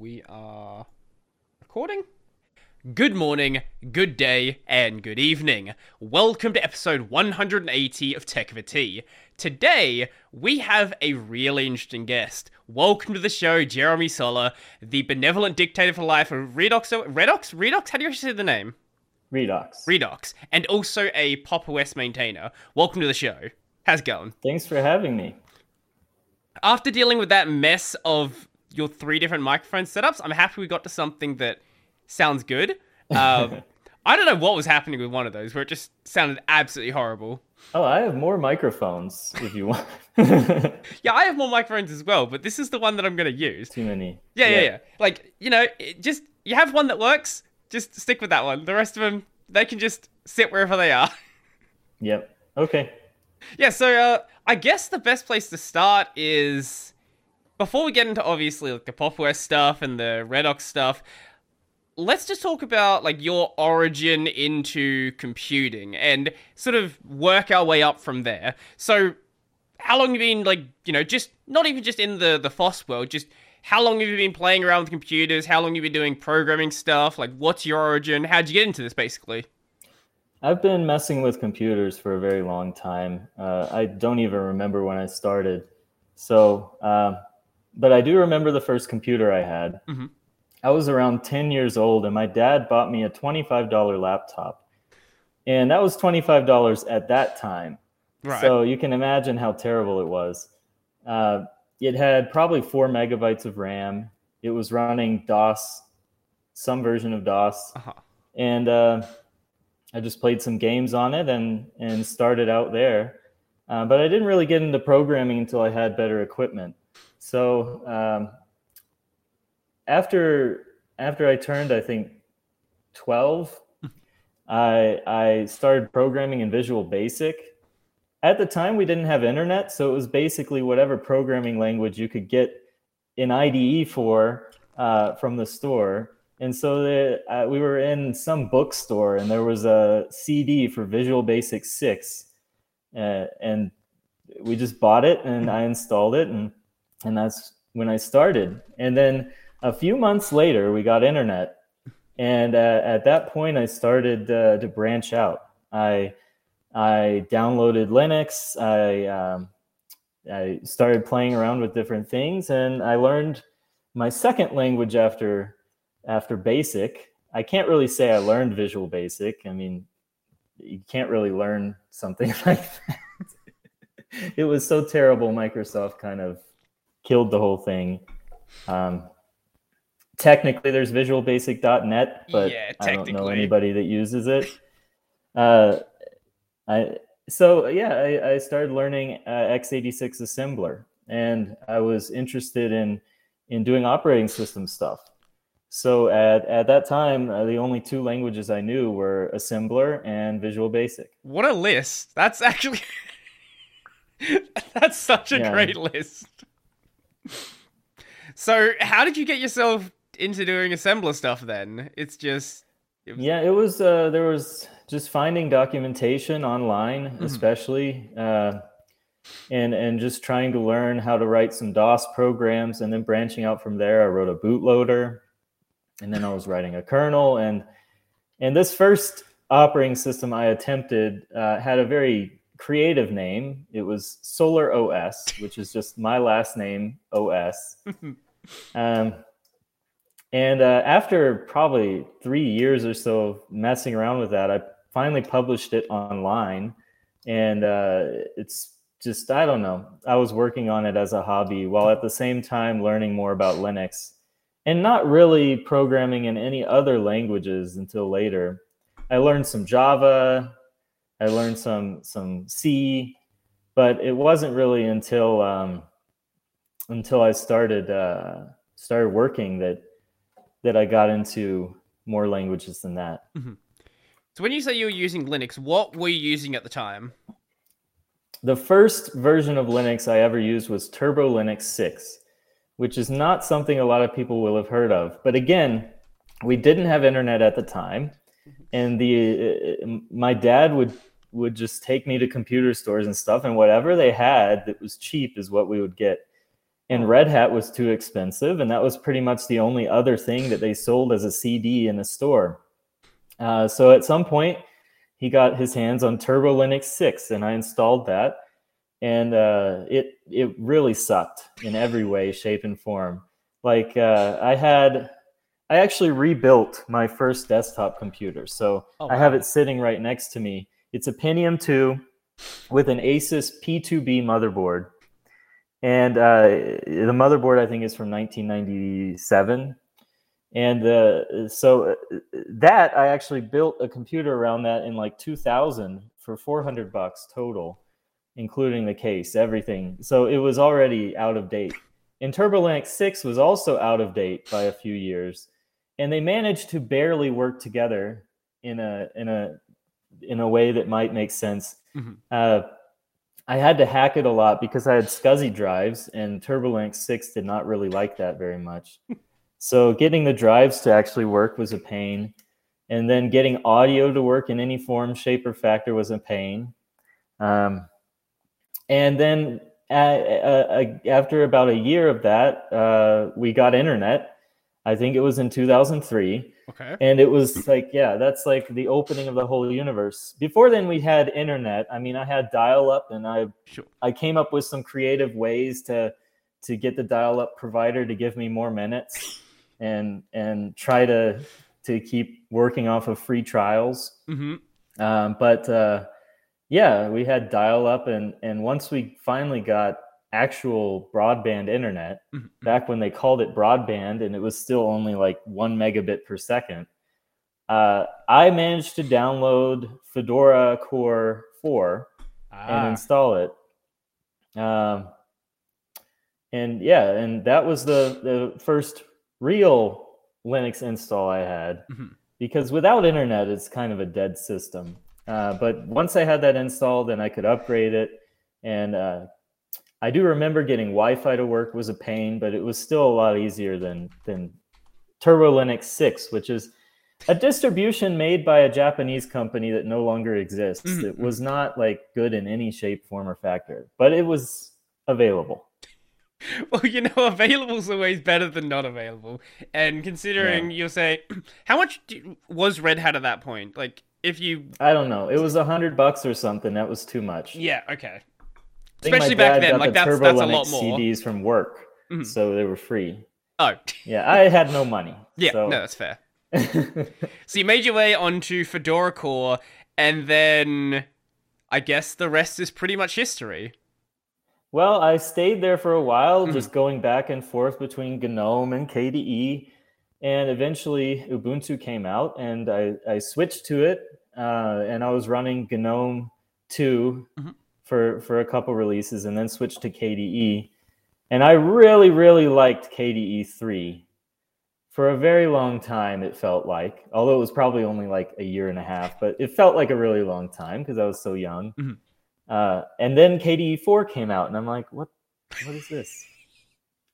We are recording. Good morning, good day, and good evening. Welcome to episode 180 of Tech Over Tea. Today, we have a really interesting guest. Welcome to the show, Jeremy Soller, the benevolent dictator for life of Redox. Redox? Redox? How do you actually say the name? Redox. Redox. And also a Pop OS maintainer. Welcome to the show. How's it going? Thanks for having me. After dealing with that mess of your three different microphone setups, I'm happy we got to something that sounds good. Um, I don't know what was happening with one of those where it just sounded absolutely horrible. Oh, I have more microphones if you want. yeah, I have more microphones as well, but this is the one that I'm going to use. Too many. Yeah, yeah, yeah. yeah. Like, you know, just you have one that works, just stick with that one. The rest of them, they can just sit wherever they are. Yep. Okay. Yeah, so uh, I guess the best place to start is before we get into obviously like the Pop OS stuff and the Redox stuff, let's just talk about like your origin into computing and sort of work our way up from there. So, how long have you been like, you know, just not even just in the the FOSS world, just how long have you been playing around with computers? How long have you been doing programming stuff? Like, what's your origin? How'd you get into this, basically? I've been messing with computers for a very long time. Uh, I don't even remember when I started. So, uh, but I do remember the first computer I had. Mm-hmm. I was around 10 years old, and my dad bought me a $25 laptop. And that was $25 at that time. Right. So you can imagine how terrible it was. Uh, it had probably four megabytes of RAM. It was running DOS, some version of DOS. Uh-huh. And uh, I just played some games on it and, and started out there. Uh, but I didn't really get into programming until I had better equipment. So um, after after I turned, I think twelve, I I started programming in Visual Basic. At the time, we didn't have internet, so it was basically whatever programming language you could get an IDE for uh, from the store. And so the, uh, we were in some bookstore, and there was a CD for Visual Basic Six, uh, and we just bought it, and I installed it, and and that's when I started. And then a few months later, we got internet, and uh, at that point, I started uh, to branch out. I I downloaded Linux. I um, I started playing around with different things, and I learned my second language after after Basic. I can't really say I learned Visual Basic. I mean, you can't really learn something like that. it was so terrible. Microsoft kind of killed the whole thing. Um, technically, there's VisualBasic.net, but yeah, I don't know anybody that uses it. Uh, I so yeah, I, I started learning uh, x86 assembler, and I was interested in in doing operating system stuff. So at, at that time, uh, the only two languages I knew were assembler and Visual Basic. What a list! That's actually that's such a yeah. great list so, how did you get yourself into doing assembler stuff then? It's just it was... Yeah, it was uh there was just finding documentation online, mm-hmm. especially uh and and just trying to learn how to write some DOS programs and then branching out from there I wrote a bootloader and then I was writing a kernel and and this first operating system I attempted uh, had a very creative name. It was Soller OS, which is just my last name, OS. um, and uh, after probably three years or so of messing around with that, I finally published it online. And uh, it's just, I don't know, I was working on it as a hobby while at the same time learning more about Linux and not really programming in any other languages until later. I learned some Java, I learned some some C, but it wasn't really until um, until I started uh, started working that that I got into more languages than that. Mm-hmm. So when you say you were using Linux, what were you using at the time? The first version of Linux I ever used was Turbo Linux 6, which is not something a lot of people will have heard of. But again, we didn't have internet at the time, mm-hmm. and the uh, my dad would would just take me to computer stores and stuff, and whatever they had that was cheap is what we would get. and Red Hat was too expensive, and that was pretty much the only other thing that they sold as a CD in a store. Uh, so at some point, he got his hands on Turbo Linux 6, and I installed that, and uh, it it really sucked in every way, shape, and form. Like uh, I had, I actually rebuilt my first desktop computer, so Oh, I have it sitting right next to me. It's a Pentium 2 with an Asus P2B motherboard. And uh, the motherboard, I think, is from 1997. And uh, so uh, that I actually built a computer around that in like 2000 for 400 bucks total, including the case, everything. So it was already out of date. And TurboLinux 6 was also out of date by a few years. And they managed to barely work together in a in a in a way that might make sense. Mhm. Uh, I had to hack it a lot because I had SCSI drives, and TurboLinux 6 did not really like that very much. so getting the drives to actually work was a pain, and then getting audio to work in any form, shape, or factor was a pain. Um, and then uh, uh, after about a year of that, uh, we got internet. I think it was in 2003 Okay. and it was like yeah that's like the opening of the whole universe. Before then we had internet. I mean i had dial up and i Sure. i came up with some creative ways to to get the dial up provider to give me more minutes and and try to to keep working off of free trials. Hmm um, but uh, yeah we had dial up and and once we finally got actual broadband internet Mhm. back when they called it broadband and it was still only like one megabit per second uh, i managed to download fedora core 4 and Ah. install it um, and yeah and that was the the first real linux install i had Mhm. because without internet it's kind of a dead system uh, but once i had that installed and i could upgrade it and uh, i do remember getting wi-fi to work was a pain but it was still a lot easier than than turbo linux 6 which is a distribution made by a japanese company that no longer exists Mhm. it was not like good in any shape form or factor but it was available Well, you know, available is always better than not available. And considering you'll say, how much do, was Red Hat at that point? Like, if you, i don't know it was a hundred bucks or something that was too much yeah, okay. I think my Especially back then, like the that's that's a lot more. CDs from work, Mhm. so they were free. Oh, Yeah, I had no money. yeah, so- no, that's fair. So you made your way onto Fedora Core, and then I guess the rest is pretty much history. well, I stayed there for a while, Mhm. just going back and forth between GNOME and KDE, and eventually Ubuntu came out, and I, I switched to it, uh, and I was running GNOME 2 Mhm. For for a couple releases, and then switched to KDE, and I really really liked KDE 3. For a very long time, it felt like, although it was probably only like a year and a half, but it felt like a really long time because I was so young. Mhm. Uh, and then KDE 4 came out, and I'm like, what? What is this?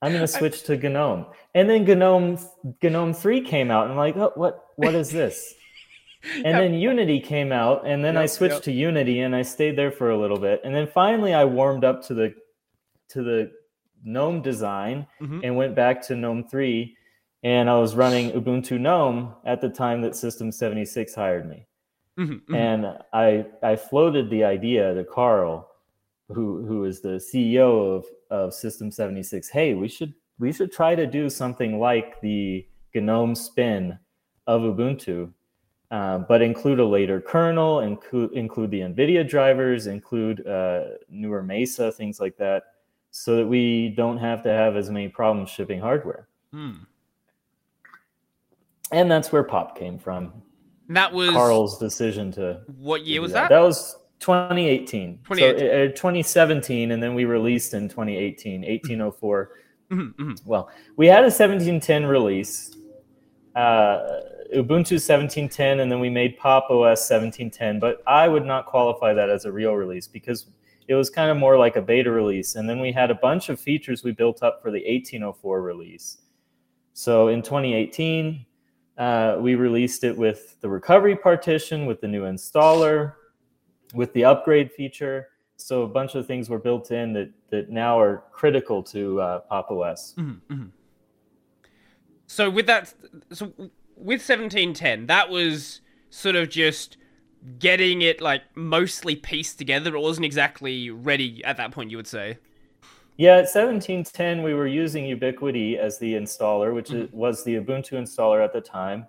I'm gonna switch to GNOME. And then GNOME GNOME 3 came out, and I'm like, oh, what? What is this? And Yep. then Unity came out, and then I switched yep. to Unity, and I stayed there for a little bit, and then finally I warmed up to the to the GNOME design Mhm. and went back to GNOME 3, and I was running Ubuntu GNOME at the time that System 76 hired me Mhm, mhm. and I I floated the idea to Carl, who who is the CEO of of System 76. Hey, we should we should try to do something like the GNOME spin of Ubuntu, uh, but include a later kernel, include include the NVIDIA drivers, include uh, newer Mesa, things like that, so that we don't have to have as many problems shipping hardware. Hmm. And that's where Pop came from. That was Carl's decision to what year was that. that? That was 2018. 2018. So, uh, 2017, and then we released in 2018, 1804. Mhm, mhm. Well, we had a 1710 release, uh, Ubuntu 1710, and then we made Pop OS 1710. But I would not qualify that as a real release because it was kind of more like a beta release. And then we had a bunch of features we built up for the 1804 release. So in 2018, uh, we released it with the recovery partition, with the new installer, with the upgrade feature, So a bunch of things were built in that that now are critical to uh, Pop OS. Mm-hmm. So with that, so with seventeen ten, that was sort of just getting it like mostly pieced together. It wasn't exactly ready at that point. You would say. Yeah, at 1710, we were using Ubiquity as the installer, which Mm-hmm. was the Ubuntu installer at the time.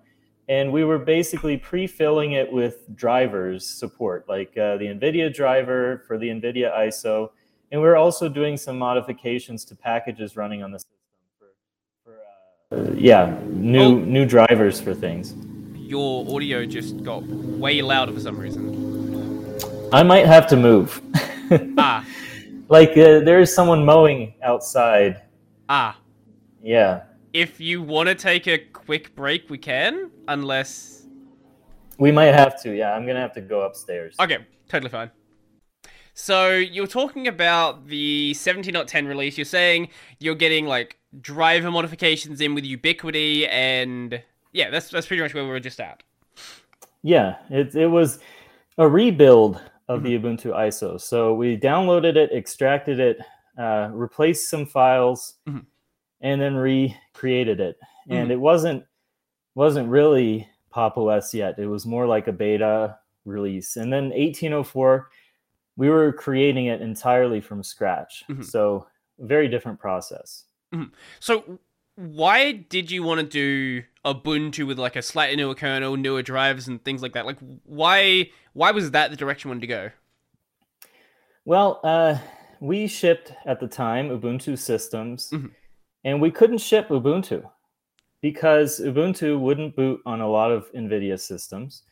And we were basically pre filling it with drivers support, like uh, the NVIDIA driver for the NVIDIA ISO. And we were also doing some modifications to packages running on the system for, for uh, uh, yeah, new, Oh. new drivers for things. Your audio just got way louder for some reason. I might have to move. Ah, like uh, there's someone mowing outside. ah. Yeah. If you want to take a quick break, we can. Unless, We might have to. Yeah, I'm going to have to go upstairs. okay, totally fine. So you're talking about the 17.10 release. You're saying you're getting like driver modifications in with Ubiquity, and yeah, that's that's pretty much where we were just at. Yeah, it, it was a rebuild of the Ubuntu ISO. So we downloaded it, extracted it, uh, replaced some files, Mhm. and then recreated it. And Mhm. it wasn't wasn't really Pop OS yet. It was more like a beta release. And then 1804, we were creating it entirely from scratch. Mhm. So very different process. So why did you want to do Ubuntu with like a slightly newer kernel, newer drivers, and things like that? Like, why why was that the direction you wanted to go? Well, uh, we shipped at the time Ubuntu systems, Mhm. and we couldn't ship Ubuntu because Ubuntu wouldn't boot on a lot of NVIDIA systems,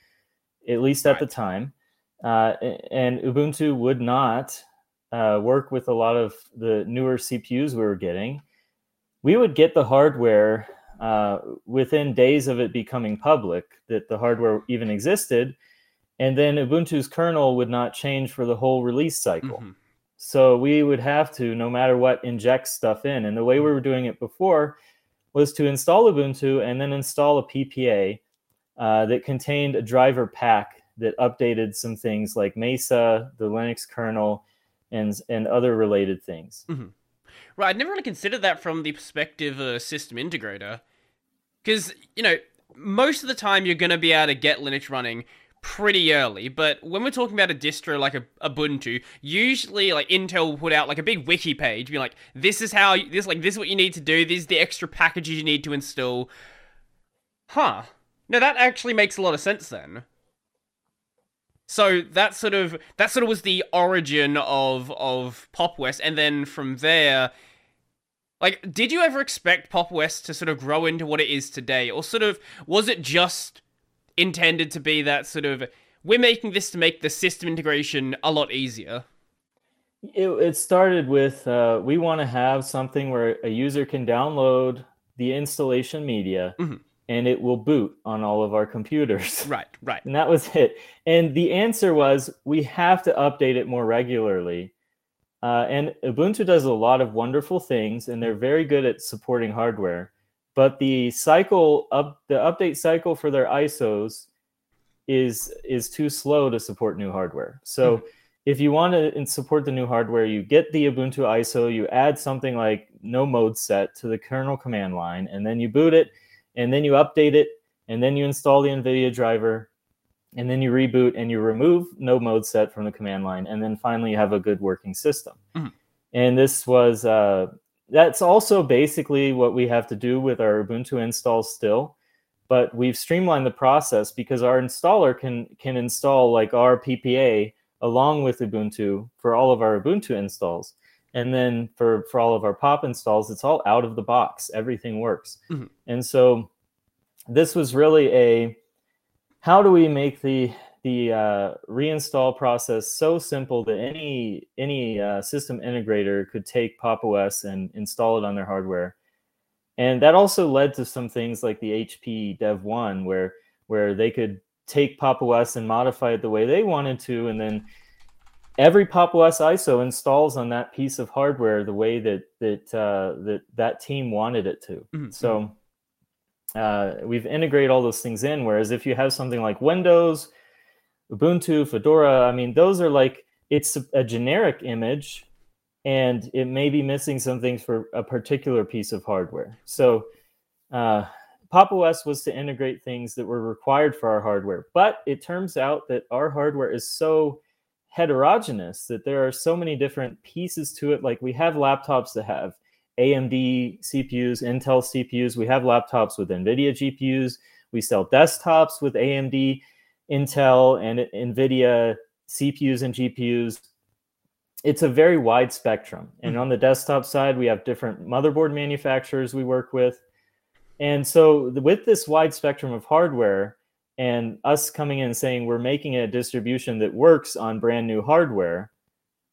at least at the time. Uh, and Ubuntu would not uh, work with a lot of the newer CPUs we were getting. We would get the hardware uh, within days of it becoming public that the hardware even existed. And then Ubuntu's kernel would not change for the whole release cycle. Mhm. So we would have to, no matter what, inject stuff in. And the way we were doing it before was to install Ubuntu and then install a PPA uh, that contained a driver pack that updated some things like Mesa, the Linux kernel, and and other related things. Mm-hmm. Right, I'd never really considered that from the perspective of a system integrator. Because, you know, most of the time you're going to be able to get Linux running pretty early, but when we're talking about a distro like a Ubuntu, usually like Intel will put out like a big wiki page, be like, this is how, this like this is what you need to do, these the extra packages you need to install. Huh. No, that actually makes a lot of sense then. So that sort of that sort of was the origin of of Pop OS, and then from there, like, did you ever expect Pop OS to sort of grow into what it is today, or sort of was it just intended to be that sort of we're making this to make the system integration a lot easier? It, it started with uh, we want to have something where a user can download the installation media Mhm. And it will boot on all of our computers. Right, right. And that was it. And the answer was we have to update it more regularly. Uh, and Ubuntu does a lot of wonderful things, and they're very good at supporting hardware. But the cycle up the update cycle for their ISOs is is too slow to support new hardware. So if you want to support the new hardware, you get the Ubuntu ISO, you add something like nomodeset to the kernel command line, and then you boot it, and then you update it, and then you install the NVIDIA driver, and then you reboot and you remove nomodeset from the command line, and then finally you have a good working system. Mhm. And this was uh, that's also basically what we have to do with our Ubuntu installs still, but we've streamlined the process because our installer can can install like our PPA along with Ubuntu for all of our Ubuntu installs. And then for, for all of our pop installs, it's all out of the box. Everything works. Mhm. And so this was really a how do we make the the uh, reinstall process so simple that any any uh, system integrator could take Pop OS and install it on their hardware. And that also led to some things like the HP Dev One, where where they could take Pop OS and modify it the way they wanted to, and then every Pop OS ISO installs on that piece of hardware the way that that uh, that that team wanted it to. Mhm, So uh, we've integrated all those things in. Whereas if you have something like Windows, Ubuntu, Fedora, I mean, those are like it's a, a generic image and it may be missing some things for a particular piece of hardware. So uh, Pop! OS was to integrate things that were required for our hardware, but it turns out that our hardware is so heterogeneous that there are so many different pieces to it. Like we have laptops that have AMD CPUs, Intel CPUs. We have laptops with NVIDIA GPUs. We sell desktops with AMD, Intel, and NVIDIA CPUs and GPUs. It's a very wide spectrum. And mm-hmm. on the desktop side, we have different motherboard manufacturers we work with. And so, with this wide spectrum of hardware, and us coming in and saying we're making a distribution that works on brand new hardware,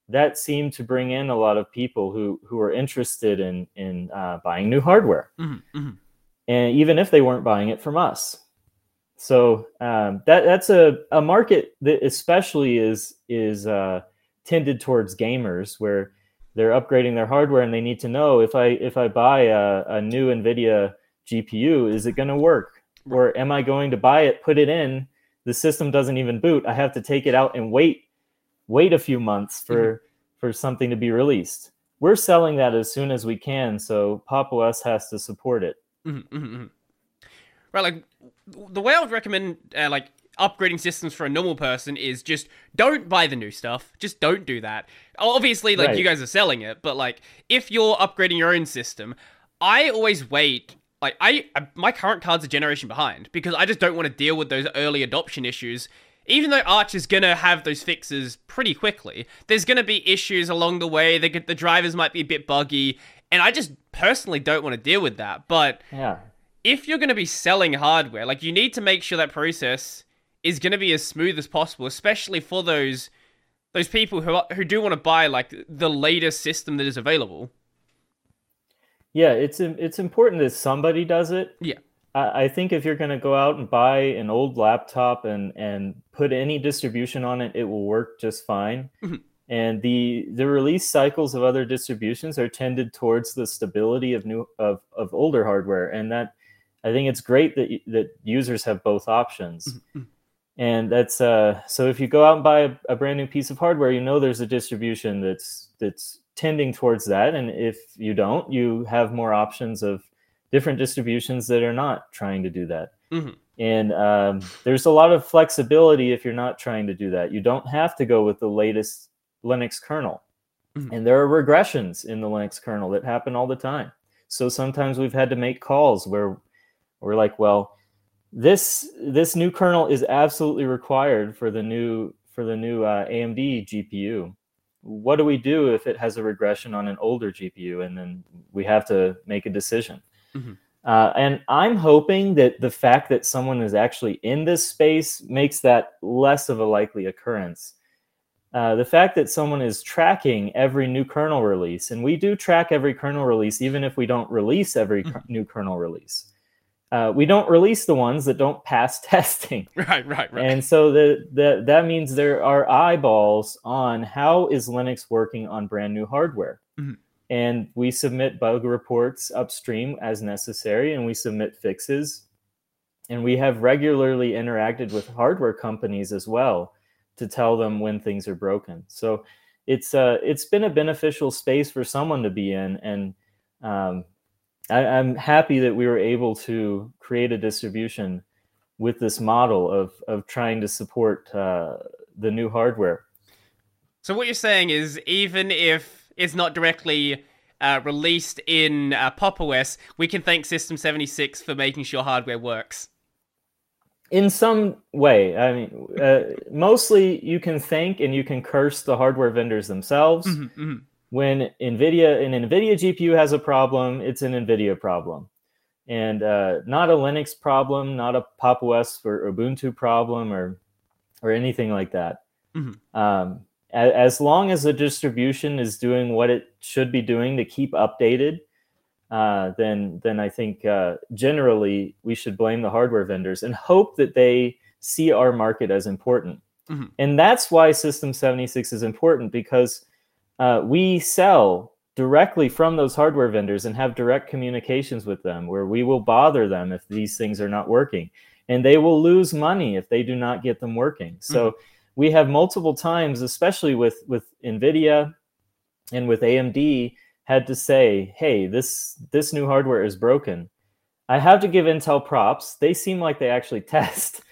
that seemed to bring in a lot of people who who are interested in in uh, buying new hardware, mm-hmm, mm-hmm. and even if they weren't buying it from us. So um, that that's a, a market that especially is is uh, tended towards gamers where they're upgrading their hardware and they need to know if I if I buy a, a new NVIDIA GPU, is it going to work? Or am I going to buy it, put it in, the system doesn't even boot. I have to take it out and wait wait a few months for mm-hmm. for something to be released. We're selling that as soon as we can, so Pop! OS has to support it. Mm-hmm, mm-hmm, mm-hmm. Right, like the way I would recommend uh, like upgrading systems for a normal person is just don't buy the new stuff. Just don't do that. Obviously, like right. you guys are selling it, but like if you're upgrading your own system, I always wait like I, my current card's a generation behind because I just don't want to deal with those early adoption issues. Even though Arch is gonna have those fixes pretty quickly, there's gonna be issues along the way. The the drivers might be a bit buggy, and I just personally don't want to deal with that. But yeah. if you're gonna be selling hardware, like you need to make sure that process is gonna be as smooth as possible, especially for those those people who are, who do want to buy like the latest system that is available. Yeah, it's it's important that somebody does it. Yeah. I, I think if you're going to go out and buy an old laptop and and put any distribution on it, it will work just fine. Mm-hmm. And the the release cycles of other distributions are tended towards the stability of new of of older hardware, and that I think it's great that that users have both options. Mm-hmm. And that's uh so if you go out and buy a, a brand new piece of hardware, you know there's a distribution that's that's tending towards that. And if you don't, you have more options of different distributions that are not trying to do that. Mm-hmm. And um, there's a lot of flexibility if you're not trying to do that. You don't have to go with the latest Linux kernel. Mm-hmm. And there are regressions in the Linux kernel that happen all the time. So sometimes we've had to make calls where we're like, well, this this new kernel is absolutely required for the new for the new uh, AMD GPU what do we do if it has a regression on an older GPU? And then we have to make a decision. Mm-hmm. Uh, and I'm hoping that the fact that someone is actually in this space makes that less of a likely occurrence. Uh, the fact that someone is tracking every new kernel release, and we do track every kernel release, even if we don't release every mm-hmm. new kernel release uh, we don't release the ones that don't pass testing. Right, right, right. And so the, the that means there are eyeballs on how is Linux working on brand new hardware. Mm-hmm. And we submit bug reports upstream as necessary, and we submit fixes. And we have regularly interacted with hardware companies as well to tell them when things are broken. So it's uh, it's been a beneficial space for someone to be in, and um, I, am happy that we were able to create a distribution with this model of of trying to support uh, the new hardware. So what you're saying is, even if it's not directly uh, released in uh, Pop! OS, we can thank System 76 for making sure hardware works. In some way, I mean, uh, mostly you can thank and you can curse the hardware vendors themselves. Mm-hmm, mm-hmm when NVIDIA an NVIDIA GPU has a problem, it's an NVIDIA problem, and uh, not a Linux problem, not a Pop! OS or Ubuntu problem, or or anything like that. Mm-hmm. Um, as, as long as the distribution is doing what it should be doing to keep updated, uh, then then I think uh, generally we should blame the hardware vendors and hope that they see our market as important. Mm-hmm. And that's why System 76 is important because uh, we sell directly from those hardware vendors and have direct communications with them where we will bother them if these things are not working and they will lose money if they do not get them working so mm-hmm. we have multiple times, especially with with NVIDIA and with AMD, had to say, "Hey, this this new hardware is broken." I have to give Intel props; they seem like they actually test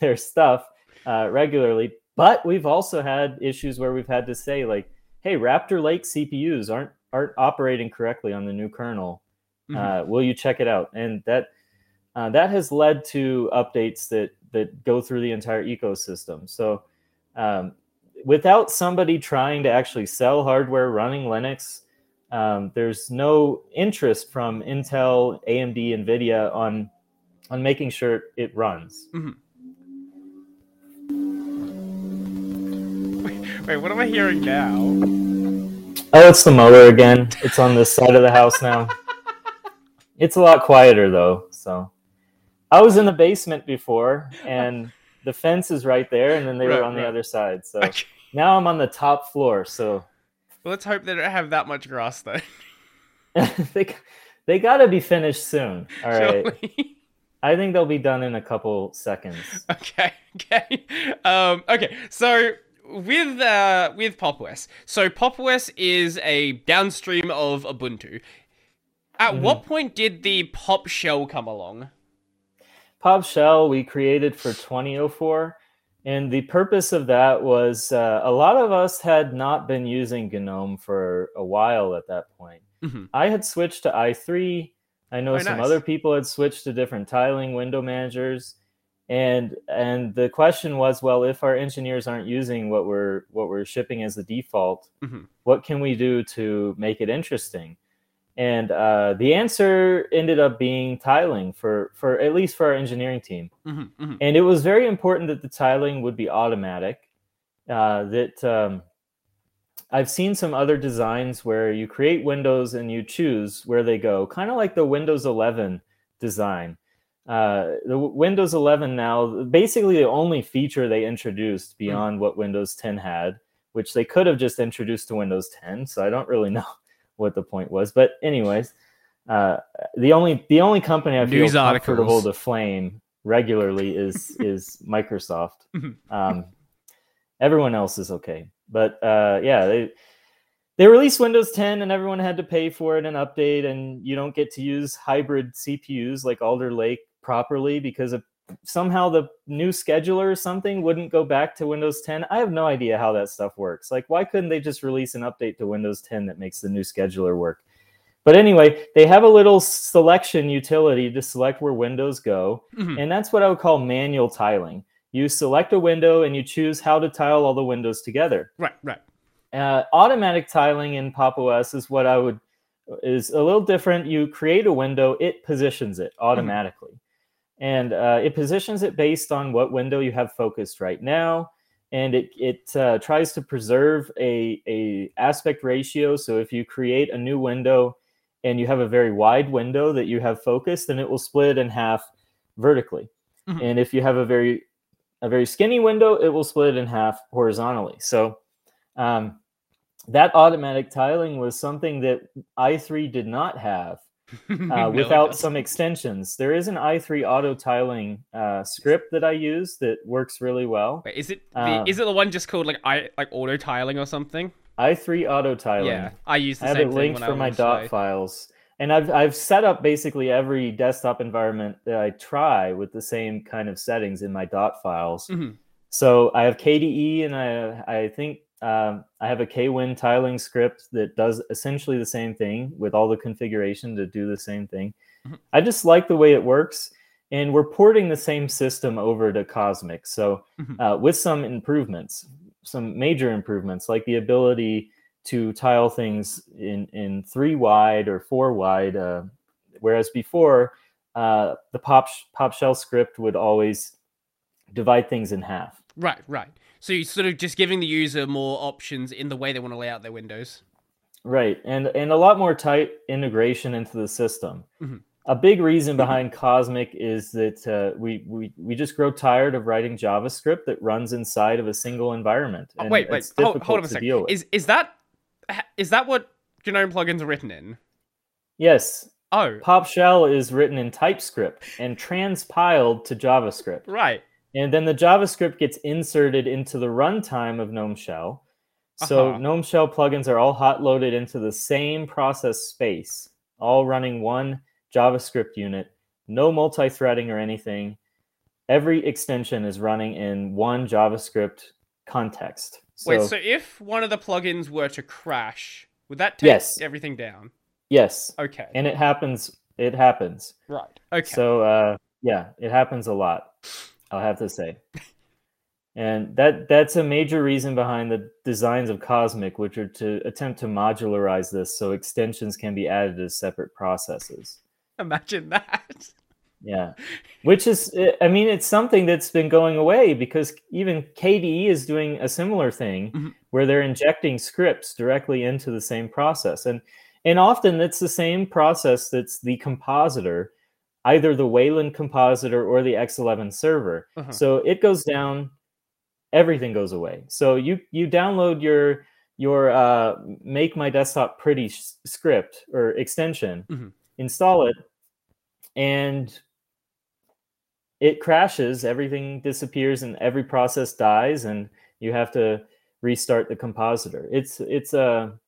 their stuff uh, regularly. But we've also had issues where we've had to say, like, "Hey, Raptor Lake CPUs aren't aren't operating correctly on the new kernel. Mm-hmm. Uh, will you check it out?" And that uh, that has led to updates that that go through the entire ecosystem. So um, without somebody trying to actually sell hardware running Linux, um, there's no interest from Intel, AMD, NVIDIA on on making sure it runs. Mm-hmm. Wait, what am I hearing now? Oh, it's the mower again. It's on this side of the house now. it's a lot quieter though, so. I was in the basement before, and the fence is right there, and then they right, were on right. the other side. So okay. now I'm on the top floor. So well, let's hope they don't have that much grass though. they they got to be finished soon. All right. Surely. I think they'll be done in a couple seconds. Okay. Okay. Um, okay. So with uh, with PopOS, so PopOS is a downstream of Ubuntu. At mm-hmm. what point did the Pop Shell come along? Pop Shell we created for 2004. And the purpose of that was uh, a lot of us had not been using GNOME for a while at that point. Mm-hmm. I had switched to i3. I know some nice. other people had switched to different tiling window managers. And and the question was, well, if our engineers aren't using what we're what we're shipping as the default, mm-hmm. what can we do to make it interesting? and uh, the answer ended up being tiling for for at least for our engineering team mm-hmm, mm-hmm. and it was very important that the tiling would be automatic uh, that um, i've seen some other designs where you create windows and you choose where they go kind of like the windows 11 design uh, the windows 11 now basically the only feature they introduced mm. beyond mm-hmm. what windows 10 had which they could have just introduced to windows 10 so i don't really know what the point was. But anyways, uh, the only the only company I feel News comfortable articles. to flame regularly is is Microsoft. Mm-hmm. Um, everyone else is okay, but uh, yeah, they they released Windows 10 and everyone had to pay for it and update, and you don't get to use hybrid CPUs like Alder Lake properly because of somehow the new scheduler or something wouldn't go back to Windows 10. I have no idea how that stuff works. Like, why couldn't they just release an update to Windows 10 that makes the new scheduler work? But anyway, they have a little selection utility to select where windows go. Mm-hmm. And that's what I would call manual tiling. You select a window and you choose how to tile all the windows together. Right, right. Uh, automatic tiling in Pop OS is what I would is a little different. You create a window, it positions it mm-hmm. automatically. Mm-hmm and uh, it positions it based on what window you have focused right now. And it, it uh, tries to preserve a, a aspect ratio. So if you create a new window and you have a very wide window that you have focused then it will split in half vertically. Mm-hmm. and if you have a very a very skinny window it will split in half horizontally. So um, that automatic tiling was something that i3 did not have uh, without some extensions. There is an i3 auto tiling uh, script that I use that works really well. Wait, is it the, uh, is it the one just called like i like auto tiling or something? i3 auto tiling. Yeah, I use the I have it linked for my dot files, and I've I've set up basically every desktop environment that I try with the same kind of settings in my dot files. Mm-hmm. So I have KDE, and I I think um, I have a KWin tiling script that does essentially the same thing with all the configuration to do the same thing. Mm-hmm. I just like the way it works. And we're porting the same system over to Cosmic. So, mm-hmm. uh, with some improvements, some major improvements, like the ability to tile things in, in three wide or four wide, uh, whereas before, uh, the pop, pop shell script would always divide things in half. Right, right. So you're sort of just giving the user more options in the way they want to lay out their windows. Right, and and a lot more tight integration into the system. Mm-hmm. A big reason mm-hmm. behind Cosmic is that uh, we, we we just grow tired of writing JavaScript that runs inside of a single environment. Oh, wait, wait, hold, hold on a second. Is is that is that what GNOME plugins are written in? Yes. Oh. Pop Shell is written in TypeScript and transpiled to JavaScript. Right. And then the JavaScript gets inserted into the runtime of GNOME Shell. So Uh-huh. GNOME Shell plugins are all hot loaded into the same process space, all running one JavaScript unit, no multi threading or anything. Every extension is running in one JavaScript context. So, Wait, so if one of the plugins were to crash, would that take Yes. everything down? yes, Okay. and it happens. It happens. right. Okay. So uh, yeah, it happens a lot. I'll have to say, and that that's a major reason behind the designs of Cosmic, which are to attempt to modularize this so extensions can be added as separate processes. Imagine that. Yeah, which is, I mean, it's something that's been going away because even KDE is doing a similar thing Mhm. where they're injecting scripts directly into the same process, and and often it's the same process that's the compositor, either the Wayland compositor or the X11 server. Uh-huh. So it goes down, everything goes away. So you you download your your uh, make my desktop pretty s- script or extension, Mhm. install it, and it crashes. Everything disappears, and every process dies, and you have to restart the compositor. It's it's a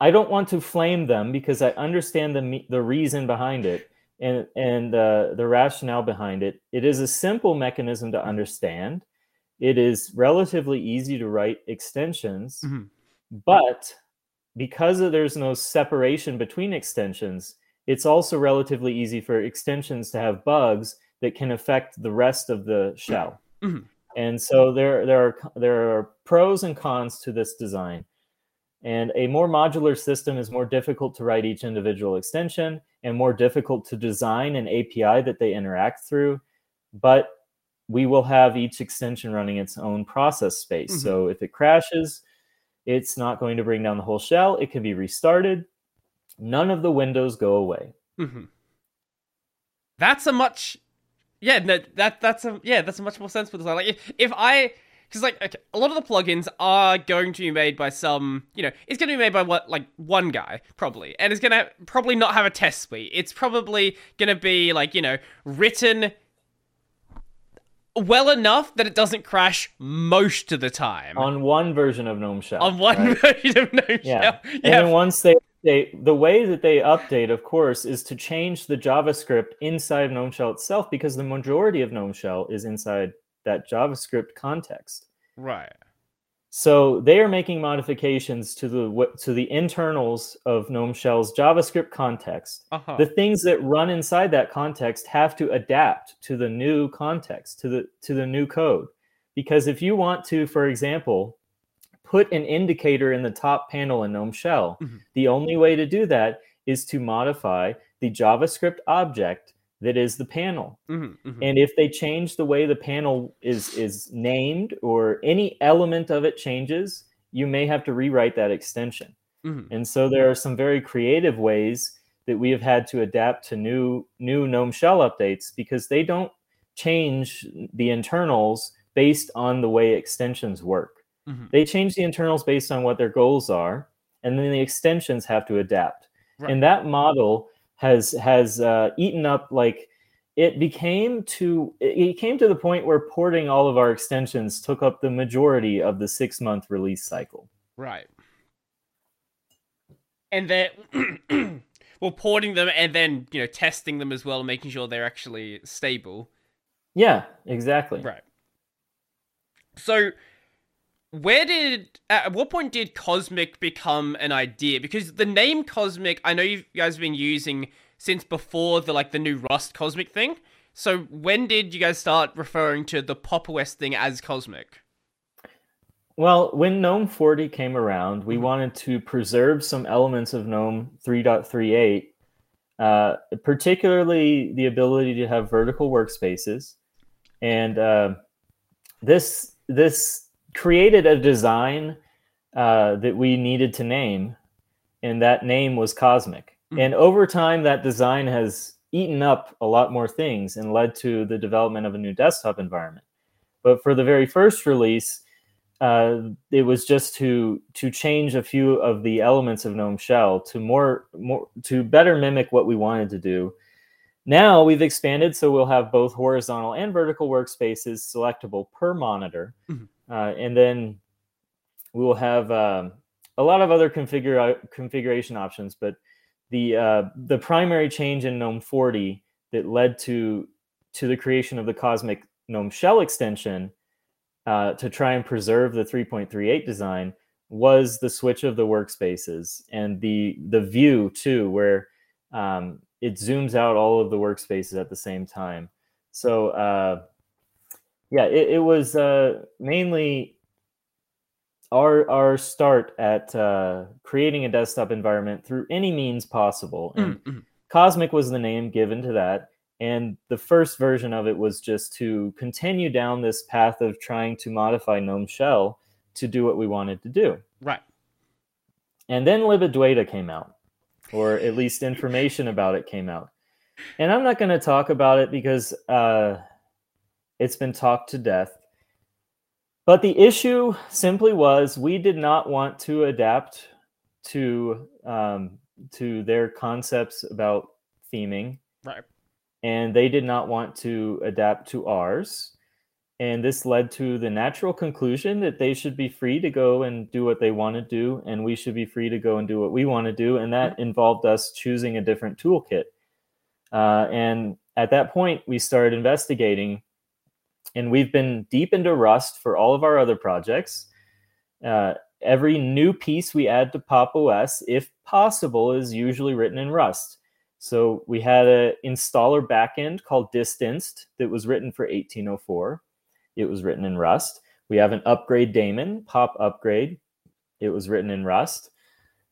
I don't want to flame them because I understand the the reason behind it and and uh, the rationale behind it. It is a simple mechanism to understand. It is relatively easy to write extensions, Mhm. but because there's no separation between extensions, it's also relatively easy for extensions to have bugs that can affect the rest of the shell. Mhm. And so there there are there are pros and cons to this design. And a more modular system is more difficult to write each individual extension and more difficult to design an API that they interact through. But we will have each extension running its own process space. Mhm. So if it crashes, it's not going to bring down the whole shell. It can be restarted. None of the windows go away. hmm That's a much, yeah, no, that that's a yeah, that's a much more sensible design. Like if, if I, because like okay, a lot of the plugins are going to be made by some, you know, it's going to be made by what like one guy probably, and it's going to probably not have a test suite. It's probably going to be like you know written well enough that it doesn't crash most of the time On one version of GNOME Shell. on one right? version of No Yeah. Shell. And Yeah, then once they update, the way that they update, of course, is to change the JavaScript inside GNOME Shell itself because the majority of GNOME Shell is inside that JavaScript context. right. So they are making modifications to the what- to the internals of GNOME Shell's JavaScript context. Uh-huh. The things that run inside that context have to adapt to the new context, to the to the new code. Because if you want to, for example, put an indicator in the top panel in GNOME Shell, Mhm. the only way to do that is to modify the JavaScript object that is the panel. Mhm, mhm. And if they change the way the panel is is named or any element of it changes, you may have to rewrite that extension. Mhm. And so there are some very creative ways that we have had to adapt to new new GNOME Shell updates because they don't change the internals based on the way extensions work. Mhm. They change the internals based on what their goals are, and then the extensions have to adapt. Right. And that model has has uh, eaten up like it became to it came to the point where porting all of our extensions took up the majority of the six month release cycle. Right. And then, well, porting them and then, you know, testing them as well, making sure they're actually stable. Yeah, exactly. Right. So, where did, at what point did Cosmic become an idea? Because the name Cosmic, I know you guys have been using since before the, like, the new Rust Cosmic thing. So, when did you guys start referring to the Pop OS thing as Cosmic? Well, when GNOME 40 came around, we Mhm. wanted to preserve some elements of GNOME 3.38, uh, particularly the ability to have vertical workspaces. And uh, this this created a design uh, that we needed to name, and that name was Cosmic. Mhm. And over time, that design has eaten up a lot more things and led to the development of a new desktop environment. But for the very first release, uh, it was just to to change a few of the elements of GNOME Shell to more more to better mimic what we wanted to do. Now we've expanded, so we'll have both horizontal and vertical workspaces selectable per monitor, Mhm. uh, and then we will have um, a lot of other configure configuration options. But the uh, the primary change in GNOME 40 that led to to the creation of the Cosmic GNOME Shell extension uh, to try and preserve the 3.38 design was the switch of the workspaces and the the view too, where um, it zooms out all of the workspaces at the same time. So uh, yeah, it, it was uh, mainly our our start at uh, creating a desktop environment through any means possible. And Mm, mm. Cosmic was the name given to that. And the first version of it was just to continue down this path of trying to modify GNOME Shell to do what we wanted to do. Right. And then Libadwaita came out, or at least information about it came out. And I'm not going to talk about it because uh, it's been talked to death. But the issue simply was we did not want to adapt to um, to their concepts about theming, Right. and they did not want to adapt to ours. And this led to the natural conclusion that they should be free to go and do what they want to do, and we should be free to go and do what we want to do. And that involved us choosing a different toolkit. Uh, and at that point, we started investigating, and we've been deep into Rust for all of our other projects. Uh, every new piece we add to Pop OS, if possible, is usually written in Rust. So we had an installer backend called distinst that was written for 1804. It was written in Rust. We have an upgrade daemon, pop upgrade. It was written in Rust.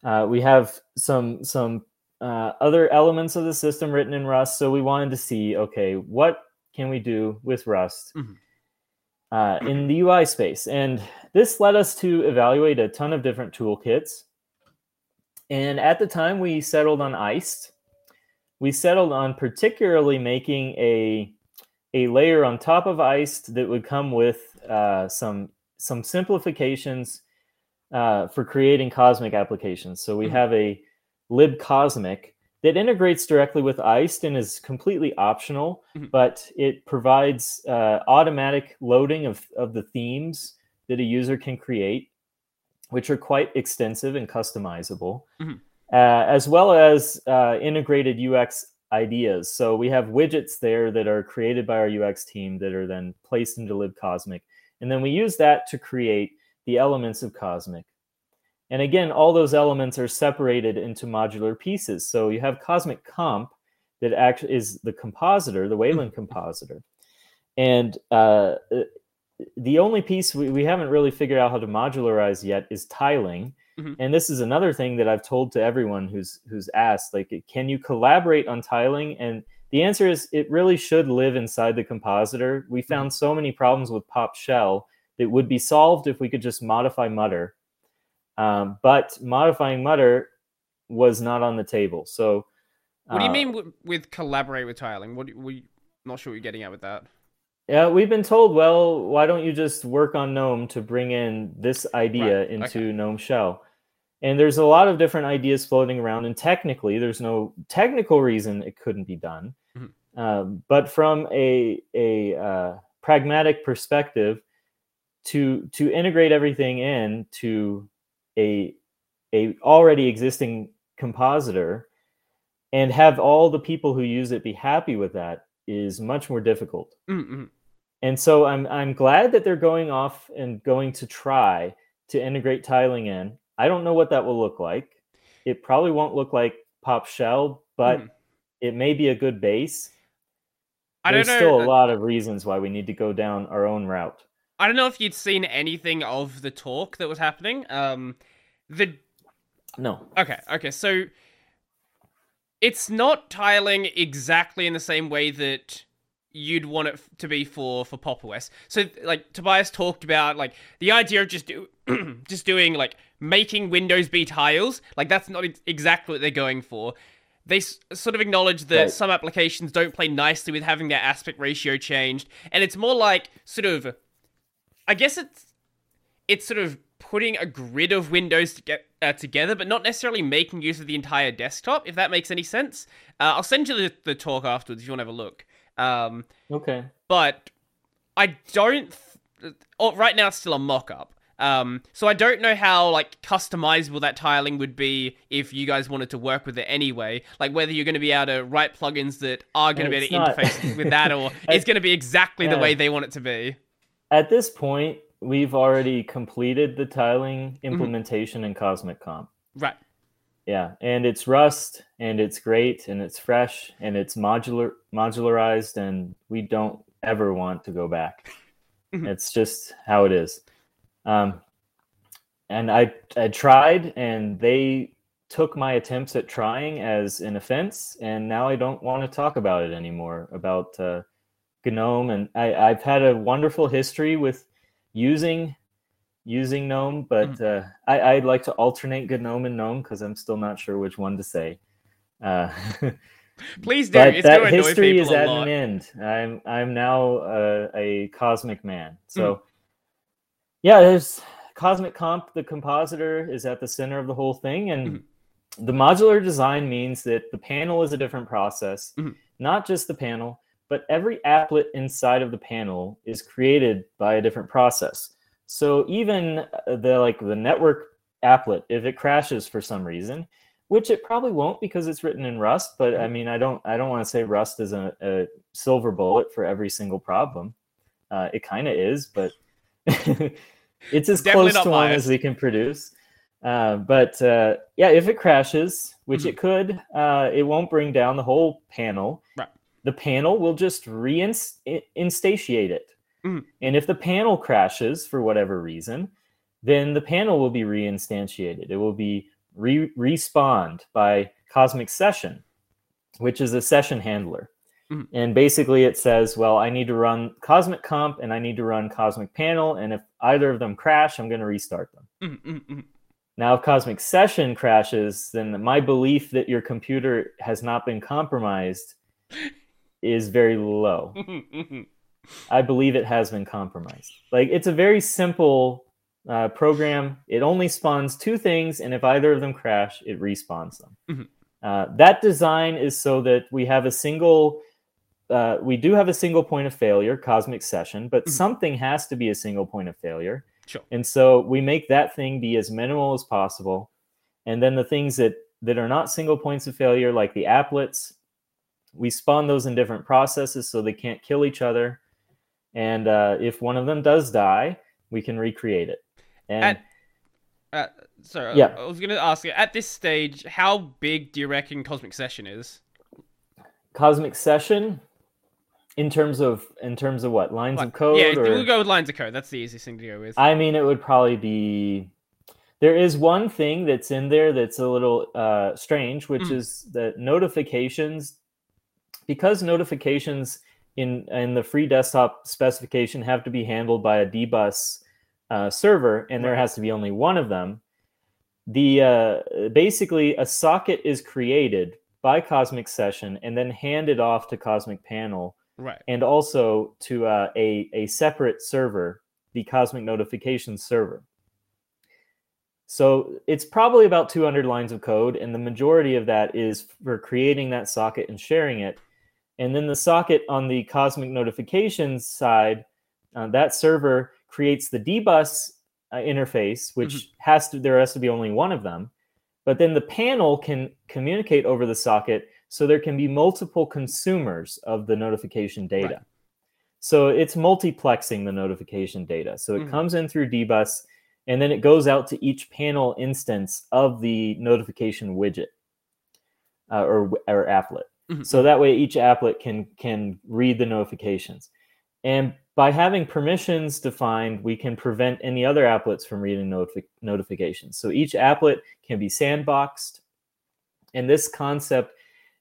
Uh, we have some some uh, other elements of the system written in Rust. So we wanted to see, okay, what can we do with Rust Mhm. uh, in the UI space? And this led us to evaluate a ton of different toolkits. And at the time, we settled on Iced. We settled on particularly making a a layer on top of Iced that would come with uh, some some simplifications uh, for creating Cosmic applications. So we Mhm. have a libcosmic that integrates directly with Iced and is completely optional, Mhm. but it provides uh, automatic loading of, of the themes that a user can create, which are quite extensive and customizable, Mhm. uh, as well as uh, integrated UX ideas. So we have widgets there that are created by our UX team that are then placed into libcosmic. And then we use that to create the elements of Cosmic. And again, all those elements are separated into modular pieces. So you have Cosmic Comp that actually is the compositor, the Wayland compositor. And uh, the only piece we, we haven't really figured out how to modularize yet is tiling. Mhm. And this is another thing that I've told to everyone who's who's asked, like, can you collaborate on tiling? And the answer is it really should live inside the compositor. We found so many problems with Pop Shell that would be solved if we could just modify Mutter. Um, but modifying Mutter was not on the table. So, What do you uh, mean w- with collaborate with tiling? What we not sure what you're getting at with that. Yeah, we've been told, well, why don't you just work on GNOME to bring in this idea Right, into okay. GNOME Shell? And there's a lot of different ideas floating around, and technically, there's no technical reason it couldn't be done. Mhm. Um, but from a a uh, pragmatic perspective, to to integrate everything in to a a already existing compositor and have all the people who use it be happy with that is much more difficult Mm-hmm. and so I'm I'm glad that they're going off and going to try to integrate tiling in. I don't know what that will look like. It probably won't look like Pop Shell, but Mhm. it may be a good base. I don't There's know. still a uh, lot of reasons why we need to go down our own route. I don't know if you'd seen anything of the talk that was happening. Um, the No. Okay, okay, so it's not tiling exactly in the same way that you'd want it f- to be for for Pop OS. So like Tobias talked about like the idea of just do just doing like making Windows be tiles, like that's not ex- exactly what they're going for. They s- sort of acknowledge that Right. some applications don't play nicely with having their aspect ratio changed, and it's more like sort of I guess it's it's sort of putting a grid of windows to get, uh, together, but not necessarily making use of the entire desktop. If that makes any sense, uh, I'll send you the, the, talk afterwards if you want to have a look. Um, okay. But I don't. Th- oh, right now, it's still a mock-up. Um, so I don't know how like customizable that tiling would be if you guys wanted to work with it anyway. Like whether you're going to be able to write plugins that are going to be able to not- interface with that, or it's going to be exactly the way they want it to be. At this point, we've already completed the tiling Mm-hmm. implementation in Cosmic Comp. Right. Yeah, and it's Rust, and it's great, and it's fresh, and it's modular modularized, and we don't ever want to go back. Mhm. it's just how it is. Um, and I I tried, and they took my attempts at trying as an offense, and now I don't want to talk about it anymore. About uh, GNOME, and I, I've had a wonderful history with using using GNOME, but uh, I, I'd like to alternate GNOME and GNOME because I'm still not sure which one to say. Uh, Please do. but it's going that history is a at lot. an end. I'm I'm now uh, a cosmic man. So Hmm. Yeah, there's cosmic comp. The compositor is at the center of the whole thing, and Mm-hmm. the modular design means that the panel is a different process, Mhm. not just the panel, but every applet inside of the panel is created by a different process. So even uh, the like the network applet, if it crashes for some reason, which it probably won't because it's written in Rust, but I mean, I don't, I don't want to say Rust is a, a silver bullet for every single problem. Uh, it kind of is, but it's as Definitely close to one as we can produce. Uh, but uh, yeah, if it crashes, which Mhm. it could, uh, it won't bring down the whole panel. Right. The panel will just reinstantiate it. Mhm. And if the panel crashes for whatever reason, then the panel will be reinstantiated. It will be re- respawned by Cosmic Session, which is a session handler. Mhm. And basically, it says, well, I need to run Cosmic Comp and I need to run Cosmic Panel. And if either of them crash, I'm going to restart them. Mm, mm, mm. Now, if Cosmic Session crashes, then my belief that your computer has not been compromised is very low. I believe it has been compromised. Like it's a very simple uh, program. It only spawns two things, and if either of them crash, it respawns them. Mhm. Uh, that design is so that we have a single. Uh, we do have a single point of failure, cosmic session, but Mhm. something has to be a single point of failure. Sure. And so we make that thing be as minimal as possible. And then the things that that are not single points of failure, like the applets, we spawn those in different processes so they can't kill each other. And uh, if one of them does die, we can recreate it. And Uh, sorry, Yeah. I was going to ask you at this stage, how big do you reckon Cosmic Session is? Cosmic Session, in terms of in terms of what lines Like, of code, yeah, or we'll go with lines of code. That's the easiest thing to go with. I mean, it would probably be. There is one thing that's in there that's a little uh, strange, which Mm. is that notifications, because notifications in in the free desktop specification have to be handled by a dbus uh, server, and there has to be only one of them. The uh, basically a socket is created by Cosmic Session and then handed off to Cosmic Panel right. and also to uh, a, a separate server, the Cosmic Notifications server. So it's probably about 200 lines of code, and the majority of that is for creating that socket and sharing it. And then the socket on the Cosmic Notifications side, uh, that server creates the dbus uh, interface, which has to there has to be only one of them. But then the panel can communicate over the socket so there can be multiple consumers of the notification data. Right. So it's multiplexing the notification data. So it Mhm. comes in through dbus and then it goes out to each panel instance of the notification widget uh, or, or applet. Mhm. So that way each applet can can read the notifications. And by having permissions defined, we can prevent any other applets from reading notifi- notifications. So each applet can be sandboxed. And this concept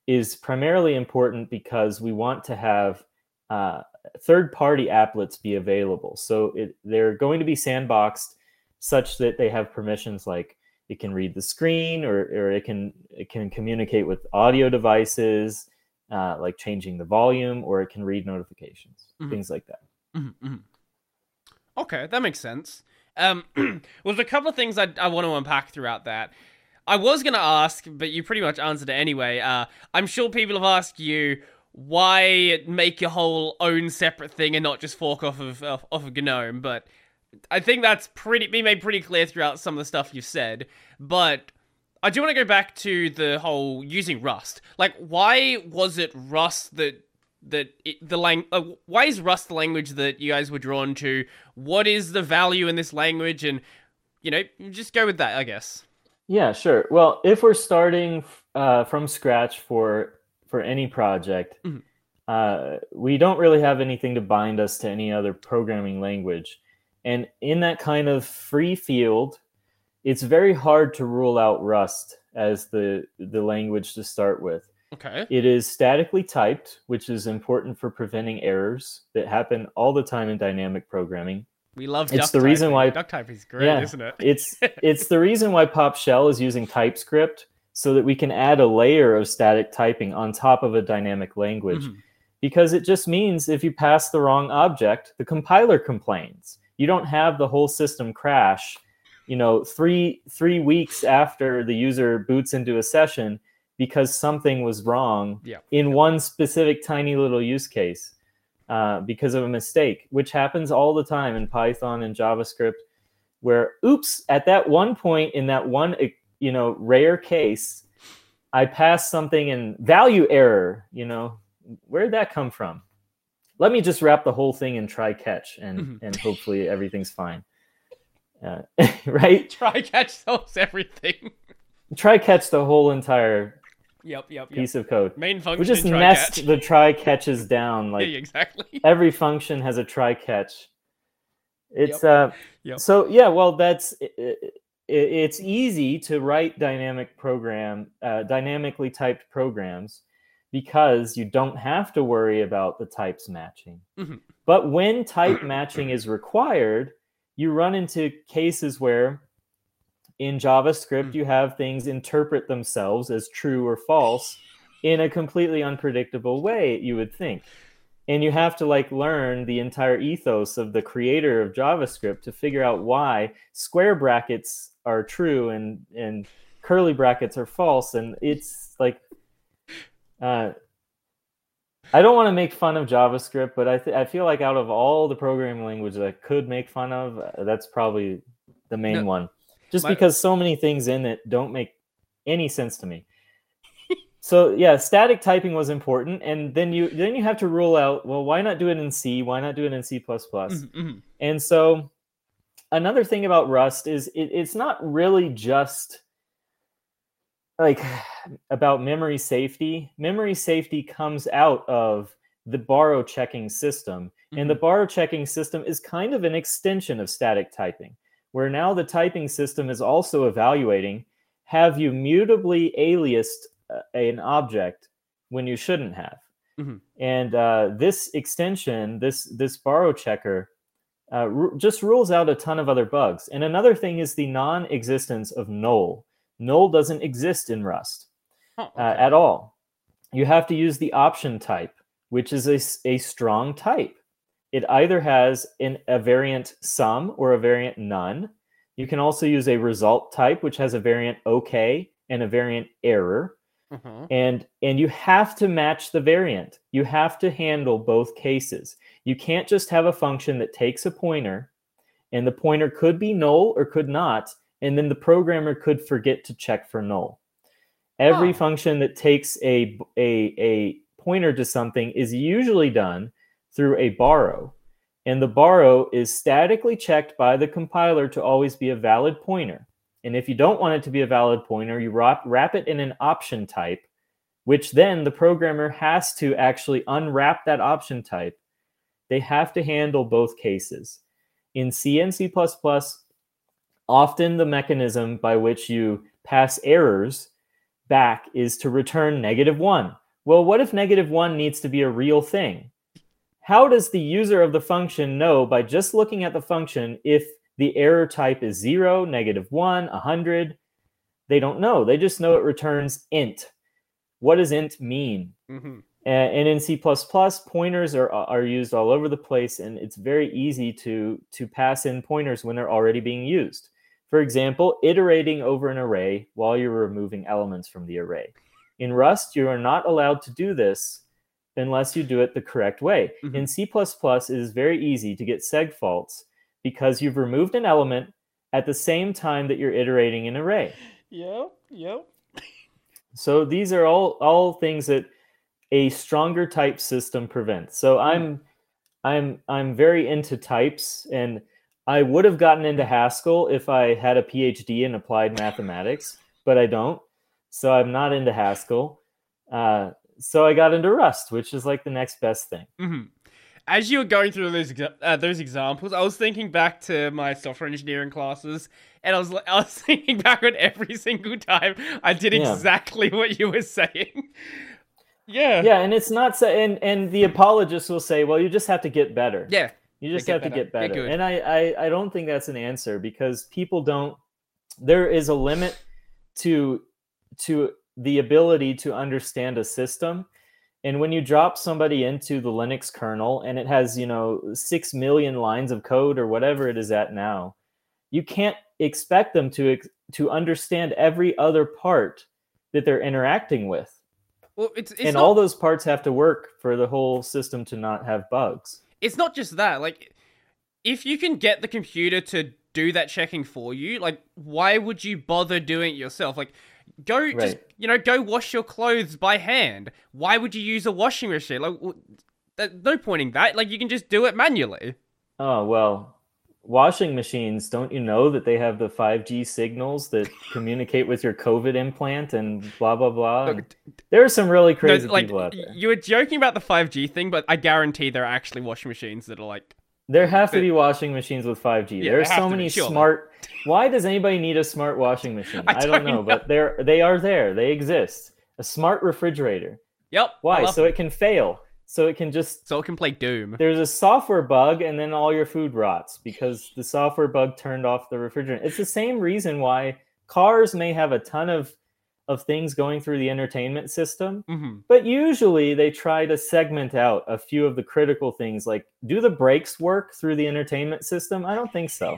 is primarily important because we want to have uh, third party applets be available. So it, they're going to be sandboxed such that they have permissions like it can read the screen or, or it can it can communicate with audio devices uh, like changing the volume or it can read notifications Mhm. things like that Mhm, mhm. Okay, that makes sense. Um, well, there's a couple of things I, I want to unpack throughout that. I was going to ask, but you pretty much answered it anyway. Uh, I'm sure people have asked you why make your whole own separate thing and not just fork off of off, off of GNOME, but I think that's pretty been made pretty clear throughout some of the stuff you've said. But I do want to go back to the whole using Rust. Like, why was it Rust that that it, the lang- uh, why is Rust the language that you guys were drawn to? What is the value in this language? And you know, just go with that, I guess. Yeah, sure. Well, if we're starting uh, from scratch for for any project, mm-hmm. uh, we don't really have anything to bind us to any other programming language. And in that kind of free field, it's very hard to rule out Rust as the the language to start with. Okay. It is statically typed, which is important for preventing errors that happen all the time in dynamic programming. We love it's the reason why duck type is great, yeah, isn't it? it's it's the reason why Pop Shell is using TypeScript so that we can add a layer of static typing on top of a dynamic language. Mm-hmm. Because it just means if you pass the wrong object, the compiler complains. You don't have the whole system crash, you know, three three weeks after the user boots into a session because something was wrong yeah. in one specific tiny little use case uh, because of a mistake, which happens all the time in Python and JavaScript, where oops, at that one point in that one you know, rare case, I passed something in value error, you know, where did that come from? Let me just wrap the whole thing in try catch and mm-hmm. and hopefully everything's fine. Uh, right? Try catch solves everything. Try catch the whole entire yep, yep, piece of code. Main function. We just nest catch. the try catches down like yeah, exactly. Every function has a try catch. It's yep. uh yep. so yeah, well that's it's easy to write dynamic program uh, dynamically typed programs because you don't have to worry about the types matching mm-hmm. but when type matching is required you run into cases where in javascript mm-hmm. you have things interpret themselves as true or false in a completely unpredictable way you would think and you have to like learn the entire ethos of the creator of javascript to figure out why square brackets are true and and curly brackets are false and it's like uh I don't want to make fun of JavaScript, but I th- I feel like out of all the programming languages I could make fun of, uh, that's probably the main no, one. Just my... because so many things in it don't make any sense to me. so yeah, static typing was important, and then you then you have to rule out well, why not do it in C? Why not do it in C plus mm-hmm, mm-hmm. And so another thing about Rust is it, it's not really just like about memory safety. Memory safety comes out of the borrow checking system. Mm-hmm. And the mm-hmm. borrow checking system is kind of an extension of static typing, where now the typing system is also evaluating have you mutably aliased uh, an object when you shouldn't have? Mm-hmm. And uh, this extension, this this borrow checker, uh, r- just rules out a ton of other bugs. And another thing is the non existence of null. Null doesn't exist in Rust oh, okay. uh, at all. You have to use the option type, which is a, a strong type. It either has an, a variant sum or a variant none. You can also use a result type, which has a variant okay and a variant error. Mm-hmm. And and you have to match the variant. You have to handle both cases. You can't just have a function that takes a pointer and the pointer could be null or could not, and then the programmer could forget to check for null. Every oh. function that takes a, a, a pointer to something is usually done through a borrow. And the borrow is statically checked by the compiler to always be a valid pointer. And if you don't want it to be a valid pointer, you wrap, wrap it in an option type, which then the programmer has to actually unwrap that option type they have to handle both cases. In C and C++, often the mechanism by which you pass errors back is to return negative one. Well, what if negative one needs to be a real thing? How does the user of the function know by just looking at the function if the error type is zero, negative one, 100? They don't know. They just know it returns int. What does int mean? Mm-hmm. And, and in C++, pointers are, are used all over the place, and it's very easy to, to pass in pointers when they're already being used. For example, iterating over an array while you're removing elements from the array. In Rust, you are not allowed to do this unless you do it the correct way. Mhm. In C++, it is very easy to get seg faults because you've removed an element at the same time that you're iterating an array. Yep, yep. So these are all all things that a stronger type system prevents. So I'm I'm I'm very into types and I would have gotten into Haskell if I had a PhD in applied mathematics, but I don't. So I'm not into Haskell. Uh, so I got into Rust, which is like the next best thing. hmm As you were going through those uh, those examples, I was thinking back to my software engineering classes, and I was I was thinking back on every single time I did Yeah. exactly what you were saying. yeah, Yeah, and it's not so and and the apologists will say, well, you just have to get better. yeah, You just have to better. get Get better. good. and I, I I don't think that's an answer because people don't there is a limit to to the ability to understand a system. And when you drop somebody into the Linux kernel and it has, you know, 6 million lines of code or whatever it is at now, you can't expect them to to understand every other part that they're interacting with. Well, it's it's and not all those parts have to work for the whole system to not have bugs. it's not just that. Like, if you can get the computer to do that checking for you, like, why would you bother doing it yourself? Like, go just you know go wash your clothes by hand. Why would you use a washing machine? Like, no pointing that. Like, you can just do it manually. Oh, well, washing machines, don't you know that they have the 5G signals that communicate with your COVID implant and blah, blah, blah? Look, there are some really No, crazy like people out there. you were joking about the 5G thing, but I guarantee there are actually washing machines that are like There have to be washing machines with 5G. Yeah, there are so many smart. Why does anybody need a smart washing machine? I I, don't don't know, know. but they're they are there. They exist. A smart refrigerator. Yep. Why? So it. it can fail. So it can just so it can play Doom. there's a software bug and then all your food rots because the software bug turned off the refrigerant. It's the same reason why cars may have a ton of of things going through the entertainment system, hmm but usually they try to segment out a few of the critical things like do the brakes work through the entertainment system? I don't think so.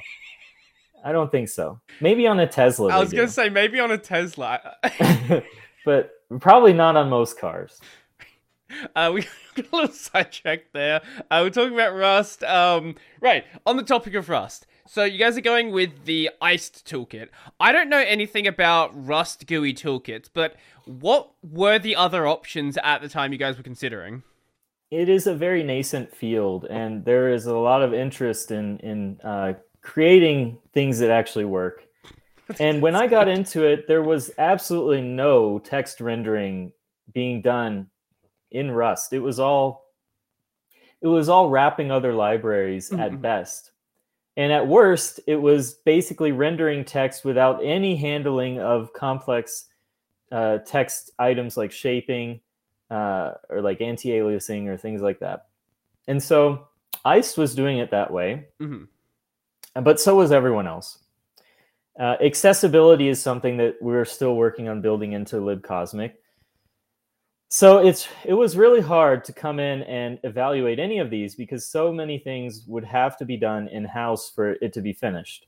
I don't think so. Maybe on a Tesla. I was gonna say maybe on a Tesla. but probably not on most cars. uh, we got a little sidetracked there. Uh, we're talking about Rust. Um, right on the topic of Rust. So you guys are going with the Iced toolkit. I don't know anything about Rust GUI toolkits, but what were the other options at the time you guys were considering? it is a very nascent field and there is a lot of interest in in uh, creating things that actually work and when i got into it there was absolutely no text rendering being done in rust it was all it was all wrapping other libraries at best and at worst it was basically rendering text without any handling of complex uh, text items like shaping uh, or like anti-aliasing or things like that. And so Iced was doing it that way, hmm but so was everyone else. Uh, accessibility is something that we're still working on building into libcosmic. So it's it was really hard to come in and evaluate any of these because so many things would have to be done in house for it to be finished.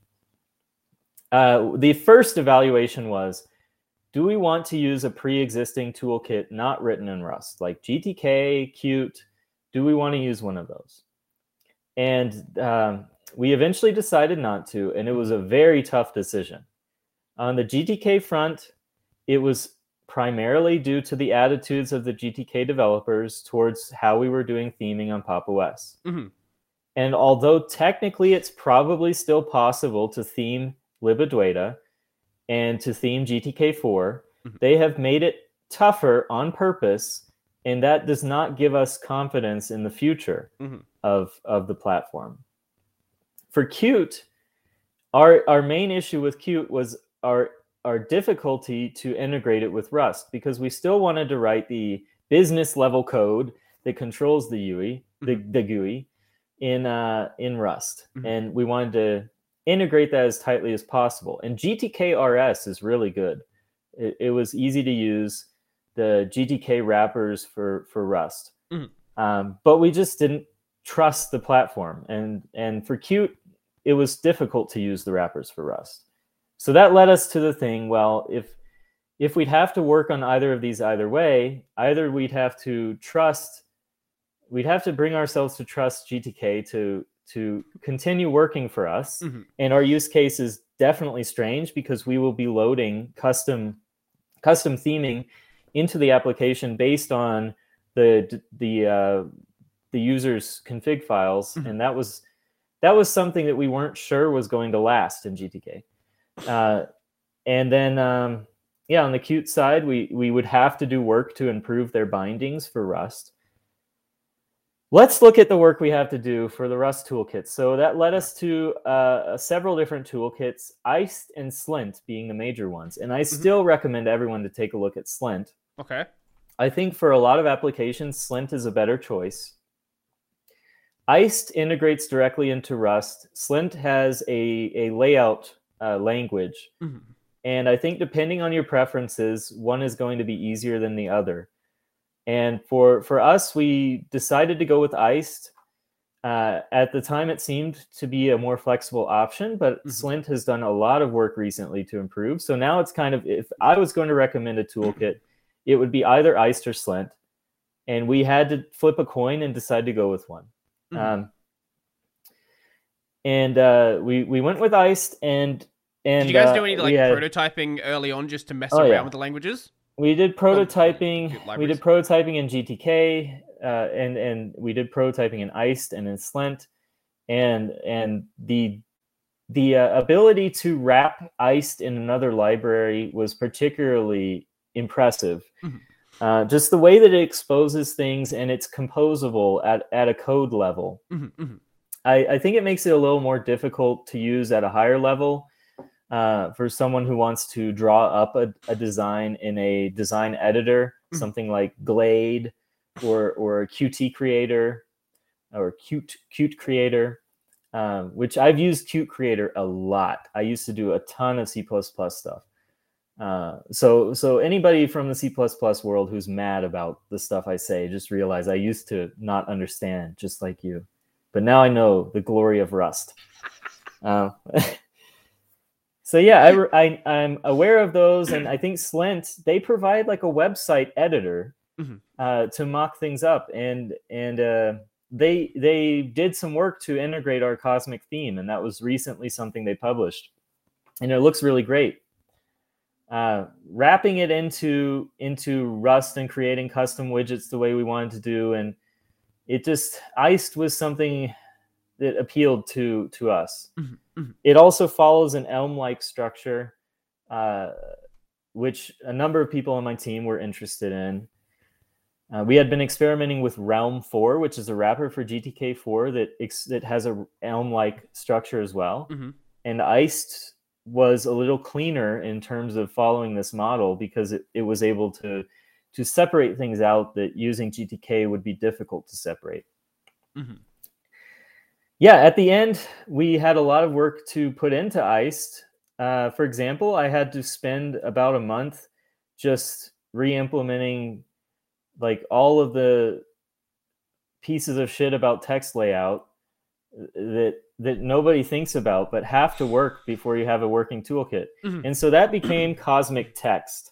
Uh, the first evaluation was do we want to use a pre-existing toolkit not written in Rust, like GTK, Qt? Do we want to use one of those? And um, we eventually decided not to, and it was a very tough decision. On the GTK front, it was primarily due to the attitudes of the GTK developers towards how we were doing theming on Pop OS. hmm And although technically it's probably still possible to theme libadwaita and to theme GTK4, Mhm. they have made it tougher on purpose, and that does not give us confidence in the future Mhm. of, of the platform. For Qt, our, our main issue with Qt was our our difficulty to integrate it with Rust because we still wanted to write the business level code that controls the UI, the, the GUI in uh, in Rust, Mhm. and we wanted to integrate that as tightly as possible. And GTK RS is really good. It, it was easy to use. the GTK wrappers for for Rust. Mhm. Um, but we just didn't trust the platform, and and for Qt, it was difficult to use the wrappers for Rust. So that led us to the thing. Well, if if we'd have to work on either of these either way, either we'd have to trust, we'd have to bring ourselves to trust GTK to to continue working for us. Mhm. And our use case is definitely strange because we will be loading custom custom theming into the application based on the the uh, the user's config files, Mhm. and that was that was something that we weren't sure was going to last in GTK. Uh, and then um, yeah, on the Qt side, we we would have to do work to improve their bindings for Rust. Let's look at the work we have to do for the Rust toolkits. So that led us to uh, several different toolkits, Iced and Slint being the major ones. And I still recommend everyone to take a look at Slint. Okay. I think for a lot of applications, Slint is a better choice. Iced integrates directly into Rust. Slint has a, a layout uh, language. Mhm. And I think depending on your preferences, one is going to be easier than the other. And for for us, we decided to go with Iced. Uh, at the time, it seemed to be a more flexible option, but Mhm. Slint has done a lot of work recently to improve. So now it's kind of if I was going to recommend a toolkit, it would be either Iced or Slint. And we had to flip a coin and decide to go with one. Mhm. Um, and uh, we we went with Iced and and Did you guys uh, do any like had- prototyping early on just to mess Oh, around yeah. with the languages? we did prototyping. We did prototyping in GTK, uh, and and we did prototyping in Iced and in Slint, and and the the uh, ability to wrap Iced in another library was particularly impressive. Mhm. Uh, just the way that it exposes things and it's composable at, at a code level. Mhm, mhm. I, I think it makes it a little more difficult to use at a higher level uh, for someone who wants to draw up a, a design in a design editor, Mhm. something like Glade or or Qt Creator or Cute Qt Creator, um, which I've used Cute Creator a lot. I used to do a ton of C stuff. Uh, so so anybody from the C world who's mad about the stuff I say, just realize I used to not understand, just like you but now I know the glory of Rust. Um, so yeah, I, I am aware of those, and I think Slint they provide like a website editor Mhm. uh, to mock things up, and and uh, they they did some work to integrate our cosmic theme, and that was recently something they published, and it looks really great. Uh, wrapping it into into Rust and creating custom widgets the way we wanted to do, and it just iced was something that appealed to to us Mhm, mhm. it also follows an elm like structure uh, which a number of people on my team were interested in uh, we had been experimenting with Relm 4 which is a wrapper for gtk4 that ex- that has a elm like structure as well Mhm. and iced was a little cleaner in terms of following this model because it, it was able to to separate things out that using GTK would be difficult to separate. Yeah, at the end, we had a lot of work to put into Iced. Uh, for example, I had to spend about a month just re-implementing like all of the pieces of shit about text layout uh, that that nobody thinks about but have to work before you have a working toolkit. Mhm. And so that became Cosmic Text.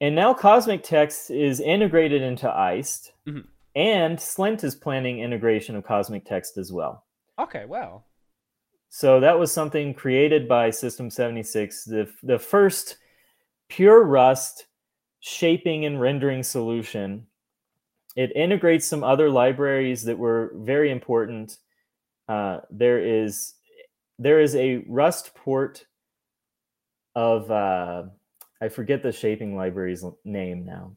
And now Cosmic Text is integrated into Iced, Mhm. And Slint is planning integration of Cosmic Text as well. Okay, wow. So that was something created by System 76, the, the first pure Rust shaping and rendering solution. It integrates some other libraries that were very important. Uh, there is there is a Rust port of uh, I forget the shaping library's name now.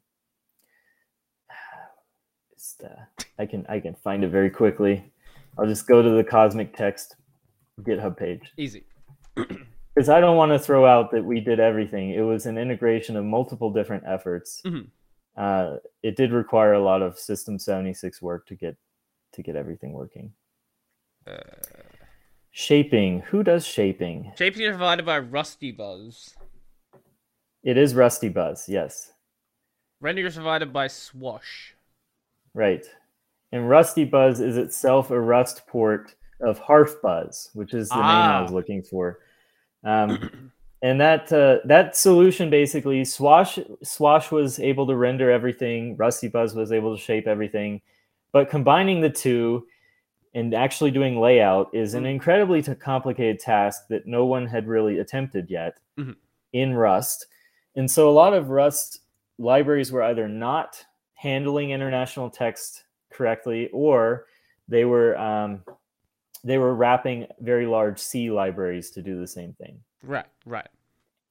It's the, I can I can find it very quickly. I'll just go to the Cosmic Text GitHub page Easy. because I don't want to throw out that we did everything. It was an integration of multiple different efforts. Mhm. Uh, it did require a lot of System 76 work to get to get everything working. Uh, Shaping. Who does shaping? shaping is provided by rustybuzz. It is rustybuzz. Yes. Render is provided by Swash. Right. And rustybuzz is itself a Rust port of HarfBuzz, which is the name I was Ah. looking for. Um, and that uh, that solution basically Swash Swash was able to render everything. rustybuzz was able to shape everything, but combining the two and actually doing layout is an Mhm. incredibly t- complicated task that no one had really attempted yet Mhm. in Rust. And so a lot of Rust libraries were either not handling international text correctly or they were um, they were wrapping very large C libraries to do the same thing. Right, right.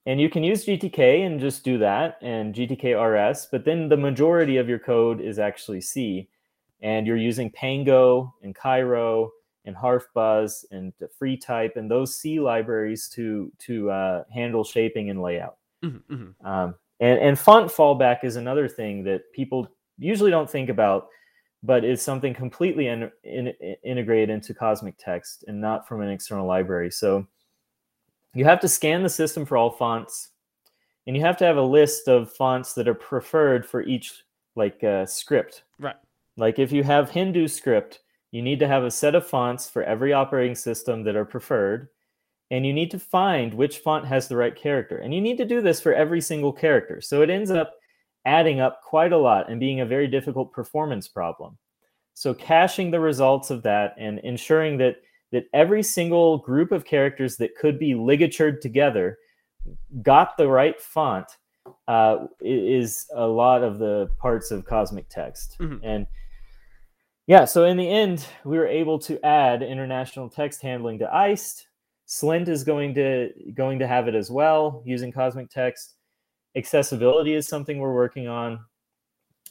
And you can use GTK and just do that and GTK RS, but then the majority of your code is actually C. And you're using Pango and Cairo and Harfbuzz and FreeType and those C libraries to to uh, handle shaping and layout. Mhm, mhm. Um, and, and font fallback is another thing that people usually don't think about, but is something completely in, in, integrated into Cosmic Text and not from an external library. So you have to scan the system for all fonts, and you have to have a list of fonts that are preferred for each like uh, script. Right. Like if you have Hindu script, you need to have a set of fonts for every operating system that are preferred, and you need to find which font has the right character. And you need to do this for every single character. So it ends up adding up quite a lot and being a very difficult performance problem. So caching the results of that and ensuring that that every single group of characters that could be ligatured together got the right font uh, is a lot of the parts of cosmic text Mhm. and yeah so in the end we were able to add international text handling to iced slint is going to going to have it as well using cosmic text accessibility is something we're working on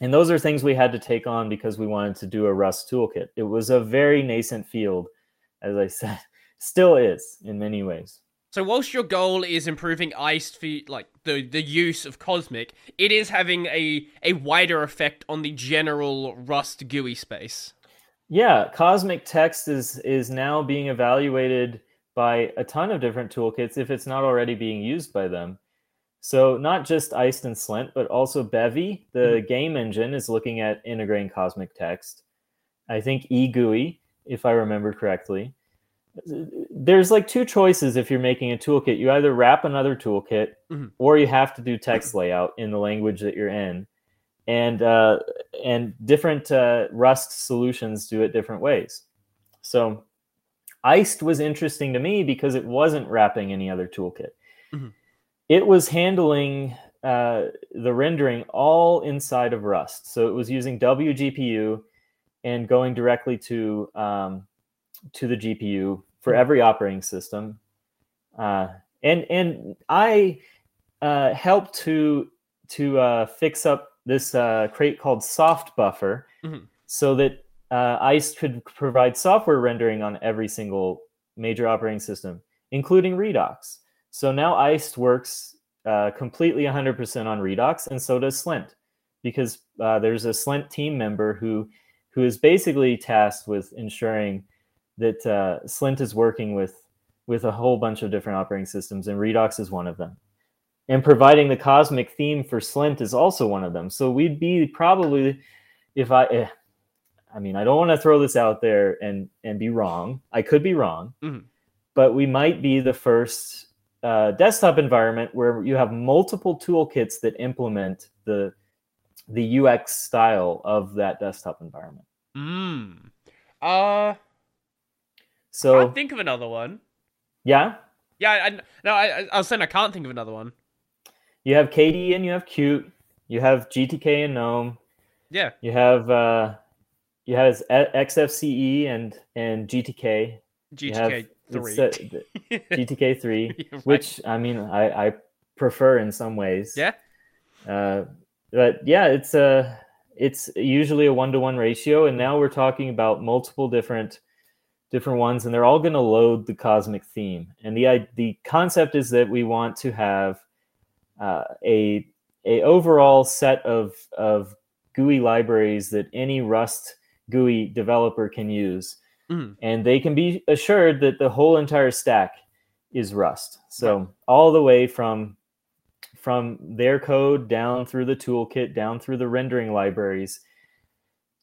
and those are things we had to take on because we wanted to do a rust toolkit it was a very nascent field as i said still is in many ways So whilst your goal is improving iced for like the the use of cosmic, it is having a a wider effect on the general Rust GUI space. Yeah, Cosmic Text is is now being evaluated by a ton of different toolkits if it's not already being used by them. So not just Iced and Slint, but also Bevy, the game engine, is looking at integrating Cosmic Text. I think eGUI, if I remember correctly. There's like two choices if you're making a toolkit. You either wrap another toolkit, Mhm. or you have to do text layout in the language that you're in and uh, and different uh, Rust solutions do it different ways. So, Iced was interesting to me because it wasn't wrapping any other toolkit. Mhm. It was handling uh, the rendering all inside of Rust. So it was using WGPU and going directly to um, to the GPU for every operating system. Uh, and and I uh, helped to to uh, fix up this uh, crate called Soft Buffer, Mhm. so that uh, Iced could provide software rendering on every single major operating system, including Redox. So now Iced works uh, completely 100% on Redox, and so does Slint, because uh, there's a Slint team member who who is basically tasked with ensuring that uh, Slint is working with with a whole bunch of different operating systems, and Redox is one of them. And providing the cosmic theme for Slint is also one of them. So we'd be probably, if I, eh, I mean, I don't want to throw this out there and and be wrong. I could be wrong, Mhm. but we might be the first uh, desktop environment where you have multiple toolkits that implement the the UX style of that desktop environment. Mm. Uh, So can't think of another one. yeah, Yeah, I, no, I, I- was saying I can't think of another one. you have KDE and you have Qt, you have GTK and GNOME, Yeah, you have uh, you have XFCE and and GTK. GTK three. it's, uh, GTK three, right. which I mean I, I prefer in some ways. Yeah. Uh, but yeah, it's a it's usually a one to one ratio, and now we're talking about multiple different different ones, and they're all going to load the cosmic theme. And the the concept is that we want to have uh, a a overall set of of GUI libraries that any Rust GUI developer can use Mhm. and they can be assured that the whole entire stack is Rust. So all the way from from their code down through the toolkit, down through the rendering libraries,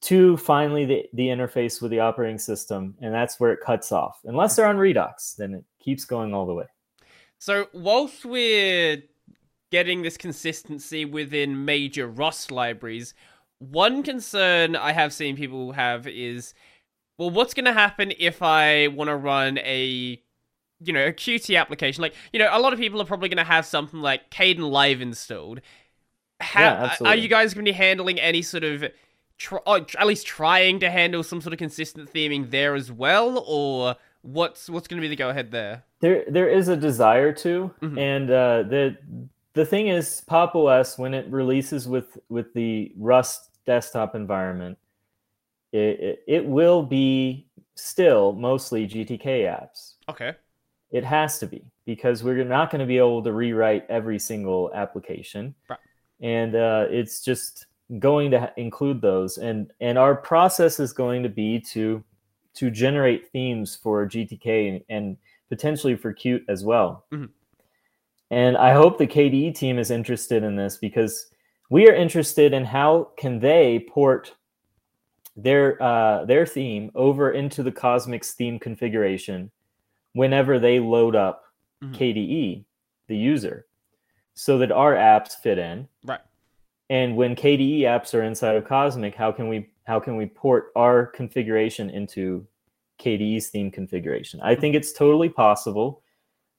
to finally the, the interface with the operating system. And that's where it cuts off. Unless they're on Redox, then it keeps going all the way. So, whilst we're getting this consistency within major Rust libraries, one concern I have seen people have is well, what's going to happen if I want to run a you know, a Qt application. Like, you know, a lot of people are probably going to have something like Caden Kdenlive installed. How, yeah, are you guys going to be handling any sort of, tr- at least trying to handle some sort of consistent theming there as well, or what's what's going to be the go ahead there? There, there is a desire to, mm-hmm. and uh, the the thing is, Pop OS when it releases with with the Rust desktop environment, it, it, it will be still mostly GTK apps. Okay. It has to be because we're not going to be able to rewrite every single application, right. and uh, it's just going to include those. and And our process is going to be to to generate themes for GTK and, and potentially for Qt as well. Mm-hmm. And I hope the KDE team is interested in this because we are interested in how can they port their uh, their theme over into the Cosmix theme configuration whenever they load up mm-hmm. KDE, the user, so that our apps fit in. Right. And when KDE apps are inside of Cosmic, how can we how can we port our configuration into KDE's theme configuration? I think it's totally possible.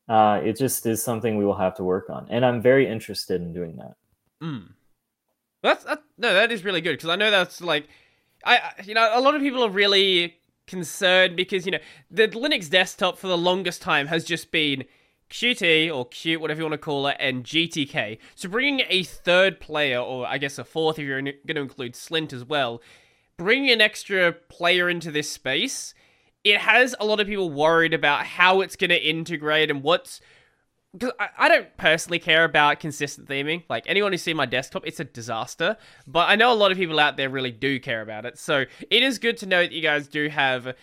Uh, it just is something we will have to work on, and I'm very interested in doing that. Mm. That's that, no, that is really good because I know that's like, I you know a lot of people are really concerned because you know the Linux desktop for the longest time has just been Qt or Qt, whatever you want to call it, and GTK. So bringing a third player, or I guess a fourth if you're going to include Slint as well, bringing an extra player into this space, it has a lot of people worried about how it's going to integrate and what's because I, I don't personally care about consistent theming. Like anyone who's seen my desktop, it's a disaster. But I know a lot of people out there really do care about it. So it is good to know that you guys do have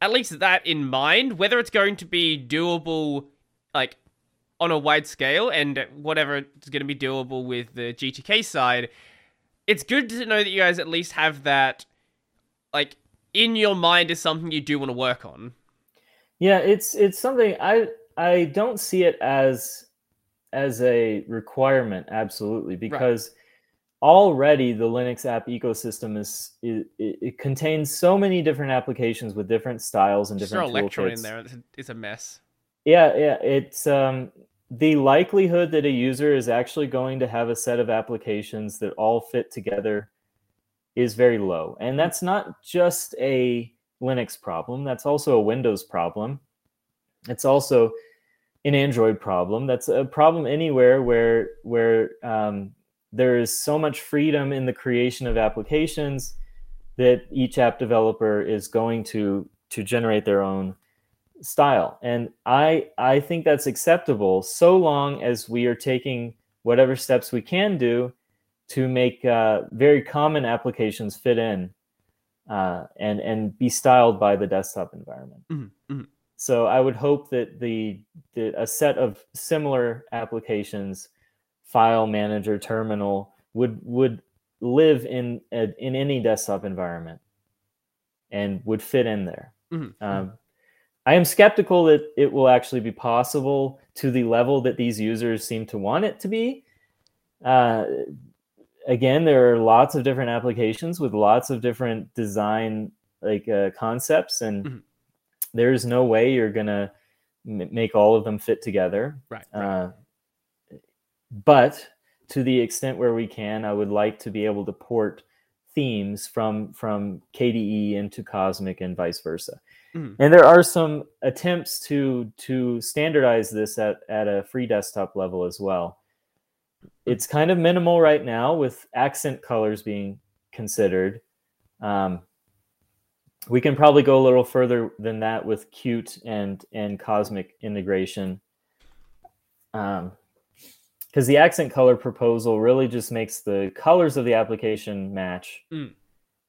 at least that in mind. Whether it's going to be doable, like on a wide scale, and whatever it's going to be doable with the GTK side, it's good to know that you guys at least have that, like in your mind, is something you do want to work on. Yeah, it's it's something I I don't see it as as a requirement absolutely because right. already the Linux app ecosystem is it, it, contains so many different applications with different styles and different Just Electron in there; it's a mess. Yeah, yeah, it's um the likelihood that a user is actually going to have a set of applications that all fit together is very low. And that's not just a Linux problem, that's also a Windows problem. It's also an Android problem. That's a problem anywhere where where um, there is so much freedom in the creation of applications that each app developer is going to to generate their own style. And I I think that's acceptable so long as we are taking whatever steps we can do to make uh, very common applications fit in uh, and and be styled by the desktop environment. Mm-hmm. Mm-hmm. So I would hope that the, the a set of similar applications, file manager, terminal, would would live in a, in any desktop environment and would fit in there. Mm-hmm. Um, I am skeptical that it will actually be possible to the level that these users seem to want it to be. Uh, again, there are lots of different applications with lots of different design like uh, concepts, and mm-hmm there's no way you're gonna m- make all of them fit together. Right. right. Uh, but to the extent where we can, I would like to be able to port themes from from KDE into Cosmic and vice versa. Mm. And there are some attempts to to standardize this at, at a free desktop level as well. It's kind of minimal right now with accent colors being considered. Um, we can probably go a little further than that with Qt and and cosmic integration um because the accent color proposal really just makes the colors of the application match mm.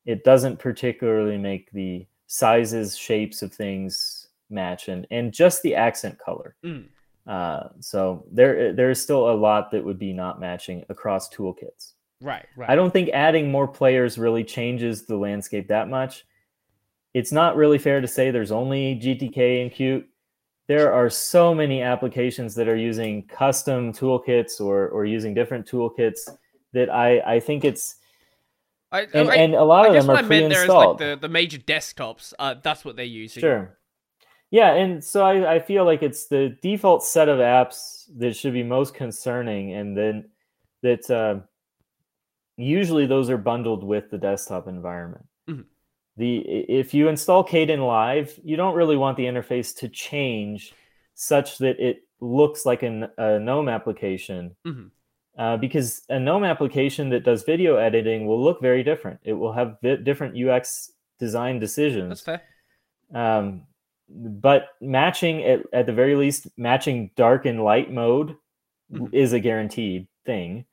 it doesn't particularly make the sizes shapes of things match and and just the accent color mm. Uh, so there there is still a lot that would be not matching across toolkits. Right, right. I don't think adding more players really changes the landscape that much. It's not really fair to say there's only GTK and Qt. There are so many applications that are using custom toolkits or or using different toolkits that I I think it's I, and, I, and a lot I of them are I meant there is pre-installed. like the, the major desktops. Uh, that's what they're using. Sure. Yeah, and so I, I feel like it's the default set of apps that should be most concerning, and then that uh, usually those are bundled with the desktop environment. The if you install Kdenlive, you don't really want the interface to change such that it looks like an, a GNOME application, Mhm. uh, because a GNOME application that does video editing will look very different. It will have vi- different UX design decisions That's fair. um, but matching at, at the very least matching dark and light mode Mhm. is a guaranteed thing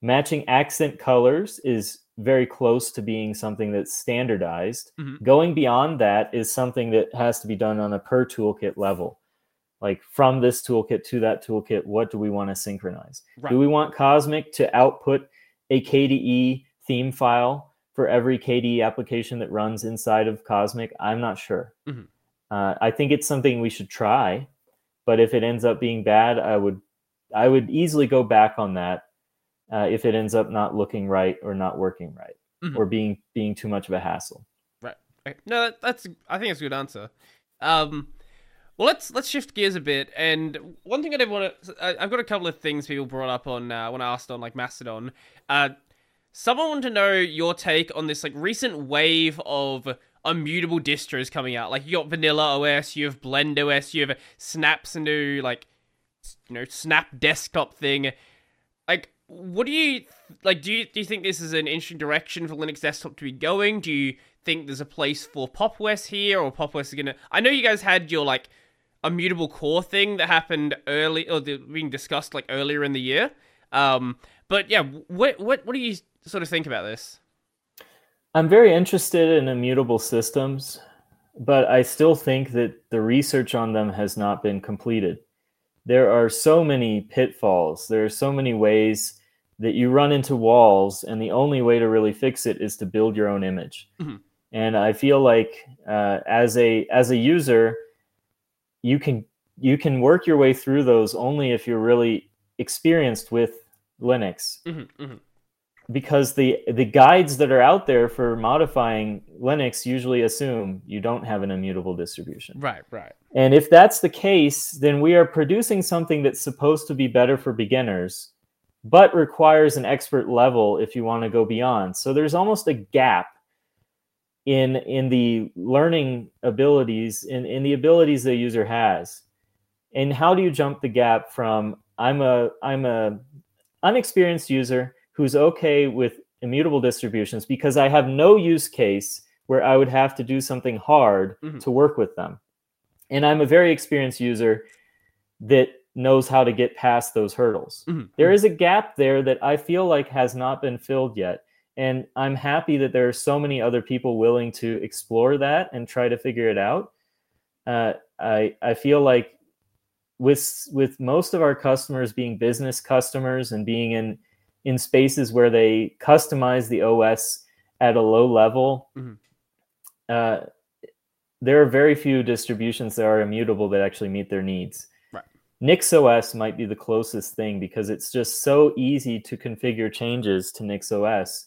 matching accent colors is very close to being something that's standardized Mhm. going beyond that is something that has to be done on a per toolkit level like from this toolkit to that toolkit what do we want to synchronize Right. do we want Cosmic to output a KDE theme file for every KDE application that runs inside of Cosmic? I'm not sure. Mhm. Uh, I think it's something we should try, but if it ends up being bad, I would I would easily go back on that uh, if it ends up not looking right or not working right Mhm. or being being too much of a hassle. right? No, that, that's. I think it's a good answer. Um, well, let's let's shift gears a bit. And one thing I did want to, I've got a couple of things people brought up on uh, when I asked on like Mastodon. Uh, someone wanted to know your take on this like recent wave of immutable distros coming out. Like you got Vanilla OS, you have Blend OS, you have Snap's new like, you know, Snap desktop thing. What do you like? Do you do you think this is an interesting direction for Linux desktop to be going? Do you think there's a place for Pop OS here, or Pop OS is gonna? I know you guys had your like immutable core thing that happened early, or the, being discussed like earlier in the year. Um, but yeah, what what what do you sort of think about this? I'm very interested in immutable systems, but I still think that the research on them has not been completed. There are so many pitfalls. There are so many ways that you run into walls, and the only way to really fix it is to build your own image. Mhm. And I feel like uh, as a as a user, you can you can work your way through those only if you're really experienced with Linux Mm-hmm, mm-hmm. because the the guides that are out there for modifying Linux usually assume you don't have an immutable distribution. Right, right. And if that's the case, then we are producing something that's supposed to be better for beginners, but requires an expert level if you want to go beyond. So there's almost a gap in in the learning abilities in, in the abilities the user has. And how do you jump the gap from I'm a I'm a unexperienced user who's okay with immutable distributions because I have no use case where I would have to do something hard Mhm. to work with them. And I'm a very experienced user that knows how to get past those hurdles. Mhm, There is a gap there that I feel like has not been filled yet. And I'm happy that there are so many other people willing to explore that and try to figure it out. Uh, I I feel like with with most of our customers being business customers and being in in spaces where they customize the OS at a low level, Mhm. uh, there are very few distributions that are immutable that actually meet their needs. NixOS might be the closest thing because it's just so easy to configure changes to NixOS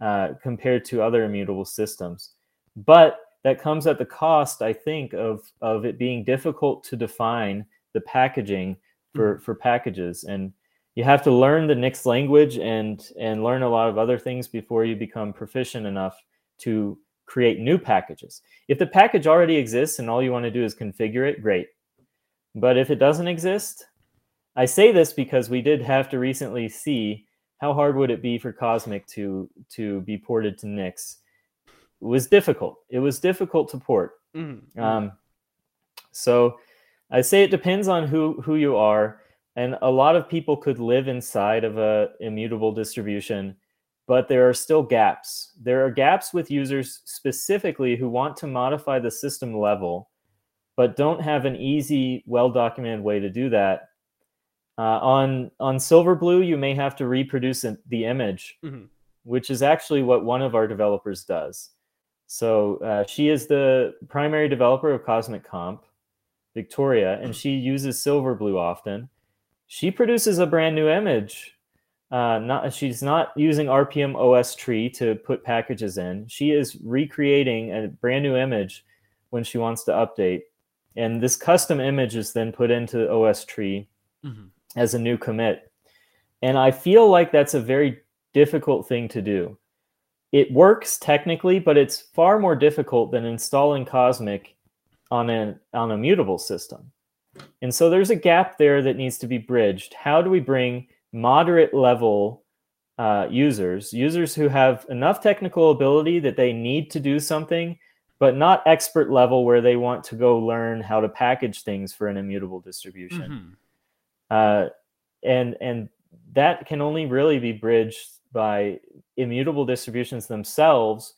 uh, compared to other immutable systems. But that comes at the cost, I think, of of it being difficult to define the packaging for for packages, and you have to learn the Nix language and and learn a lot of other things before you become proficient enough to create new packages. If the package already exists and all you want to do is configure it, great. But if it doesn't exist, I say this because we did have to recently see how hard would it be for Cosmic to to be ported to Nix. It was difficult. It was difficult to port. Mhm, Um, so I say it depends on who who you are, and a lot of people could live inside of a immutable distribution, but there are still gaps. There are gaps with users specifically who want to modify the system level, but don't have an easy, well documented way to do that. Uh, on on Silverblue, you may have to reproduce the image, mm-hmm. which is actually what one of our developers does. So uh, she is the primary developer of Cosmic Comp, Victoria, and she uses Silverblue often. She produces a brand new image. Uh, not she's not using rpm-ostree to put packages in. She is recreating a brand new image when she wants to update, and this custom image is then put into OSTree mm-hmm. as a new commit. And I feel like that's a very difficult thing to do it works technically, but it's far more difficult than installing Cosmic on a on a mutable system. And so there's a gap there that needs to be bridged. How do we bring moderate level uh, users, users who have enough technical ability that they need to do something, but not expert level where they want to go learn how to package things for an immutable distribution. Mm-hmm. Uh, and and that can only really be bridged by immutable distributions themselves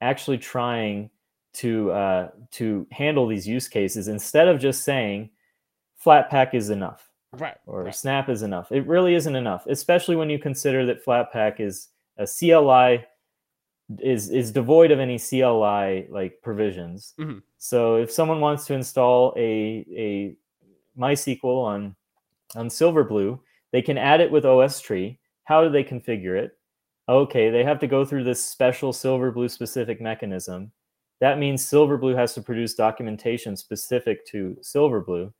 actually trying to uh, to handle these use cases instead of just saying Flatpak is enough right or right. snap is enough it really isn't enough especially when you consider that Flatpak is a cli is is devoid of any cli like provisions mm-hmm. so if someone wants to install a a mysql on on silverblue they can add it with ostree how do they configure it? Okay, they have to go through this special Silverblue specific mechanism. That means Silverblue has to produce documentation specific to Silverblue.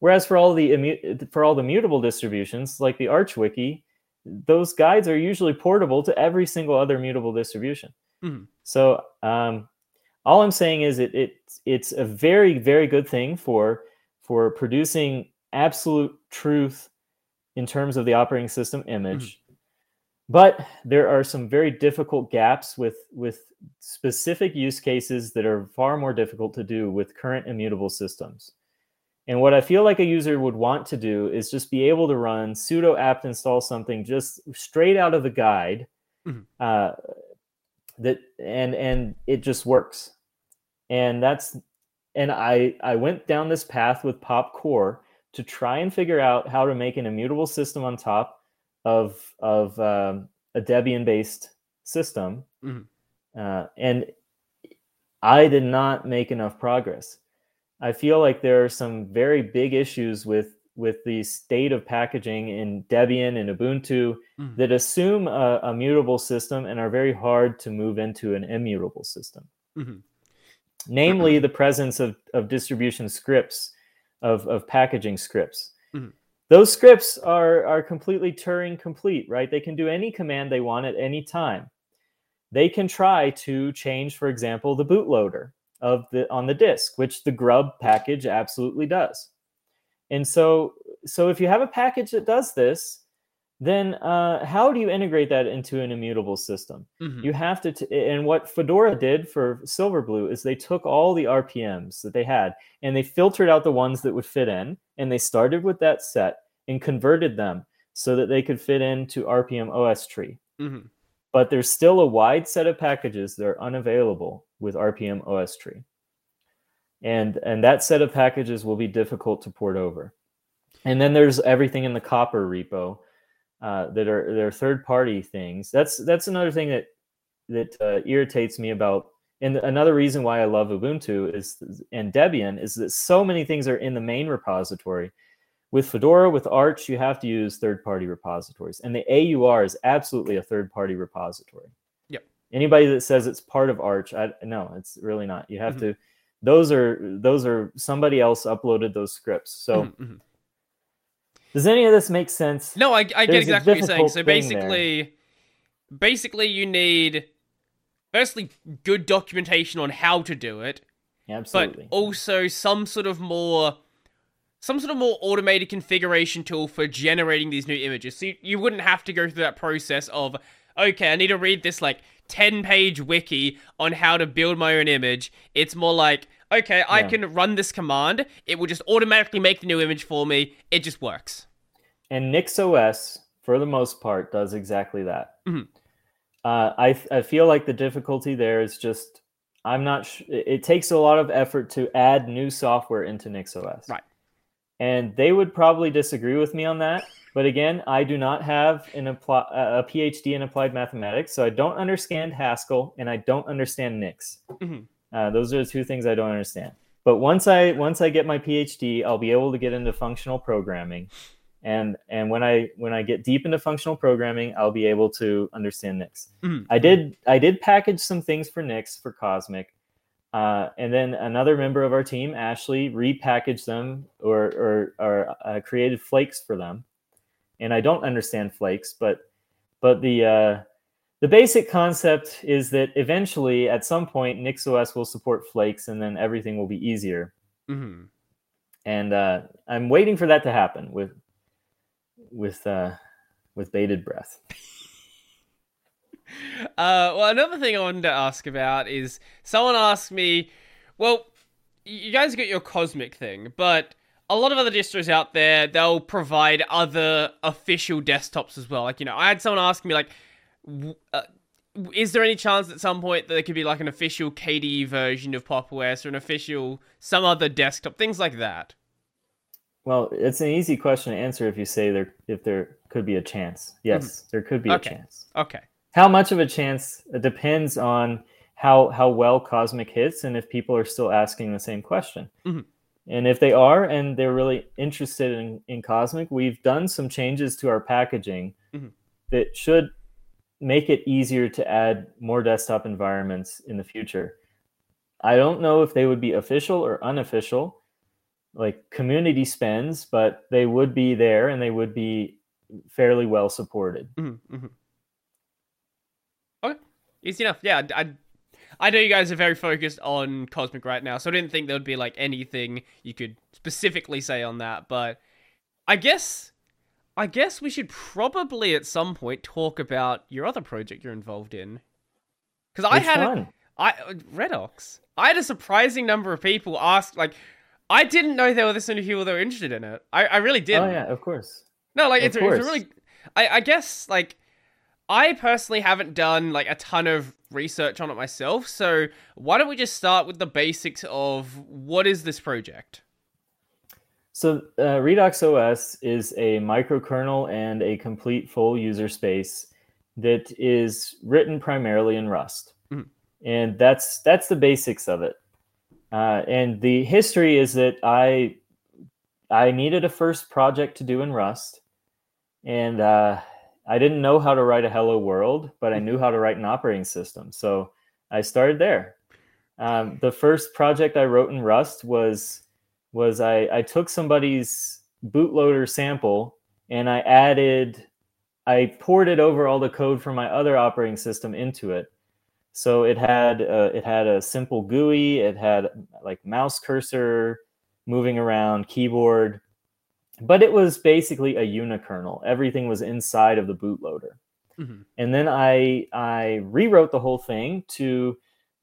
Whereas for all the for all the mutable distributions, like the Arch Wiki, those guides are usually portable to every single other mutable distribution. Mm-hmm. So um, all I'm saying is it, it it's a very very good thing for for producing absolute truth in terms of the operating system image. Mm-hmm but there are some very difficult gaps with with specific use cases that are far more difficult to do with current immutable systems and what i feel like a user would want to do is just be able to run sudo apt install something just straight out of the guide mm-hmm. uh, that and and it just works and that's and i i went down this path with popcore to try and figure out how to make an immutable system on top of of um, a Debian based system, mm-hmm. uh, and I did not make enough progress. I feel like there are some very big issues with with the state of packaging in Debian and Ubuntu mm-hmm. that assume a, a, mutable system and are very hard to move into an immutable system. Mm-hmm. Namely, the presence of, of distribution scripts, of, of packaging scripts. Mm-hmm those scripts are are completely Turing complete, right? They can do any command they want at any time. They can try to change, for example, the bootloader of the on the disk, which the grub package absolutely does. And so, so if you have a package that does this, then uh, how do you integrate that into an immutable system? Mm-hmm. You have to, t- and what Fedora did for Silverblue is they took all the RPMs that they had and they filtered out the ones that would fit in, and they started with that set and converted them so that they could fit into rpm-ostree. Mm-hmm. But there's still a wide set of packages that are unavailable with rpm-ostree. And, and that set of packages will be difficult to port over. And then there's everything in the COPR repo uh, that are they're third party things. That's that's another thing that that uh, irritates me about. And another reason why I love Ubuntu is and Debian is that so many things are in the main repository. With Fedora, with Arch, you have to use third party repositories, and the AUR is absolutely a third party repository. Yep. Anybody that says it's part of Arch, I no, it's really not. You have mm-hmm. to. Those are those are somebody else uploaded those scripts. So. Mm-hmm. mm-hmm. Does any of this make sense? No, I, I get exactly what you're saying. So basically, basically, you need firstly good documentation on how to do it, absolutely, but also some sort of more, some sort of more automated configuration tool for generating these new images. So you, you wouldn't have to go through that process of, okay, I need to read this like 10 page wiki on how to build my own image. It's more like, okay, I can run this command. It will just automatically make the new image for me. It just works. And NixOS, for the most part, does exactly that. Mm-hmm. Uh, I I feel like the difficulty there is just I'm not. Sh- it takes a lot of effort to add new software into NixOS. Right. And they would probably disagree with me on that. But again, I do not have an apply, a PhD in applied mathematics, so I don't understand Haskell and I don't understand Nix. Mhm. Uh, those are the two things I don't understand. But once I once I get my PhD, I'll be able to get into functional programming, and and when I when I get deep into functional programming, I'll be able to understand Nix. Mhm. I did I did package some things for Nix for Cosmic, uh, and then another member of our team, Ashley, repackaged them or or, or uh, created flakes for them. And I don't understand flakes, but but the uh, the basic concept is that eventually, at some point, NixOS will support flakes, and then everything will be easier. Mhm. And uh, I'm waiting for that to happen with with uh, with bated breath. Uh, well, another thing I wanted to ask about is someone asked me, well, you guys got your Cosmic thing, but a lot of other distros out there, they'll provide other official desktops as well. Like, you know, I had someone ask me, like, w- uh, is there any chance at some point that there could be like an official KDE version of Pop OS or an official some other desktop, things like that? Well, it's an easy question to answer if you say there if there could be a chance. Yes, there could be Okay. a chance. Okay. How much of a chance depends on how how well Cosmic hits and if people are still asking the same question. Mhm. And if they are and they're really interested in, in Cosmic, we've done some changes to our packaging Mhm. that should make it easier to add more desktop environments in the future. I don't know if they would be official or unofficial, like community spins, but they would be there and they would be fairly well supported. hmm hmm Okay, easy enough. Yeah, I, I, I know you guys are very focused on Cosmic right now, so I didn't think there would be like anything you could specifically say on that. But I guess, I guess we should probably at some point talk about your other project you're involved in. Because I had a, one? I Redox. I had a surprising number of people ask like. I didn't know there were this many people that were interested in it. I, I really didn't. Oh yeah, of course. No, like Of it's, a- it's a really. I, I guess like I personally haven't done like a ton of research on it myself. So why don't we just start with the basics of what is this project? So uh, Redox OS is a microkernel and a complete full user space that is written primarily in Rust, Mhm. and that's that's the basics of it. Uh, and the history is that I I needed a first project to do in Rust, and uh, I didn't know how to write a Hello World, but I knew how to write an operating system, so I started there. Um, the first project I wrote in Rust was was I, I took somebody's bootloader sample and I added, I ported it over all the code from my other operating system into it. So it had uh, it had a simple GUI, it had like mouse cursor moving around, keyboard, but it was basically a unikernel. Everything was inside of the bootloader Mhm. and then I I rewrote the whole thing to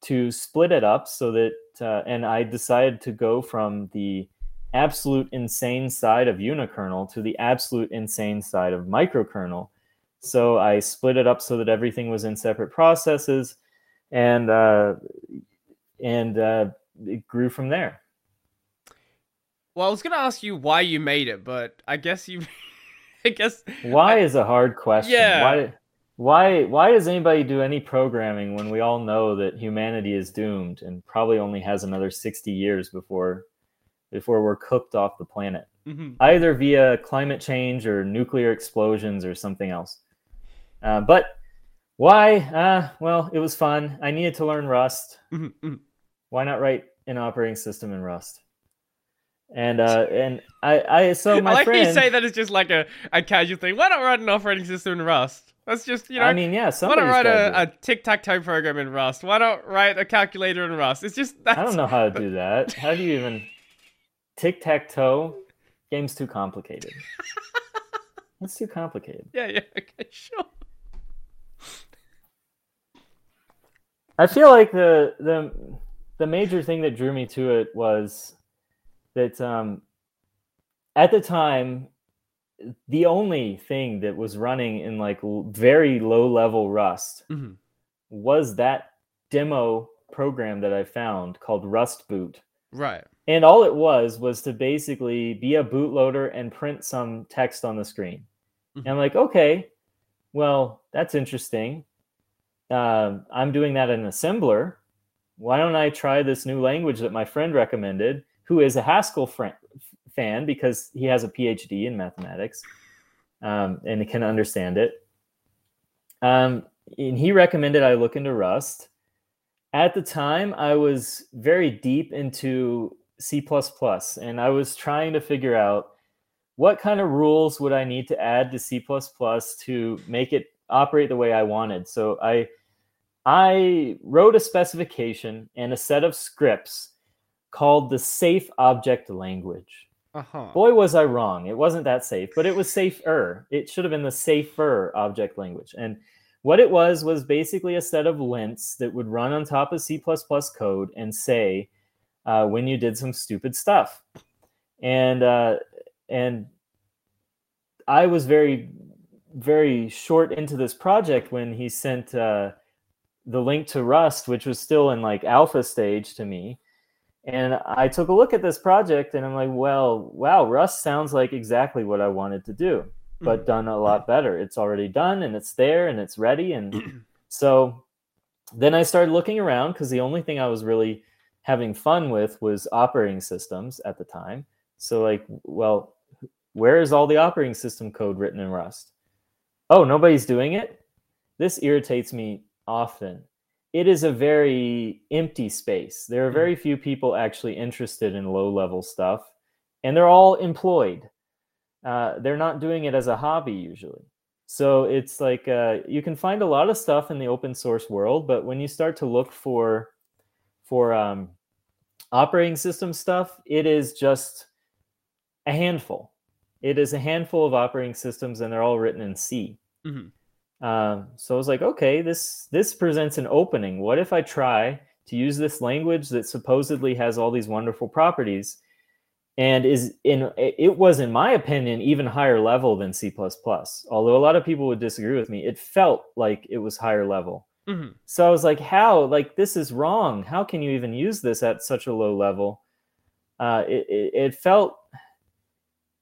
to split it up so that uh, and I decided to go from the absolute insane side of unikernel to the absolute insane side of microkernel. So I split it up so that everything was in separate processes, and uh, and uh, it grew from there. Well, I was gonna ask you why you made it, but I guess you, I guess Why is a hard question. Yeah. Why why why does anybody do any programming when we all know that humanity is doomed and probably only has another 60 years before before we're cooked off the planet? Mhm. Either via climate change or nuclear explosions or something else. Uh, but why? Uh, well, it was fun. I needed to learn Rust. Mhm. Mhm. Why not write an operating system in Rust? And uh, and I, I so my I like friend. you say that as just like a, a casual thing. Why not write an operating system in Rust? That's just you know. I mean, yeah, why not write a, a tic tac toe program in Rust? Why not write a calculator in Rust? It's just that's I don't know how to do that. How do you even tic tac toe? Game's too complicated. It's too complicated. Yeah, yeah, okay, sure. I feel like the the the major thing that drew me to it was that um, at the time the only thing that was running in like very low level Rust Mhm. was that demo program that I found called Rust Boot. Right. And all it was was to basically be a bootloader and print some text on the screen. And I'm like, okay, well, that's interesting. Um, I'm doing that in assembler. Why don't I try this new language that my friend recommended, who is a Haskell friend, fan because he has a PhD in mathematics um, and can understand it. Um, and he recommended I look into Rust. At the time, I was very deep into C, and I was trying to figure out what kind of rules would I need to add to C to make it operate the way I wanted. So I I wrote a specification and a set of scripts called the safe object language. Uh-huh. Boy, was I wrong. It wasn't that safe, but it was safer. It should have been the safer object language. And what it was was basically a set of lints that would run on top of C code and say uh, when you did some stupid stuff. And uh, and I was very very short into this project when he sent uh, the link to Rust, which was still in like alpha stage to me. And I took a look at this project and I'm like, well, wow, Rust sounds like exactly what I wanted to do, but mm-hmm. done a lot better. It's already done and it's there and it's ready. And so then I started looking around because the only thing I was really having fun with was operating systems at the time. So, like, well, where is all the operating system code written in Rust? Oh, nobody's doing it? This irritates me often it is a very empty space. There are mm-hmm. very few people actually interested in low level stuff, and they're all employed. Uh, they're not doing it as a hobby usually. So it's like uh, you can find a lot of stuff in the open source world, but when you start to look for for um, operating system stuff, it is just a handful. It is a handful of operating systems, and they're all written in C. Mm-hmm. Um, so I was like, okay, this this presents an opening. What if I try to use this language that supposedly has all these wonderful properties, and is in it was in my opinion even higher level than C++. Although a lot of people would disagree with me, it felt like it was higher level. Mm-hmm. So I was like, how? Like this is wrong. How can you even use this at such a low level? Uh, it, it, it felt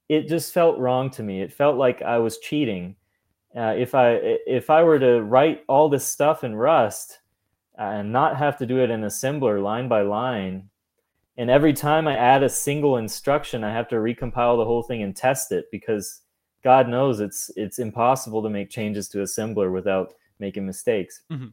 it just felt wrong to me. It felt like I was cheating uh, if I if I were to write all this stuff in Rust uh, and not have to do it in assembler line by line, and every time I add a single instruction, I have to recompile the whole thing and test it because God knows it's it's impossible to make changes to assembler without making mistakes. Mm-hmm.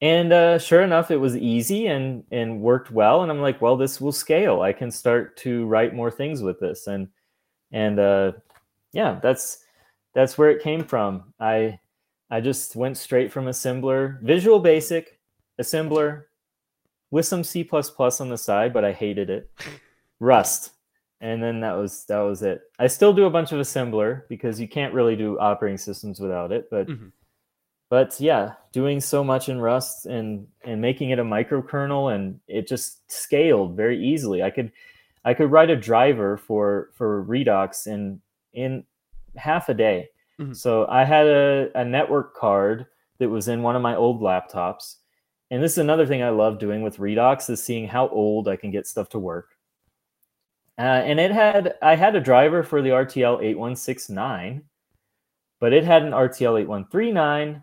And uh, sure enough, it was easy and and worked well. And I'm like, well, this will scale. I can start to write more things with this. And and uh, yeah, that's that's where it came from. I I just went straight from assembler, Visual Basic, assembler, with some C on the side, but I hated it. Rust, and then that was that was it. I still do a bunch of assembler because you can't really do operating systems without it, but. Mm-hmm. But yeah, doing so much in Rust and and making it a microkernel and it just scaled very easily. I could I could write a driver for for Redox in in half a day. Mm-hmm. So I had a, a network card that was in one of my old laptops. And this is another thing I love doing with Redox is seeing how old I can get stuff to work. Uh, and it had I had a driver for the RTL 8169, but it had an RTL 8139.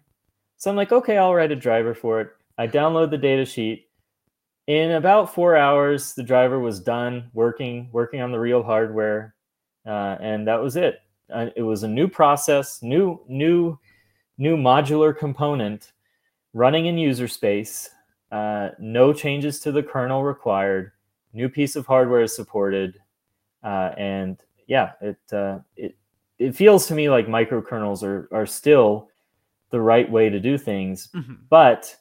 So I'm like, okay, I'll write a driver for it. I download the data sheet. In about four hours, the driver was done working, working on the real hardware, uh, and that was it uh, it was a new process, new new new modular component running in user space. Uh, no changes to the kernel required. New piece of hardware is supported, uh, and yeah, it uh, it it feels to me like microkernels are are still the right way to do things, mm-hmm. but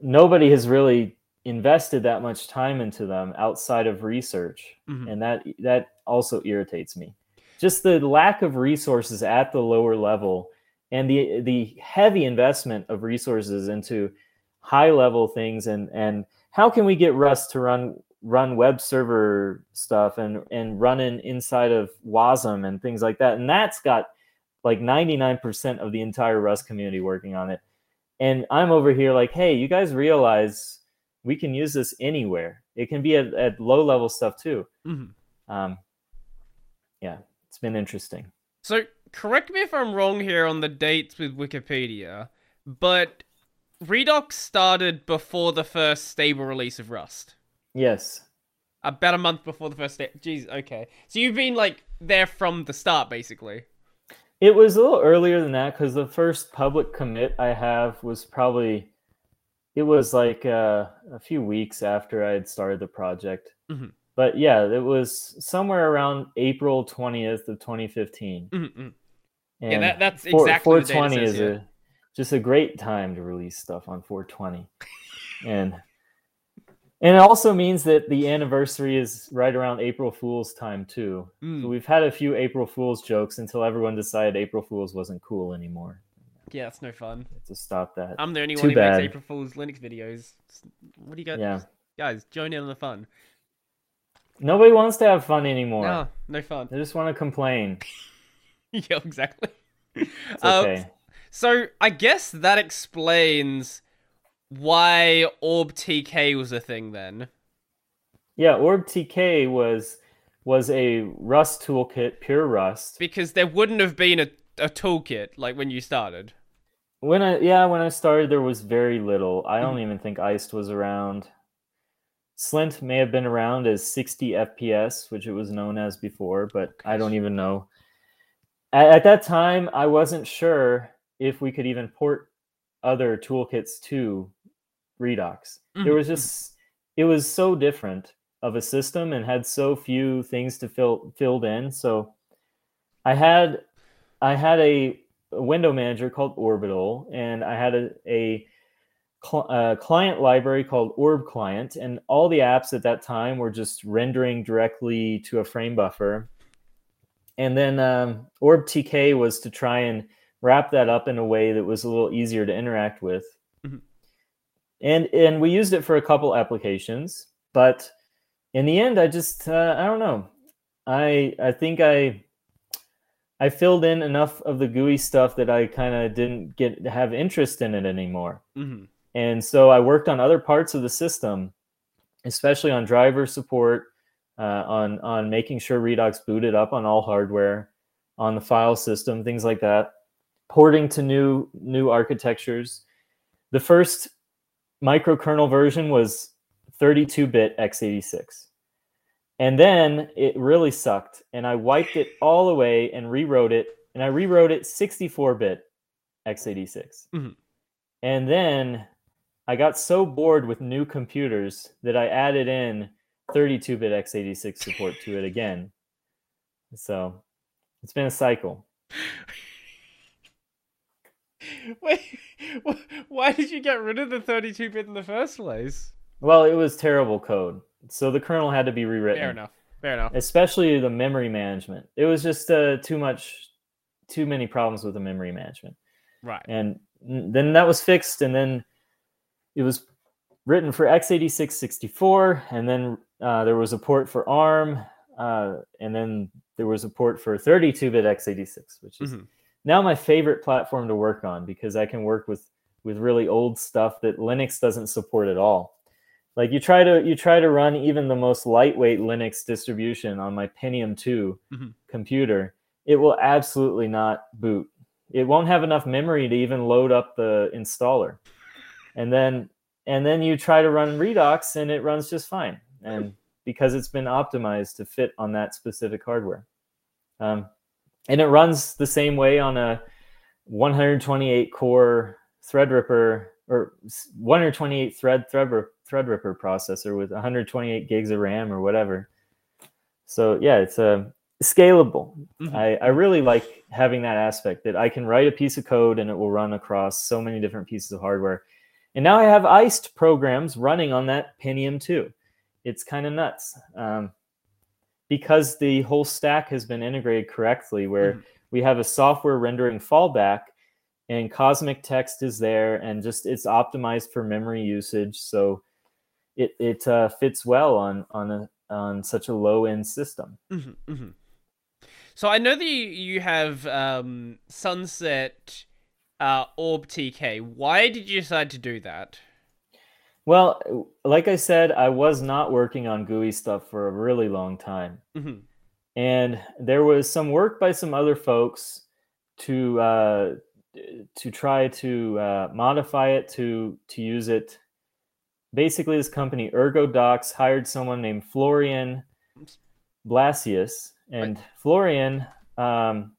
nobody has really invested that much time into them outside of research, mm-hmm. and that that also irritates me just the lack of resources at the lower level and the the heavy investment of resources into high level things and and how can we get rust to run run web server stuff and and run in inside of wasm and things like that and that's got like 99% of the entire rust community working on it and I'm over here like, hey, you guys realize we can use this anywhere. It can be at, at low level stuff too. Mm-hmm. Um, yeah, it's been interesting. So correct me if I'm wrong here on the dates with Wikipedia, but Redox started before the first stable release of Rust. Yes. About a month before the first. Sta- Jeez, okay. So you've been like there from the start, basically. It was a little earlier than that because the first public commit I have was probably, it was like uh, a few weeks after I had started the project. Mhm. But yeah, it was somewhere around April 20th of 2015. Mm-hmm. And Yeah, that, that's exactly the 420 says is here. a just a great time to release stuff on 420 and and it also means that the anniversary is right around april fool's time too Mm. so we've had a few april fool's jokes until everyone decided april fool's wasn't cool anymore Yeah, it's no fun. to stop that I'm the only Too one who bad. makes April Fool's Linux videos. What do you got? yeah Guys, join in on the fun. Nobody wants to have fun anymore No, no fun. they just want to complain yeah, exactly. it's Um, okay So I guess that explains why OrbTK was a thing then. yeah OrbTK was was a rust toolkit pure rust Because there wouldn't have been a, a toolkit like when you started. When I yeah, when I started there was very little. I Mm-hmm. don't even think Iced was around. Slint may have been around as SixtyFPS, which it was known as before, but I don't even know. At, at that time, I wasn't sure if we could even port other toolkits to Redox. There Mhm, was just it was so different of a system and had so few things to fill filled in. So I had I had a, a window manager called Orbital, and I had a, a, cl- a client library called Orb Client, and all the apps at that time were just rendering directly to a frame buffer. And then um, OrbTK was to try and wrap that up in a way that was a little easier to interact with. Mhm. And and we used it for a couple applications, but in the end, I just uh, I don't know. I I think I I filled in enough of the GUI stuff that I kind of didn't get have interest in it anymore. hmm And so I worked on other parts of the system, especially on driver support, uh, on on making sure Redox booted up on all hardware, on the file system, things like that, porting to new new architectures. The first microkernel version was 32-bit x86. And then it really sucked, and I wiped it all away and rewrote it, and I rewrote it 64-bit x86. Mhm. And then I got so bored with new computers that I added in 32-bit x86 support to it again. So it's been a cycle. Wait, why did you get rid of the 32 bit in the first place? Well, it was terrible code, so the kernel had to be rewritten. Fair enough. Fair enough. Especially the memory management. It was just uh, too much, too many problems with the memory management. Right. and then that was fixed and then it was written for x86 64 and then uh, there was a port for arm uh, and then there was a port for 32-bit x86 which is Mhm. now my favorite platform to work on because i can work with with really old stuff that linux doesn't support at all like you try to you try to run even the most lightweight linux distribution on my pentium 2 Mhm. computer it will absolutely not boot it won't have enough memory to even load up the installer and then and then you try to run redox and it runs just fine and because it's been optimized to fit on that specific hardware um, and it runs the same way on a 128 core threadripper or 128 thread threadripper, threadripper processor with 128 gigs of ram or whatever so yeah it's a scalable Mhm. I, I really like having that aspect that I can write a piece of code and it will run across so many different pieces of hardware. And now I have iced programs running on that Pentium 2. It's kind of nuts um, because the whole stack has been integrated correctly, where Mhm. we have a software rendering fallback and Cosmic Text is there and just it's optimized for memory usage. So it, it uh, fits well on, on, a, on such a low end system. hmm hmm So I know that you, you have um, Sunset uh, OrbTK. Why did you decide to do that? Well, like I said, I was not working on GUI stuff for a really long time. Mm-hmm. And there was some work by some other folks to uh, to try to uh, modify it to to use it. Basically, this company ErgoDocs hired someone named Florian Blasius, and Florian um,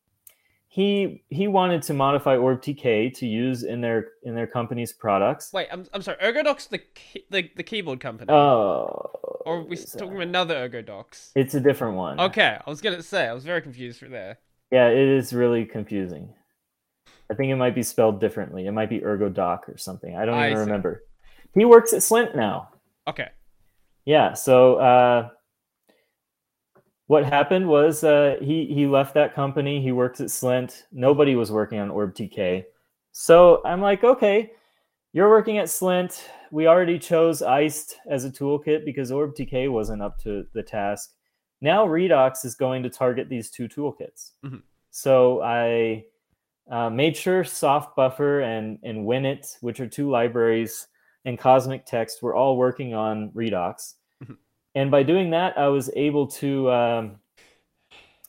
he he wanted to modify OrbTK to use in their in their company's products. Wait, I'm, I'm sorry. ErgoDocs, the key, the the keyboard company, Oh, or are we talking about another ErgoDocs? It's a different one. Okay, I was gonna say I was very confused for there. Yeah, it is really confusing. I think it might be spelled differently. It might be ErgoDoc or something. I don't I even see. remember. He works at Slint now. Okay. Yeah. So uh, what happened was uh, he he left that company. He works at Slint. Nobody was working on OrbTK. So I'm like, okay, you're working at Slint. We already chose Iced as a toolkit because OrbTK wasn't up to the task. Now Redox is going to target these two toolkits. Mhm. So I uh, made sure softbuffer and and Winit, which are two libraries, and Cosmic Text were all working on Redox. And by doing that, I was able to um,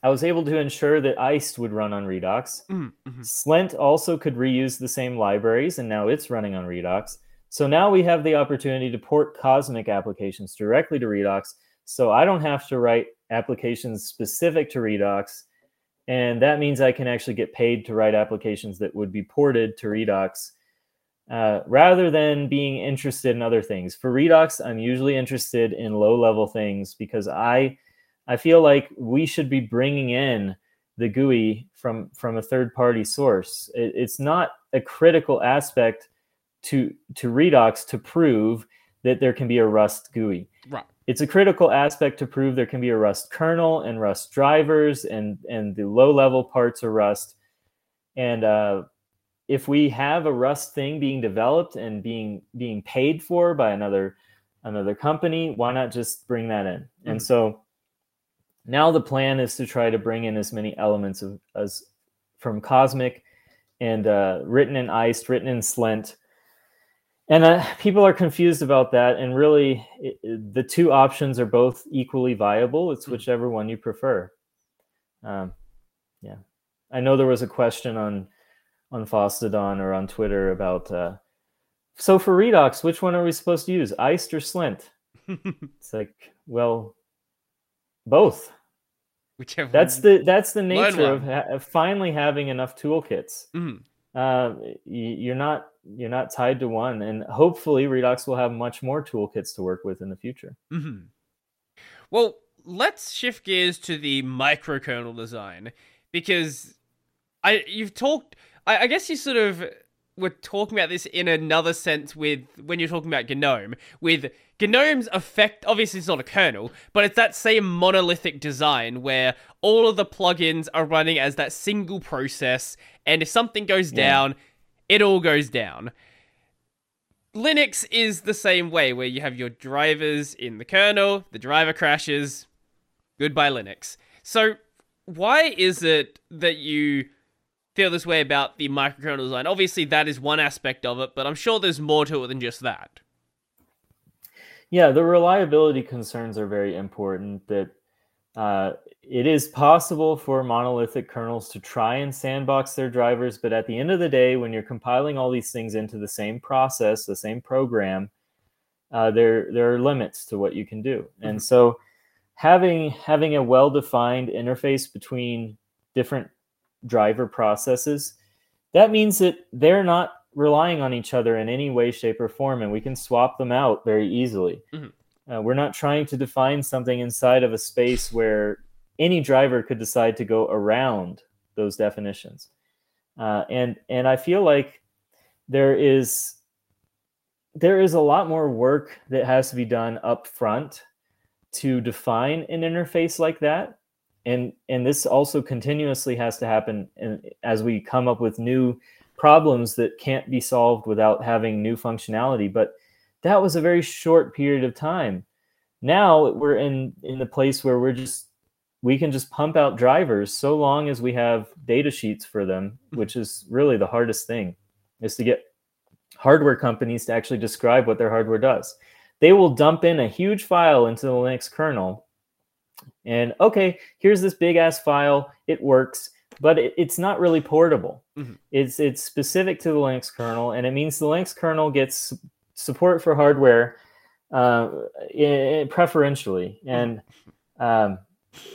I was able to ensure that Iced would run on Redox. Mhm, mhm. Slint also could reuse the same libraries, and now it's running on Redox. So now we have the opportunity to port Cosmic applications directly to Redox. So I don't have to write applications specific to Redox. And that means I can actually get paid to write applications that would be ported to Redox uh, rather than being interested in other things. For Redox, I'm usually interested in low level things because I, I feel like we should be bringing in the GUI from from a third party source. It, it's not a critical aspect to to Redox to prove that there can be a Rust GUI. Right. It's a critical aspect to prove there can be a Rust kernel and Rust drivers and and the low level parts of Rust. And uh, if we have a Rust thing being developed and being being paid for by another another company, why not just bring that in? And Mhm. so now the plan is to try to bring in as many elements of as from Cosmic and uh, written in Iced, written in Slint. And uh, people are confused about that. And really, it, it- the two options are both equally viable. It's Mhm. whichever one you prefer. Um, yeah, I know there was a question on on Fosstodon or on Twitter about. Uh, so for Redox, which one are we supposed to use, Iced or Slint? It's like, well, both Whichever. that's the that's the nature of, ha- of finally having enough toolkits Mhm. uh, y- you're not you're not tied to one and hopefully Redox will have much more toolkits to work with in the future Mhm. Well, let's shift gears to the microkernel design because I you've talked. I, I guess you sort of were talking about this in another sense with when you're talking about GNOME. With GNOME's effect, obviously it's not a kernel, but it's that same monolithic design where all of the plugins are running as that single process, and if something goes Yeah. down, it all goes down. Linux is the same way, where you have your drivers in the kernel, the driver crashes, goodbye Linux. So, why is it that you feel this way about the microkernel design? Obviously, that is one aspect of it, but I'm sure there's more to it than just that. yeah the reliability concerns are very important that uh, it is possible for monolithic kernels to try and sandbox their drivers but at the end of the day when you're compiling all these things into the same process the same program uh, there there are limits to what you can do and so having having a well-defined interface between different driver processes that means that they're not relying on each other in any way shape or form and we can swap them out very easily. Mhm. uh, we're not trying to define something inside of a space where any driver could decide to go around those definitions. Uh, and and i feel like there is there is a lot more work that has to be done up front to define an interface like that and and this also continuously has to happen in, as we come up with new problems that can't be solved without having new functionality but that was a very short period of time now we're in in the place where we're just we can just pump out drivers so long as we have data sheets for them which is really the hardest thing is to get hardware companies to actually describe what their hardware does. They will dump in a huge file into the Linux kernel. And okay, here's this big ass file. It works, but it, it's not really portable. Mm-hmm. It's it's specific to the Linux kernel, and it means the Linux kernel gets support for hardware uh, preferentially, and um,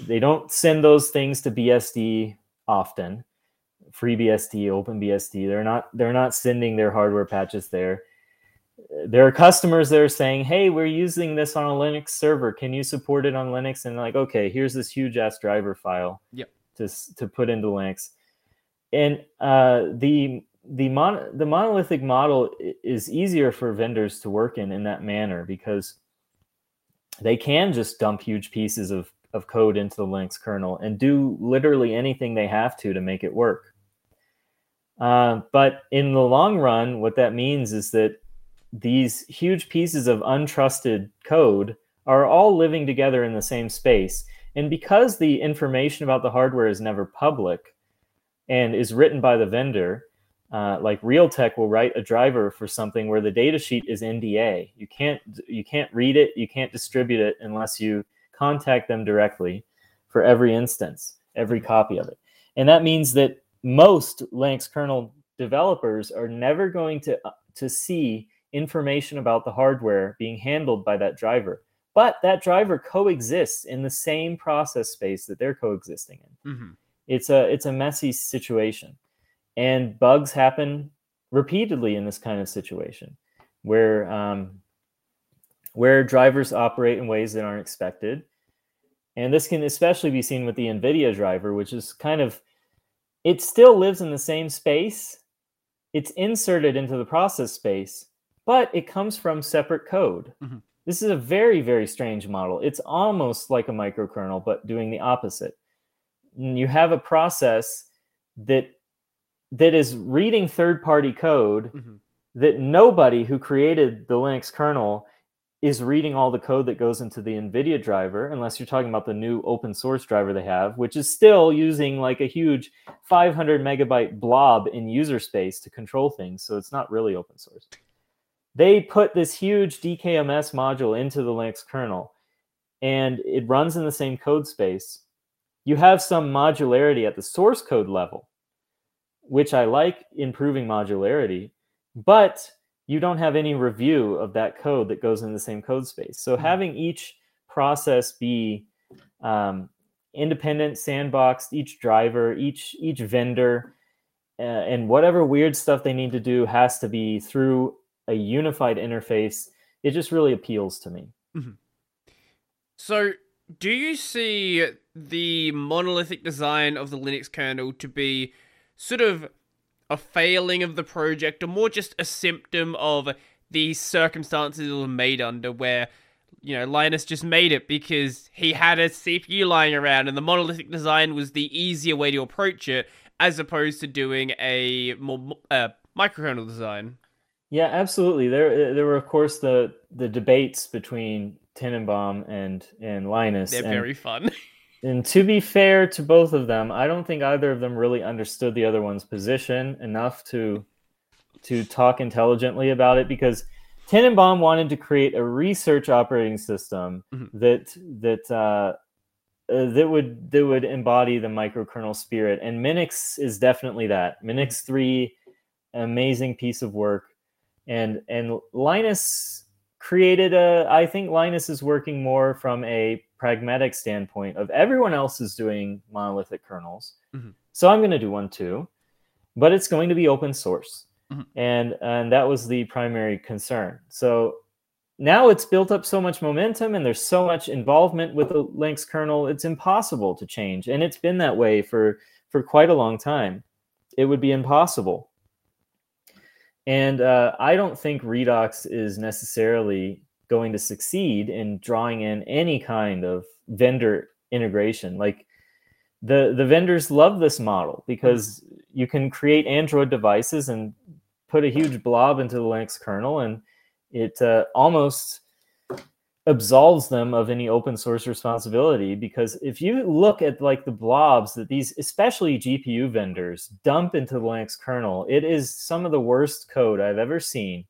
they don't send those things to BSD often. FreeBSD, OpenBSD. They're not they're not sending their hardware patches there. There are customers that are saying, "Hey, we're using this on a Linux server. Can you support it on Linux?" And like, okay, here's this huge ass driver file Yep. to to put into Linux. And uh, the the mon- the monolithic model is easier for vendors to work in in that manner because they can just dump huge pieces of of code into the Linux kernel and do literally anything they have to to make it work. Uh, but in the long run, what that means is that these huge pieces of untrusted code are all living together in the same space. And because the information about the hardware is never public and is written by the vendor, uh, like Realtek will write a driver for something where the datasheet is NDA. You can't you can't read it, you can't distribute it unless you contact them directly for every instance, every copy of it. And that means that most Linux kernel developers are never going to uh, to see information about the hardware being handled by that driver. But that driver coexists in the same process space that they're coexisting in. Mm-hmm. It's a it's a messy situation. And bugs happen repeatedly in this kind of situation where um, where drivers operate in ways that aren't expected. And this can especially be seen with the NVIDIA driver, which is kind of, it still lives in the same space. It's inserted into the process space, but it comes from separate code. Mhm. This is a very, very strange model. It's almost like a microkernel, but doing the opposite. You have a process that that is reading third-party code Mm-hmm. that nobody who created the Linux kernel is reading all the code that goes into the NVIDIA driver, unless you're talking about the new open source driver they have, which is still using like a huge 500 megabyte blob in user space to control things. So it's not really open source. They put this huge DKMS module into the Linux kernel and it runs in the same code space. You have some modularity at the source code level, which I like improving modularity, but you don't have any review of that code that goes in the same code space. So Mhm. having each process be um, independent, sandboxed, each driver, each each vendor, uh, and whatever weird stuff they need to do has to be through a unified interface. It just really appeals to me. So, do you see the monolithic design of the Linux kernel to be sort of a failing of the project, or more just a symptom of the circumstances it was made under, where you know Linus just made it because he had a CPU lying around, and the monolithic design was the easier way to approach it, as opposed to doing a more uh, microkernel design. Yeah, absolutely. There, there were of course the the debates between Tanenbaum and and Linus. They're and, very fun. and to be fair to both of them, I don't think either of them really understood the other one's position enough to to talk intelligently about it because Tanenbaum wanted to create a research operating system Mhm. that that uh, uh, that would that would embody the microkernel spirit, and Minix is definitely that. Minix three, amazing piece of work, and and Linus created a. I think Linus is working more from a pragmatic standpoint of everyone else is doing monolithic kernels, Mhm. so I'm going to do one too, but it's going to be open source Mhm. and and that was the primary concern. So now it's built up so much momentum and there's so much involvement with the Linux kernel, it's impossible to change, and it's been that way for for quite a long time. It would be impossible. And uh, I don't think Redox is necessarily going to succeed in drawing in any kind of vendor integration. Like the the vendors love this model because you can create Android devices and put a huge blob into the Linux kernel, and it uh, almost absolves them of any open source responsibility because if you look at like the blobs that these especially gpu vendors dump into the linux kernel it is some of the worst code i've ever seen.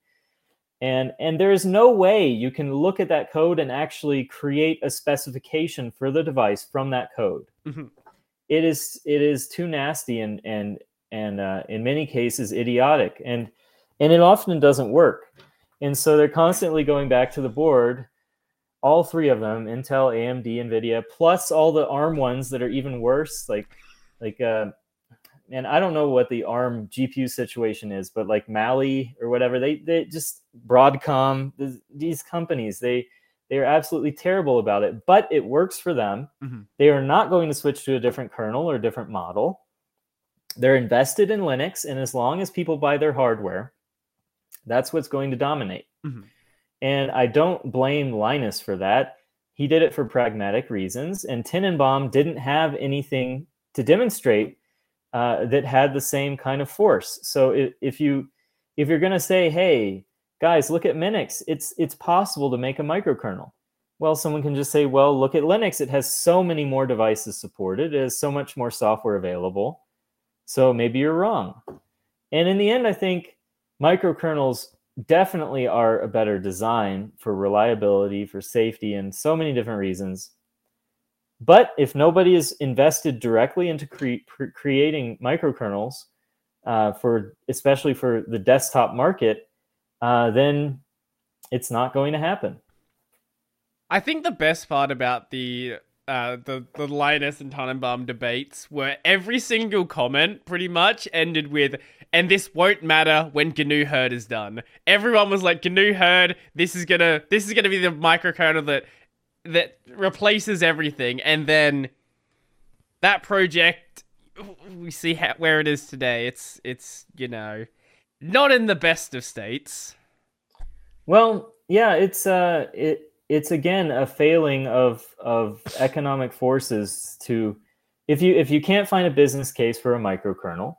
And and there is no way you can look at that code and actually create a specification for the device from that code. Mm-hmm. it is it is too nasty and and and uh, in many cases idiotic and and it often doesn't work. And so they're constantly going back to the board all three of them intel amd nvidia plus all the arm ones that are even worse like like uh and i don't know what the arm gpu situation is but like mali or whatever they they just broadcom th- these companies they they are absolutely terrible about it but it works for them Mhm. they are not going to switch to a different kernel or a different model they're invested in linux and as long as people buy their hardware that's what's going to dominate Mhm. And I don't blame Linus for that. He did it for pragmatic reasons, and Tanenbaum didn't have anything to demonstrate uh, that had the same kind of force. So if, if you if you're going to say, "Hey, guys, look at Minix. It's it's possible to make a microkernel." Well, someone can just say, "Well, look at Linux. It has so many more devices supported. It has so much more software available." So maybe you're wrong. And in the end, I think microkernels definitely are a better design for reliability, for safety, and so many different reasons. But if nobody is invested directly into cre- cre- creating microkernels, uh, for especially for the desktop market, uh, then it's not going to happen. I think the best part about the uh, the the Linus and Tanenbaum debates were every single comment pretty much ended with, "And this won't matter when GNU Hurd is done." Everyone was like, "GNU Hurd, this is gonna this is gonna be the microkernel that that replaces everything," and then that project we see how, where it is today. It's it's you know not in the best of states. Well, yeah, it's uh, it it's again a failing of of economic forces to if you if you can't find a business case for a microkernel,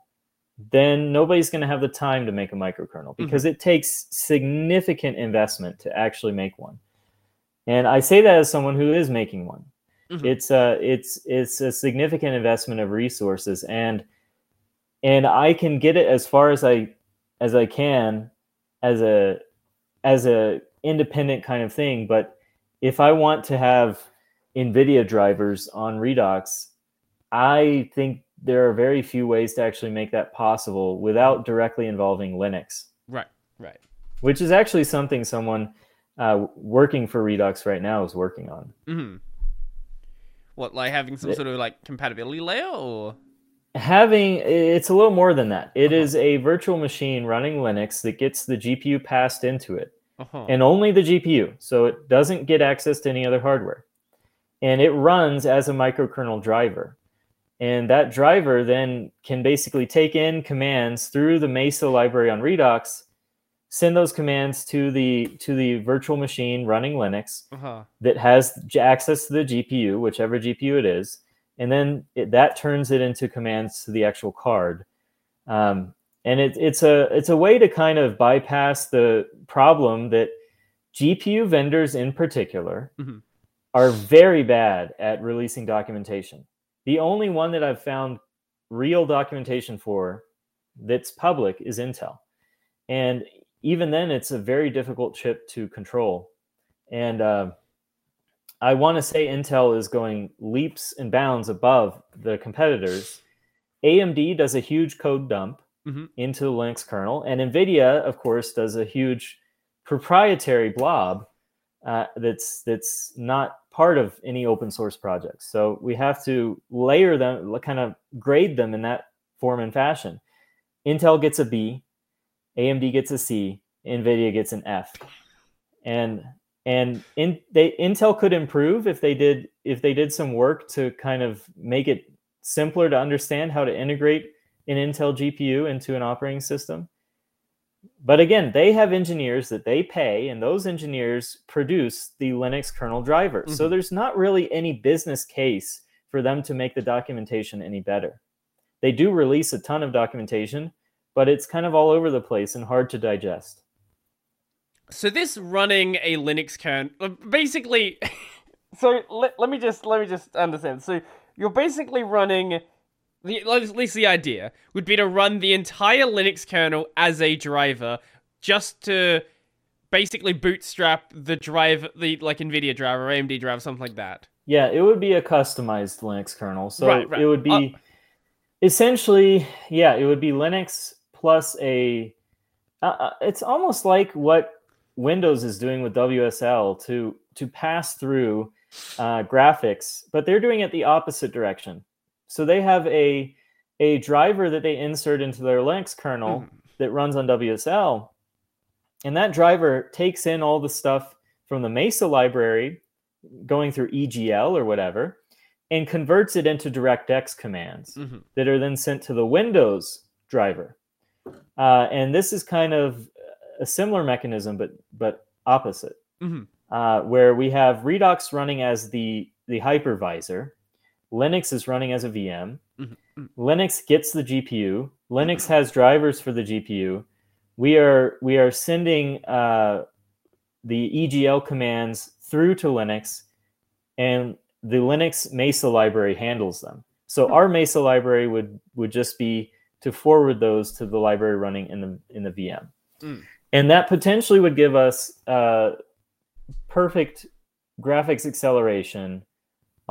then nobody's going to have the time to make a microkernel because it takes significant investment to actually make one. And I say that as someone who is making one. Mhm. It's a it's it's a significant investment of resources and and I can get it as far as I as I can as a as a independent kind of thing but if i want to have nvidia drivers on Redox i think there are very few ways to actually make that possible without directly involving linux Right, right. which is actually something someone uh, working for Redox right now is working on Mm-hmm. What, like having some Yeah. sort of like compatibility layer, or having it's a little more than that It Uh-huh. is a virtual machine running linux that gets the gpu passed into it uh-huh. and only the GPU. So it doesn't get access to any other hardware. And it runs as a microkernel driver. And that driver then can basically take in commands through the Mesa library on Redox, send those commands to the to the virtual machine running Linux uh-huh. that has access to the GPU, whichever GPU it is, and then it, that turns it into commands to the actual card. Um, and it, it's a it's a way to kind of bypass the problem that GPU vendors in particular Mhm. are very bad at releasing documentation. The only one that I've found real documentation for that's public is Intel, and even then, it's a very difficult chip to control. And uh, I want to say Intel is going leaps and bounds above the competitors. AMD does a huge code dump Mhm. into the Linux kernel, and NVIDIA, of course, does a huge proprietary blob uh, that's that's not part of any open source projects. So we have to layer them, kind of grade them in that form and fashion. Intel gets a B, AMD gets a C, NVIDIA gets an F, and and in they Intel could improve if they did if they did some work to kind of make it simpler to understand how to integrate an Intel GPU into an operating system. But again, they have engineers that they pay, and those engineers produce the Linux kernel driver. So Mhm. there's not really any business case for them to make the documentation any better. They do release a ton of documentation, but it's kind of all over the place and hard to digest. So this running a Linux kernel, uh, basically. so let, let me just let me just understand. So you're basically running. The, at least the idea would be to run the entire Linux kernel as a driver, just to basically bootstrap the drive, the like NVIDIA driver, or AMD driver, something like that. Yeah, it would be a customized Linux kernel. So Right, right. it would be Uh, essentially, yeah, it would be Linux plus a. Uh, uh, it's almost like what Windows is doing with WSL to to pass through uh, graphics, but they're doing it the opposite direction. So they have a a driver that they insert into their Linux kernel Mhm. that runs on WSL, and that driver takes in all the stuff from the Mesa library, going through EGL or whatever, and converts it into DirectX commands Mhm. that are then sent to the Windows driver. Uh, and this is kind of a similar mechanism, but but opposite, Mhm. uh, where we have Redox running as the the hypervisor, Linux is running as a VM. Mhm. Mhm. Linux gets the GPU. Linux has drivers for the GPU. We are we are sending uh, the EGL commands through to Linux, and the Linux Mesa library handles them. So our Mesa library would would just be to forward those to the library running in the in the VM, Mm. and that potentially would give us uh, perfect graphics acceleration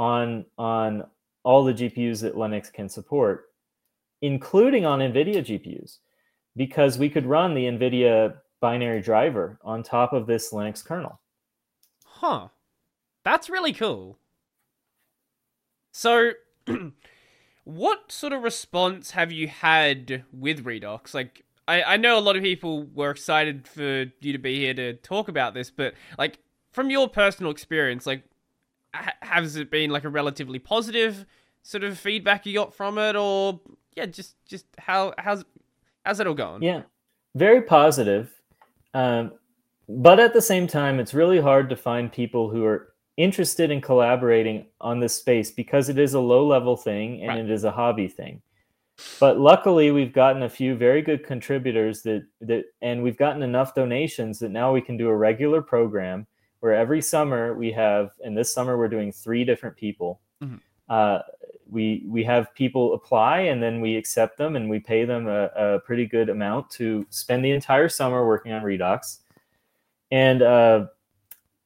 on on all the GPUs that Linux can support, including on NVIDIA GPUs, because we could run the NVIDIA binary driver on top of this Linux kernel. Huh. That's really cool. So, what sort of response have you had with Redox? Like, I, I know a lot of people were excited for you to be here to talk about this, but, like, from your personal experience, like, has it been, like, a relatively positive sort of feedback you got from it, or, yeah, just, just how, how's, how's it all going? Yeah, very positive. Um, but at the same time, it's really hard to find people who are interested in collaborating on this space because it is a low level thing and Right. it is a hobby thing. But luckily, we've gotten a few very good contributors that that, and we've gotten enough donations that now we can do a regular program where every summer we have, and this summer we're doing three different people. Mhm. Uh, we we have people apply and then we accept them and we pay them a, a pretty good amount to spend the entire summer working on Redox. And uh,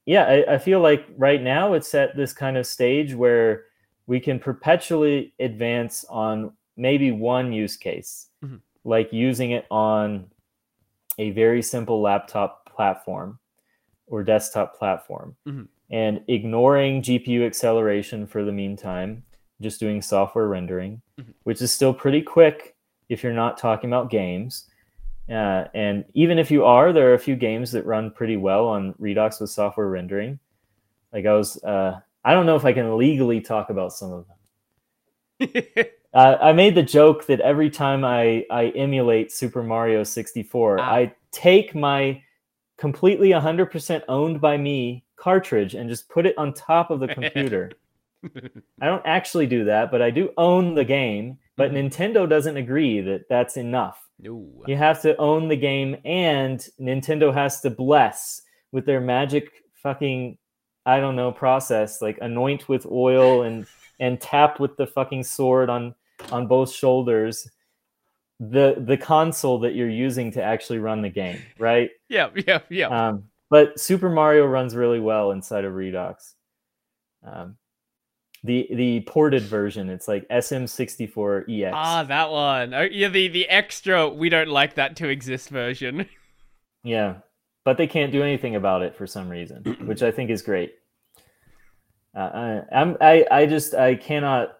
yeah, I, I feel like right now it's at this kind of stage where we can perpetually advance on maybe one use case, Mhm. like using it on a very simple laptop platform or desktop platform Mhm. and ignoring GPU acceleration for the meantime, just doing software rendering, Mhm. which is still pretty quick if you're not talking about games. Uh, and even if you are, there are a few games that run pretty well on Redox with software rendering. Like I was, uh, I don't know if I can legally talk about some of them. Uh, I made the joke that every time I, I emulate Super Mario 64, Ah. I take my completely 100% owned by me cartridge and just put it on top of the computer. I don't actually do that, but I do own the game. But Mhm. Nintendo doesn't agree that that's enough. no. You have to own the game, and Nintendo has to bless with their magic fucking I don't know process, like anoint with oil and and tap with the fucking sword on on both shoulders the the console that you're using to actually run the game, right? Yeah, yeah, yeah. Um, but Super Mario runs really well inside of Redox. Um, the the ported version, it's like SM64EX. Ah, that one. Oh, yeah, the the extra we don't like that to exist version. Yeah, but they can't do anything about it for some reason, which I think is great. Uh, I, I'm I I just I cannot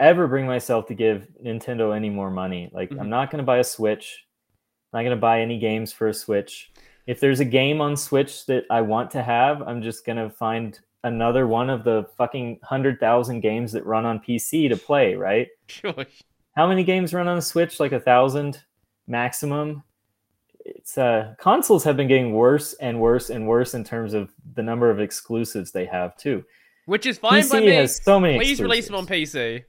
ever bring myself to give Nintendo any more money. Like Mhm. I'm not going to buy a Switch. I'm not going to buy any games for a Switch. If there's a game on Switch that I want to have, I'm just going to find another one of the fucking 100,000 games that run on PC to play, right? Sure. how many games run on the Switch? Like a thousand maximum. It's uh, consoles have been getting worse and worse and worse in terms of the number of exclusives they have too. Which is fine PC by me. has so many. Please release them on. PC.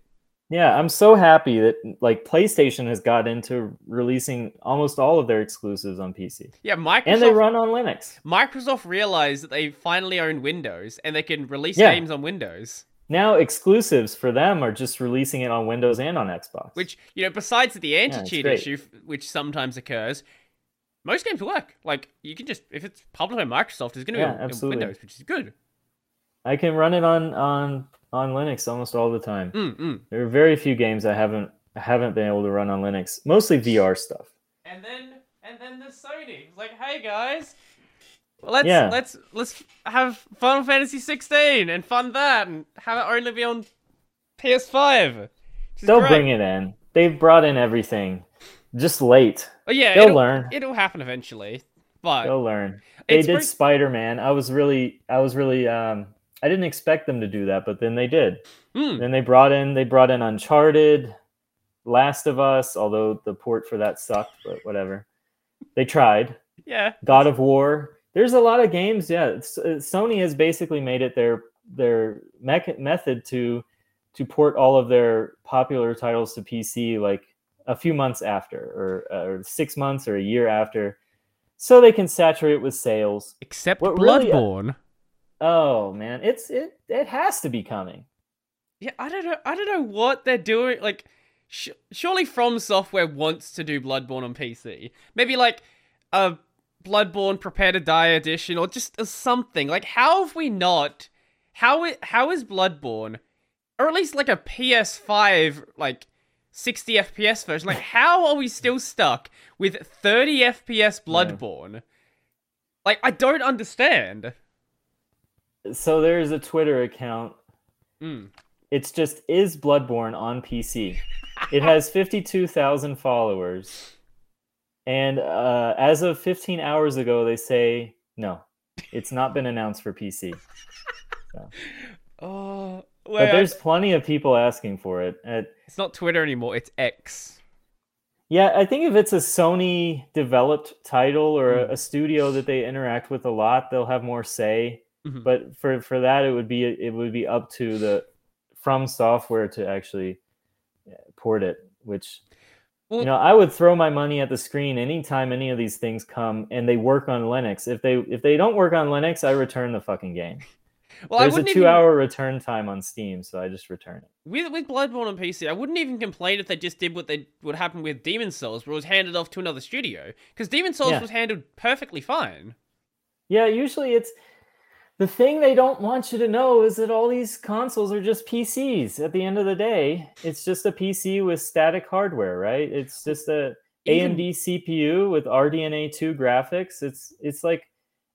Yeah, I'm so happy that like PlayStation has got into releasing almost all of their exclusives on PC. Yeah, Microsoft And they run on Linux. Microsoft realized that they finally own Windows and they can release Yeah. games on Windows. Now exclusives for them are just releasing it on Windows and on Xbox. Which, you know, besides the anti-cheat great. issue, which sometimes occurs, most games work. Like, you can just, if it's published by Microsoft, it's going to Yeah, be on, on. Windows, which is good. I can run it on on on Linux almost all the time. Mm, mm. There are very few games I haven't haven't been able to run on Linux. Mostly VR stuff. And then, and then there's Sony. Like, hey guys, let's Yeah. let's let's have Final Fantasy 16 and fund that, and have it only be on PS5. which They'll great. bring it in. They've brought in everything. Just late. Oh yeah, They'll it'll, learn. It'll happen eventually, but They'll learn. They did pretty- Spider Man. I was really I was really um I didn't expect them to do that, but then they did. Hmm. Then they brought in they brought in Uncharted, Last of Us, although the port for that sucked, but whatever. They tried. yeah, God of War. There's a lot of games. Yeah, it's, uh, Sony has basically made it their their mech- method to to port all of their popular titles to PC like a few months after, or, or six months, or a year after, so they can saturate with sales. except What really- Bloodborne. Oh man, it's it it has to be coming. Yeah, I don't know. I don't know what they're doing. Like, sh- surely From Software wants to do Bloodborne on PC. Maybe like a Bloodborne Prepare to Die edition, or just a something. Like, how have we not? How it? How is Bloodborne, or at least like a PS5 like 60 FPS version? Like, how are we still stuck with 30 FPS Bloodborne? Like, I don't understand. So there's a Twitter account. Mm. It's just is Bloodborne on PC. It has 52,000 followers. And uh, as of 15 hours ago, they say no, it's not been announced for PC. Oh, But there's plenty of people asking for it. Uh, it's not Twitter anymore. It's X. yeah, I think if it's a Sony developed title or Mm. a, a studio that they interact with a lot, they'll have more say. Mhm. But for for that, it would be it would be up to the from software to actually port it, which you know i would throw my money at the screen anytime any of these things come and they work on linux if they if they don't work on linux i return the fucking game Well, there's a wouldn't two even, hour return time on steam so i just return it with with Bloodborne on PC. I wouldn't even complain if they just did what they would happen with Demon Souls, where it was handed off to another studio, because Demon Souls Yeah. was handled perfectly fine. yeah usually it's the thing they don't want you to know is that all these consoles are just pcs at the end of the day it's just a pc with static hardware right it's just a Even- amd cpu with rdna 2 graphics it's it's like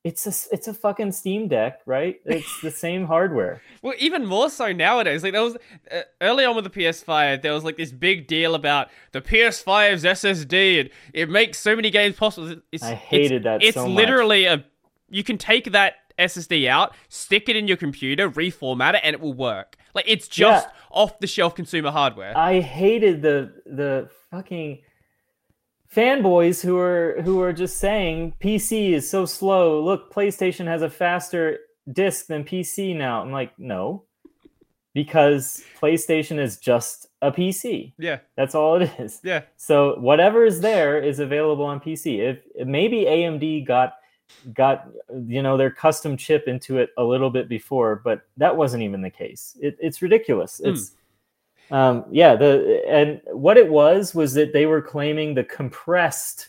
it's a it's a fucking steam deck right it's the same hardware Well, even more so nowadays. Like there was uh, early on with the PS5, there was like this big deal about the PS5's SSD, and it makes so many games possible. It's, I it's- hated that It's so literally a. You can take that SSD out, stick it in your computer, reformat it, and it will work. Like it's just Yeah. off the shelf consumer hardware. I hated the the fucking fanboys who are who are just saying PC is so slow. Look, PlayStation has a faster disc than PC now. I'm like, no. Because PlayStation is just a PC. yeah, That's all it is. yeah. So whatever is there is available on PC. If if maybe AMD got got you know their custom chip into it a little bit before, but that wasn't even the case. It, it's ridiculous. Hmm. It's um, yeah. The and what it was was that they were claiming the compressed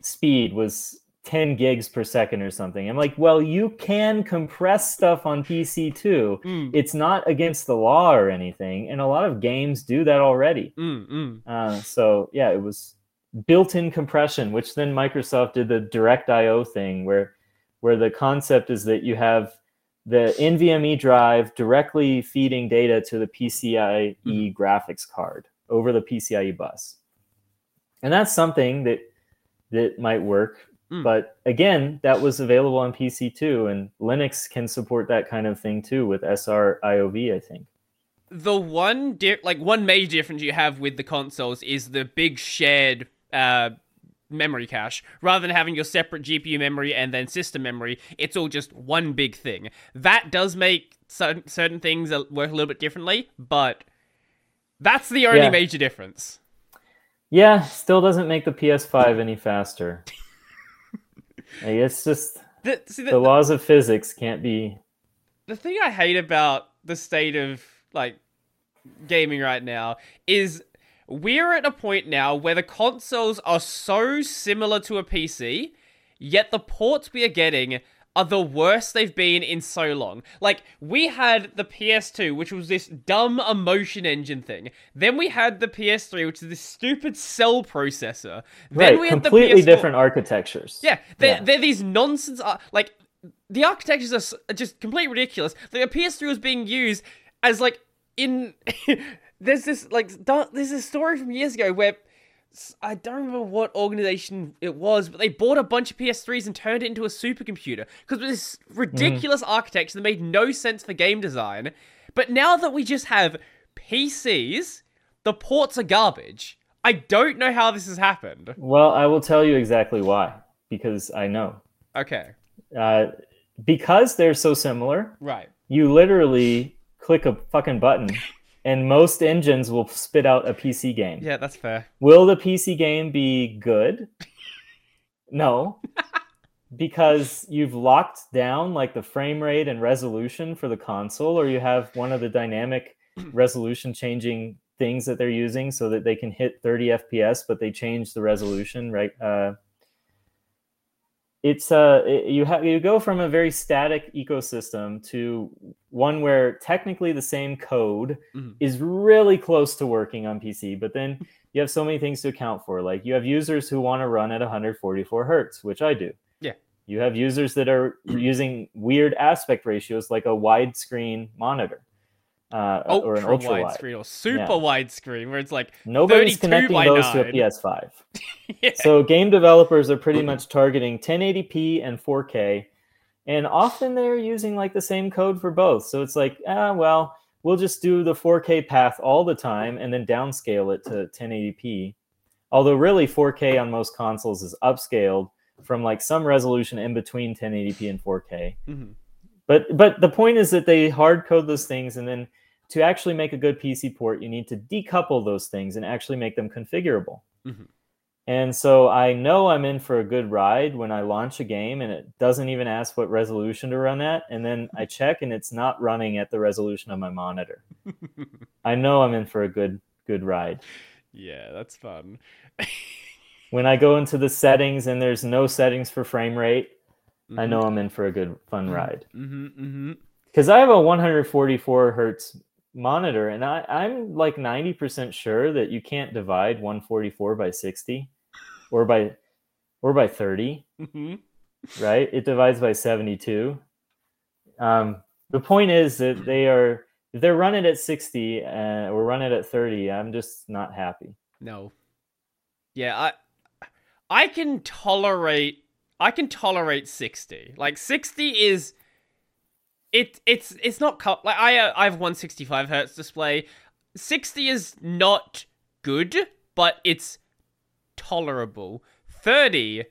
speed was 10 gigs per second or something. I'm like, well, you can compress stuff on PC too. Mm, It's not against the law or anything, and a lot of games do that already. mm, mm. Uh, so yeah, it was built-in compression, which then Microsoft did the direct I/O thing, where where the concept is that you have the NVMe drive directly feeding data to the PCIe Mhm. graphics card over the PCIe bus, and that's something that that might work. Mm. But again, that was available on PC too, and Linux can support that kind of thing too with SR-IOV, I think. the one di- like one major difference you have with the consoles is the big shared uh memory cache rather than having your separate GPU memory and then system memory it's all just one big thing that does make certain certain things work a little bit differently but That's the only Yeah. major difference. Yeah, still doesn't make the PS5 any faster. It's just The, see, the, the laws of physics can't be. the thing I hate about the state of like gaming right now is we're at a point now where the consoles are so similar to a PC, yet the ports we are getting are the worst they've been in so long. Like we had the PS2, which was this dumb emotion engine thing. Then we had the PS3, which is this stupid cell processor. Then Right, we had completely the PS4. different architectures. Yeah, they're, Yeah. they're these nonsense. Like the architectures are, are just completely ridiculous. The PS3 was being used as like in. there's this like there's this story from years ago where I don't remember what organization it was, but they bought a bunch of PS3s and turned it into a supercomputer because was this ridiculous architecture that made no sense for game design. But now that we just have PCs, the ports are garbage. I don't know how this has happened. Well, I will tell you exactly why. Because I know. Okay, Uh, because they're so similar, right. you literally click a fucking button, and most engines will spit out a PC game. Yeah, that's fair. Will the PC game be good? No. because you've locked down like the frame rate and resolution for the console, or you have one of the dynamic resolution changing things that they're using so that they can hit 30 FPS, but they change the resolution, right? Uh, it's uh it- you have you go from a very static ecosystem to one where technically the same code Mhm. is really close to working on PC, but then you have so many things to account for. Like you have users who want to run at 144 hertz, which I do. Yeah. You have users that are using weird aspect ratios, like a widescreen monitor, uh, or an ultra ultra wide. widescreen or super Yeah. widescreen, where it's like Nobody's connecting those to a PS5. yeah, So game developers are pretty much targeting 1080p and 4K, and often they're using like the same code for both. So it's like, ah, well, we'll just do the 4K path all the time and then downscale it to 1080p. Although really 4K on most consoles is upscaled from like some resolution in between 1080p and 4K. Mhm. But but the point is that they hard code those things and then to actually make a good PC port, you need to decouple those things and actually make them configurable. Mhm. And so I know I'm in for a good ride when I launch a game and it doesn't even ask what resolution to run at. And then I check and it's not running at the resolution of my monitor. I know I'm in for a good good ride. yeah, that's fun. When I go into the settings and there's no settings for frame rate, I Mhm. know I'm in for a good fun ride. Mhm, mhm. because I have a 144 hertz monitor, and I, I'm like 90% sure that you can't divide 144 by 60 or by or by 30, Mhm. right? It divides by 72. Um, the point is that they are if they're running at 60 uh, or running at 30, I'm just not happy. No. Yeah, I I can tolerate I can tolerate 60. Like 60 is it it's it's not co- like I uh, I have 165 hertz display. 60 is not good, but it's tolerable. 30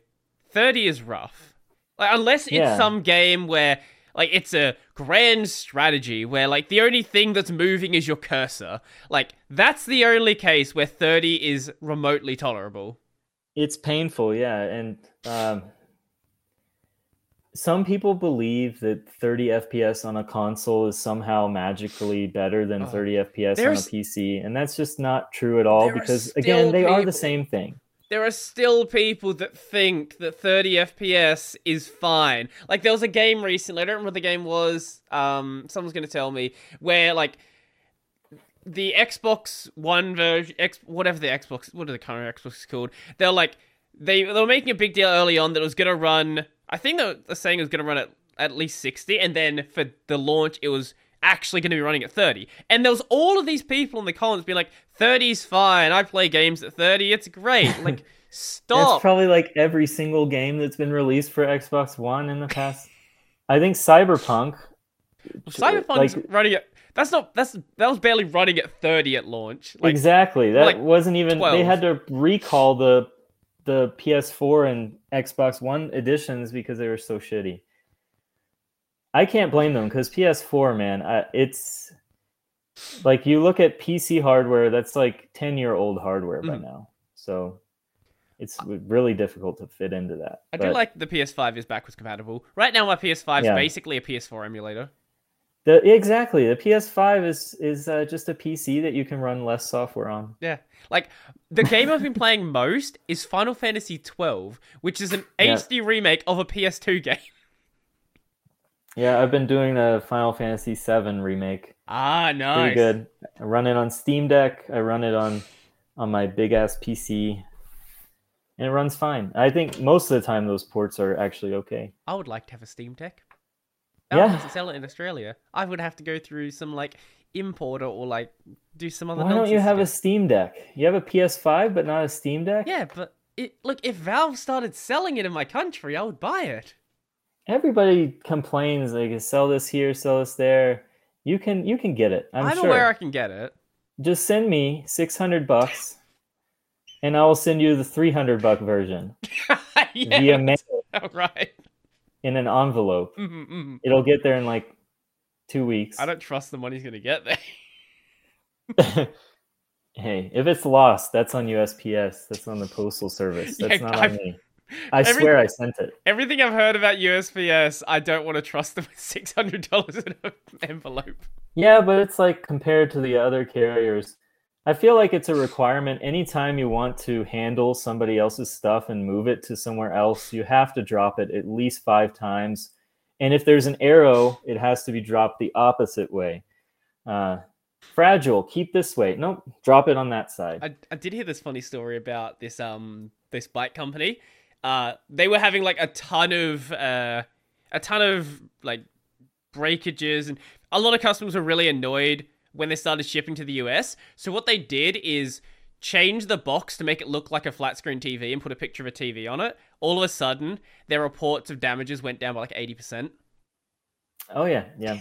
30 is rough. Like unless it's Yeah. some game where like it's a grand strategy where like the only thing that's moving is your cursor. Like that's the only case where 30 is remotely tolerable. It's painful, yeah, and um, some people believe that 30 FPS on a console is somehow magically better than Oh, 30 FPS on a PC, and that's just not true at all because again, they are the same thing. There are still people that think that 30 FPS is fine. Like there was a game recently, I don't remember what the game was. Um someone's to tell me where like the Xbox One version, X, whatever the Xbox, what are the current Xbox called? They're like they they were making a big deal early on that it was to run. I think they were saying it was to run at at least sixty, and then for the launch it was actually going to be running at thirty. And there was all of these people in the comments being like, "30's fine. I play games at thirty. It's great." Like, stop. That's probably like every single game that's been released for Xbox One in the past. I think Cyberpunk. Cyberpunk's like- running at. That's not. That's that was barely running at thirty at launch. Like, exactly. That like wasn't even. 12. They had to recall the the PS4 and Xbox One editions because they were so shitty. I can't blame them because PS4, man, I, it's like you look at PC hardware, that's like 10 year old hardware by Mhm. now. So it's really difficult to fit into that. I do like the PS5 is backwards compatible. Right now, my PS5 is Yeah. basically a PS4 emulator. the exactly the PS5 is is uh, just a PC that you can run less software on. Yeah. Like, the game I've been playing most is Final Fantasy XII, which is an Yeah. HD remake of a PS2 game. Yeah, I've been doing the Final Fantasy VII remake. Ah, nice. Pretty good. I run it on Steam Deck. I run it on on my big ass PC, and it runs fine. I think most of the time those ports are actually okay. I would like to have a Steam Deck. Yeah. Yeah. doesn't sell it in Australia. I would have to go through some, like, importer or, like, do some other Why don't you have a Steam Deck? You have a PS5, but not a Steam Deck. Yeah, but it look if Valve started selling it in my country, I would buy it. Everybody complains like sell this here, sell this there. You can you can get it. I'm, I'm, sure. aware I can get it. Just send me six hundred bucks, and I will send you the three hundred buck version yeah, via mail right. in an envelope. Mhm, mhm. It'll get there in like two weeks. I don't trust the money's gonna get there. hey, if it's lost, that's on USPS. That's on the postal service. That's Yeah, not I've- on me. I every- swear I sent it. Everything I've heard about USPS, I don't want to trust them with six hundred dollars in an envelope. Yeah, but it's like compared to the other carriers, I feel like it's a requirement. Anytime you want to handle somebody else's stuff and move it to somewhere else, you have to drop it at least five times. And if there's an arrow, it has to be dropped the opposite way. Uh, fragile, keep this way. Nope, drop it on that side. I, I did hear this funny story about this um this bike company. Uh, they were having like a ton of uh, a ton of like breakages, and a lot of customers were really annoyed when they started shipping to the US. So what they did is change the box to make it look like a flat screen TV and put a picture of a TV on it. All of a sudden, their reports of damages went down by like eighty percent. Oh yeah, yeah.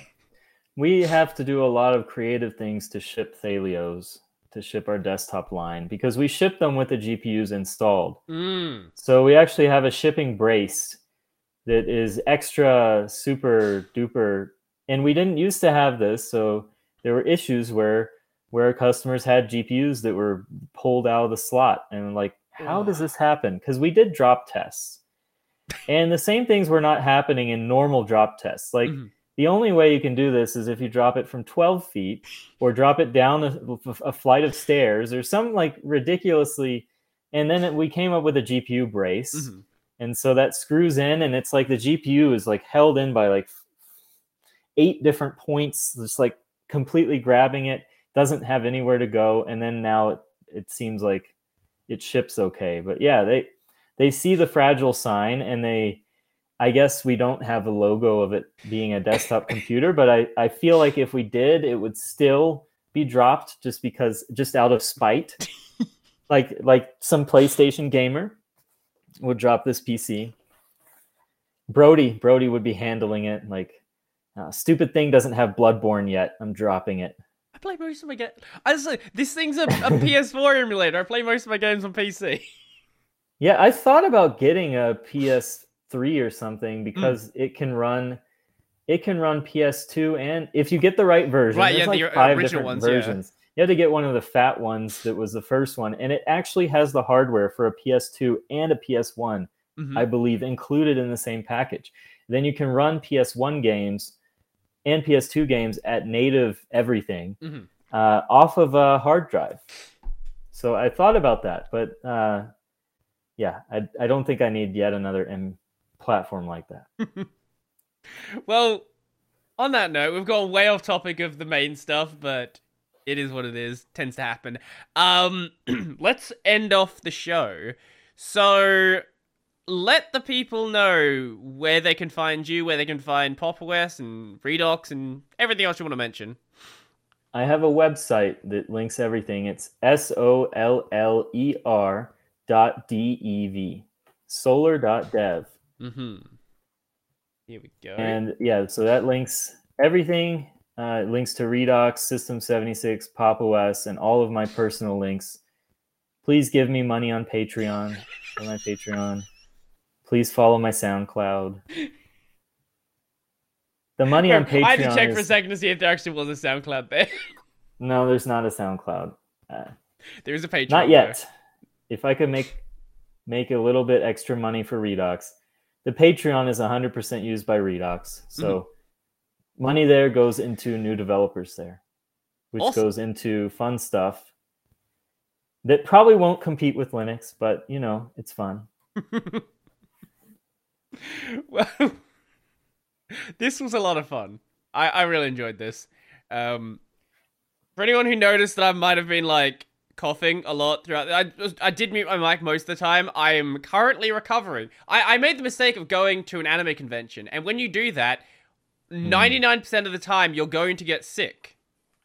We have to do a lot of creative things to ship Thelios, to ship our desktop line, because we ship them with the GPUs installed. Mm. So we actually have a shipping brace that is extra super duper and we didn't used to have this so there were issues where where customers had GPUs that were pulled out of the slot and like how does this happen because we did drop tests and the same things were not happening in normal drop tests like Mhm. The only way you can do this is if you drop it from 12 feet or drop it down a, a flight of stairs or some like ridiculously and then it, we came up with a GPU brace Mhm. and so that screws in and it's like the gpu is like held in by like eight different points just like completely grabbing it doesn't have anywhere to go and then now it, it seems like it ships okay but yeah they they see the fragile sign and they i guess we don't have a logo of it being a desktop computer but i i feel like if we did it would still be dropped just because just out of spite like like some playstation gamer would drop this PC. Brodie, Brodie would be handling it like, uh, stupid thing doesn't have Bloodborne yet. I'm dropping it. I play most of my games. I just like this thing's a, a PS4 emulator. I play most of my games on PC. Yeah, I thought about getting a PS3 or something because it can run, it can run PS2 and if you get the right version, Right, there's yeah, like the five different ones, yeah. versions. You had to get one of the fat ones that was the first one, and it actually has the hardware for a PS2 and a PS1. Mhm. I believe, included in the same package. Then you can run PS1 games and PS2 games at native everything Mhm. uh, off of a hard drive. So I thought about that, but uh, yeah, I, I don't think I need yet another M platform like that. Well, on that note, we've gone way off topic of the main stuff, but it is what it is. Tends to happen. Um, let's end off the show. So, let the people know where they can find you, where they can find Pop OS and Redox and everything else you want to mention. I have a website that links everything. It's S O L L E R dot D E V, soller dot dev. Mm-hmm. Here we go. And yeah, so that links everything. Uh, it links to Redox, System 76, Pop OS, and all of my personal links. Please give me money on Patreon for my Patreon. Please follow my SoundCloud. The money on Patreon I had to check for a second to see if there actually was a SoundCloud there. No, there's not a SoundCloud. Uh, There is a Patreon. not yet. If I could make make a little bit extra money for Redox, the Patreon is 100% used by Redox. So Mm-hmm. money there goes into new developers there, which Awesome. goes into fun stuff that probably won't compete with Linux, but you know, it's fun. well, this was a lot of fun. I, I really enjoyed this. Um, for anyone who noticed that I might have been like coughing a lot throughout, I I did mute my mic most of the time. I am currently recovering. I, I made the mistake of going to an anime convention, and when you do that, ninety nine percent of the time you're going to get sick,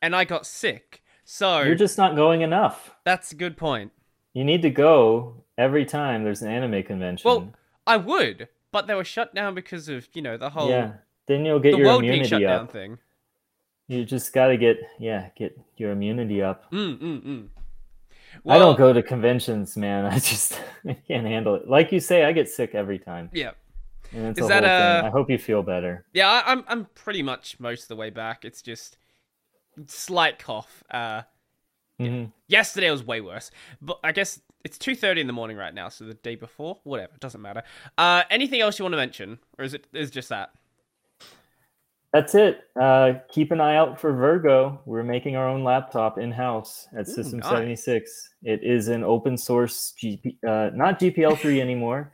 and I got sick. So You're just not going enough. that's a good point. You need to go every time there's an anime convention. Well, I would, but they were shut down because of you know the whole yeah. Then you'll get the your world being shut immunity up. thing. You just got to get yeah, get your immunity up. Mm, mm, mm. I don't go to conventions, man. I just I can't handle it. Like you say, I get sick every time. Yeah, And it's Is a that, whole uh. I hope you feel better. yeah. I, I'm I'm pretty much most of the way back. It's just slight cough. Uh, Mhm. yesterday was way worse, but I guess it's two thirty in the morning right now. So the day before, whatever, doesn't matter. Uh, anything else you want to mention, or is it is just that? That's it. Uh, keep an eye out for Virgo. We're making our own laptop in house at Ooh, System nice. 76. It is an open source GP, uh, not GPL3 anymore.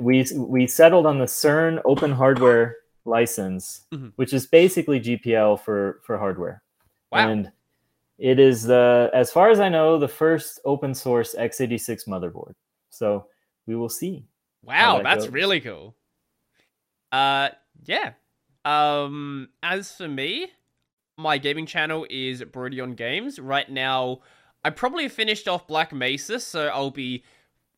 We we settled on the CERN open hardware license, Mhm. which is basically GPL for for hardware. Wow. And it is the, as far as I know, the first open source x86 motherboard. So we will see. Wow, that that's goes. really cool. Uh, yeah. Um, as for me, my gaming channel is Brodie on Games. Right now, I probably finished off Black Mesa, so I'll be,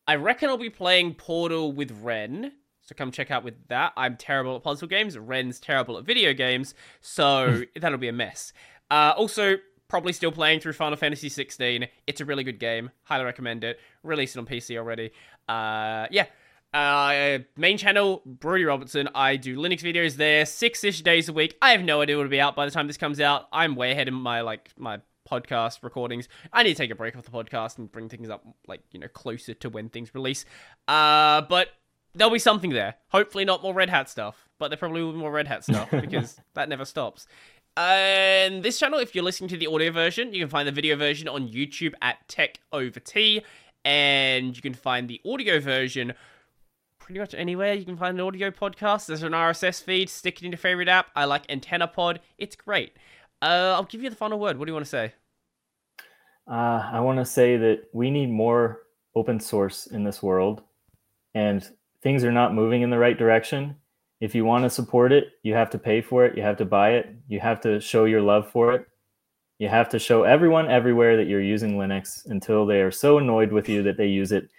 I reckon I'll be playing Portal with Ren. So come check out with that. I'm terrible at puzzle games. Ren's terrible at video games, so that'll be a mess. Uh, also, probably still playing through Final Fantasy 16. It's a really good game. Highly recommend it. Released it on PC already. Uh, yeah. Uh, main channel, Brodie Robertson. I do Linux videos there, six-ish days a week. I have no idea what it'll be out by the time this comes out. I'm way ahead in my like my podcast recordings. I need to take a break off the podcast and bring things up like you know closer to when things release. Uh, but there'll be something there. Hopefully not more Red Hat stuff, but there probably will be more Red Hat stuff because that never stops. And this channel, if you're listening to the audio version, you can find the video version on YouTube at Tech Over Tea, and you can find the audio version pretty much anywhere you can find an audio podcast. There's an RSS feed. Stick it in your favorite app. I like AntennaPod. It's great. Uh, I'll give you the final word. What do you want to say? Uh, I want to say that we need more open source in this world, and things are not moving in the right direction. If you want to support it, you have to pay for it. You have to buy it. You have to show your love for it. You have to show everyone everywhere that you're using Linux until they are so annoyed with you that they use it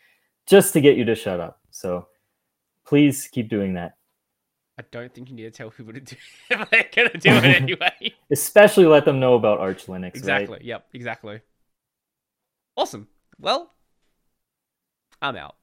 just to get you to shut up. So please keep doing that. I don't think you need to tell people to do it, they're going to do it anyway. Especially let them know about Arch Linux. exactly. Right? Yep, exactly. Awesome. Well, I'm out.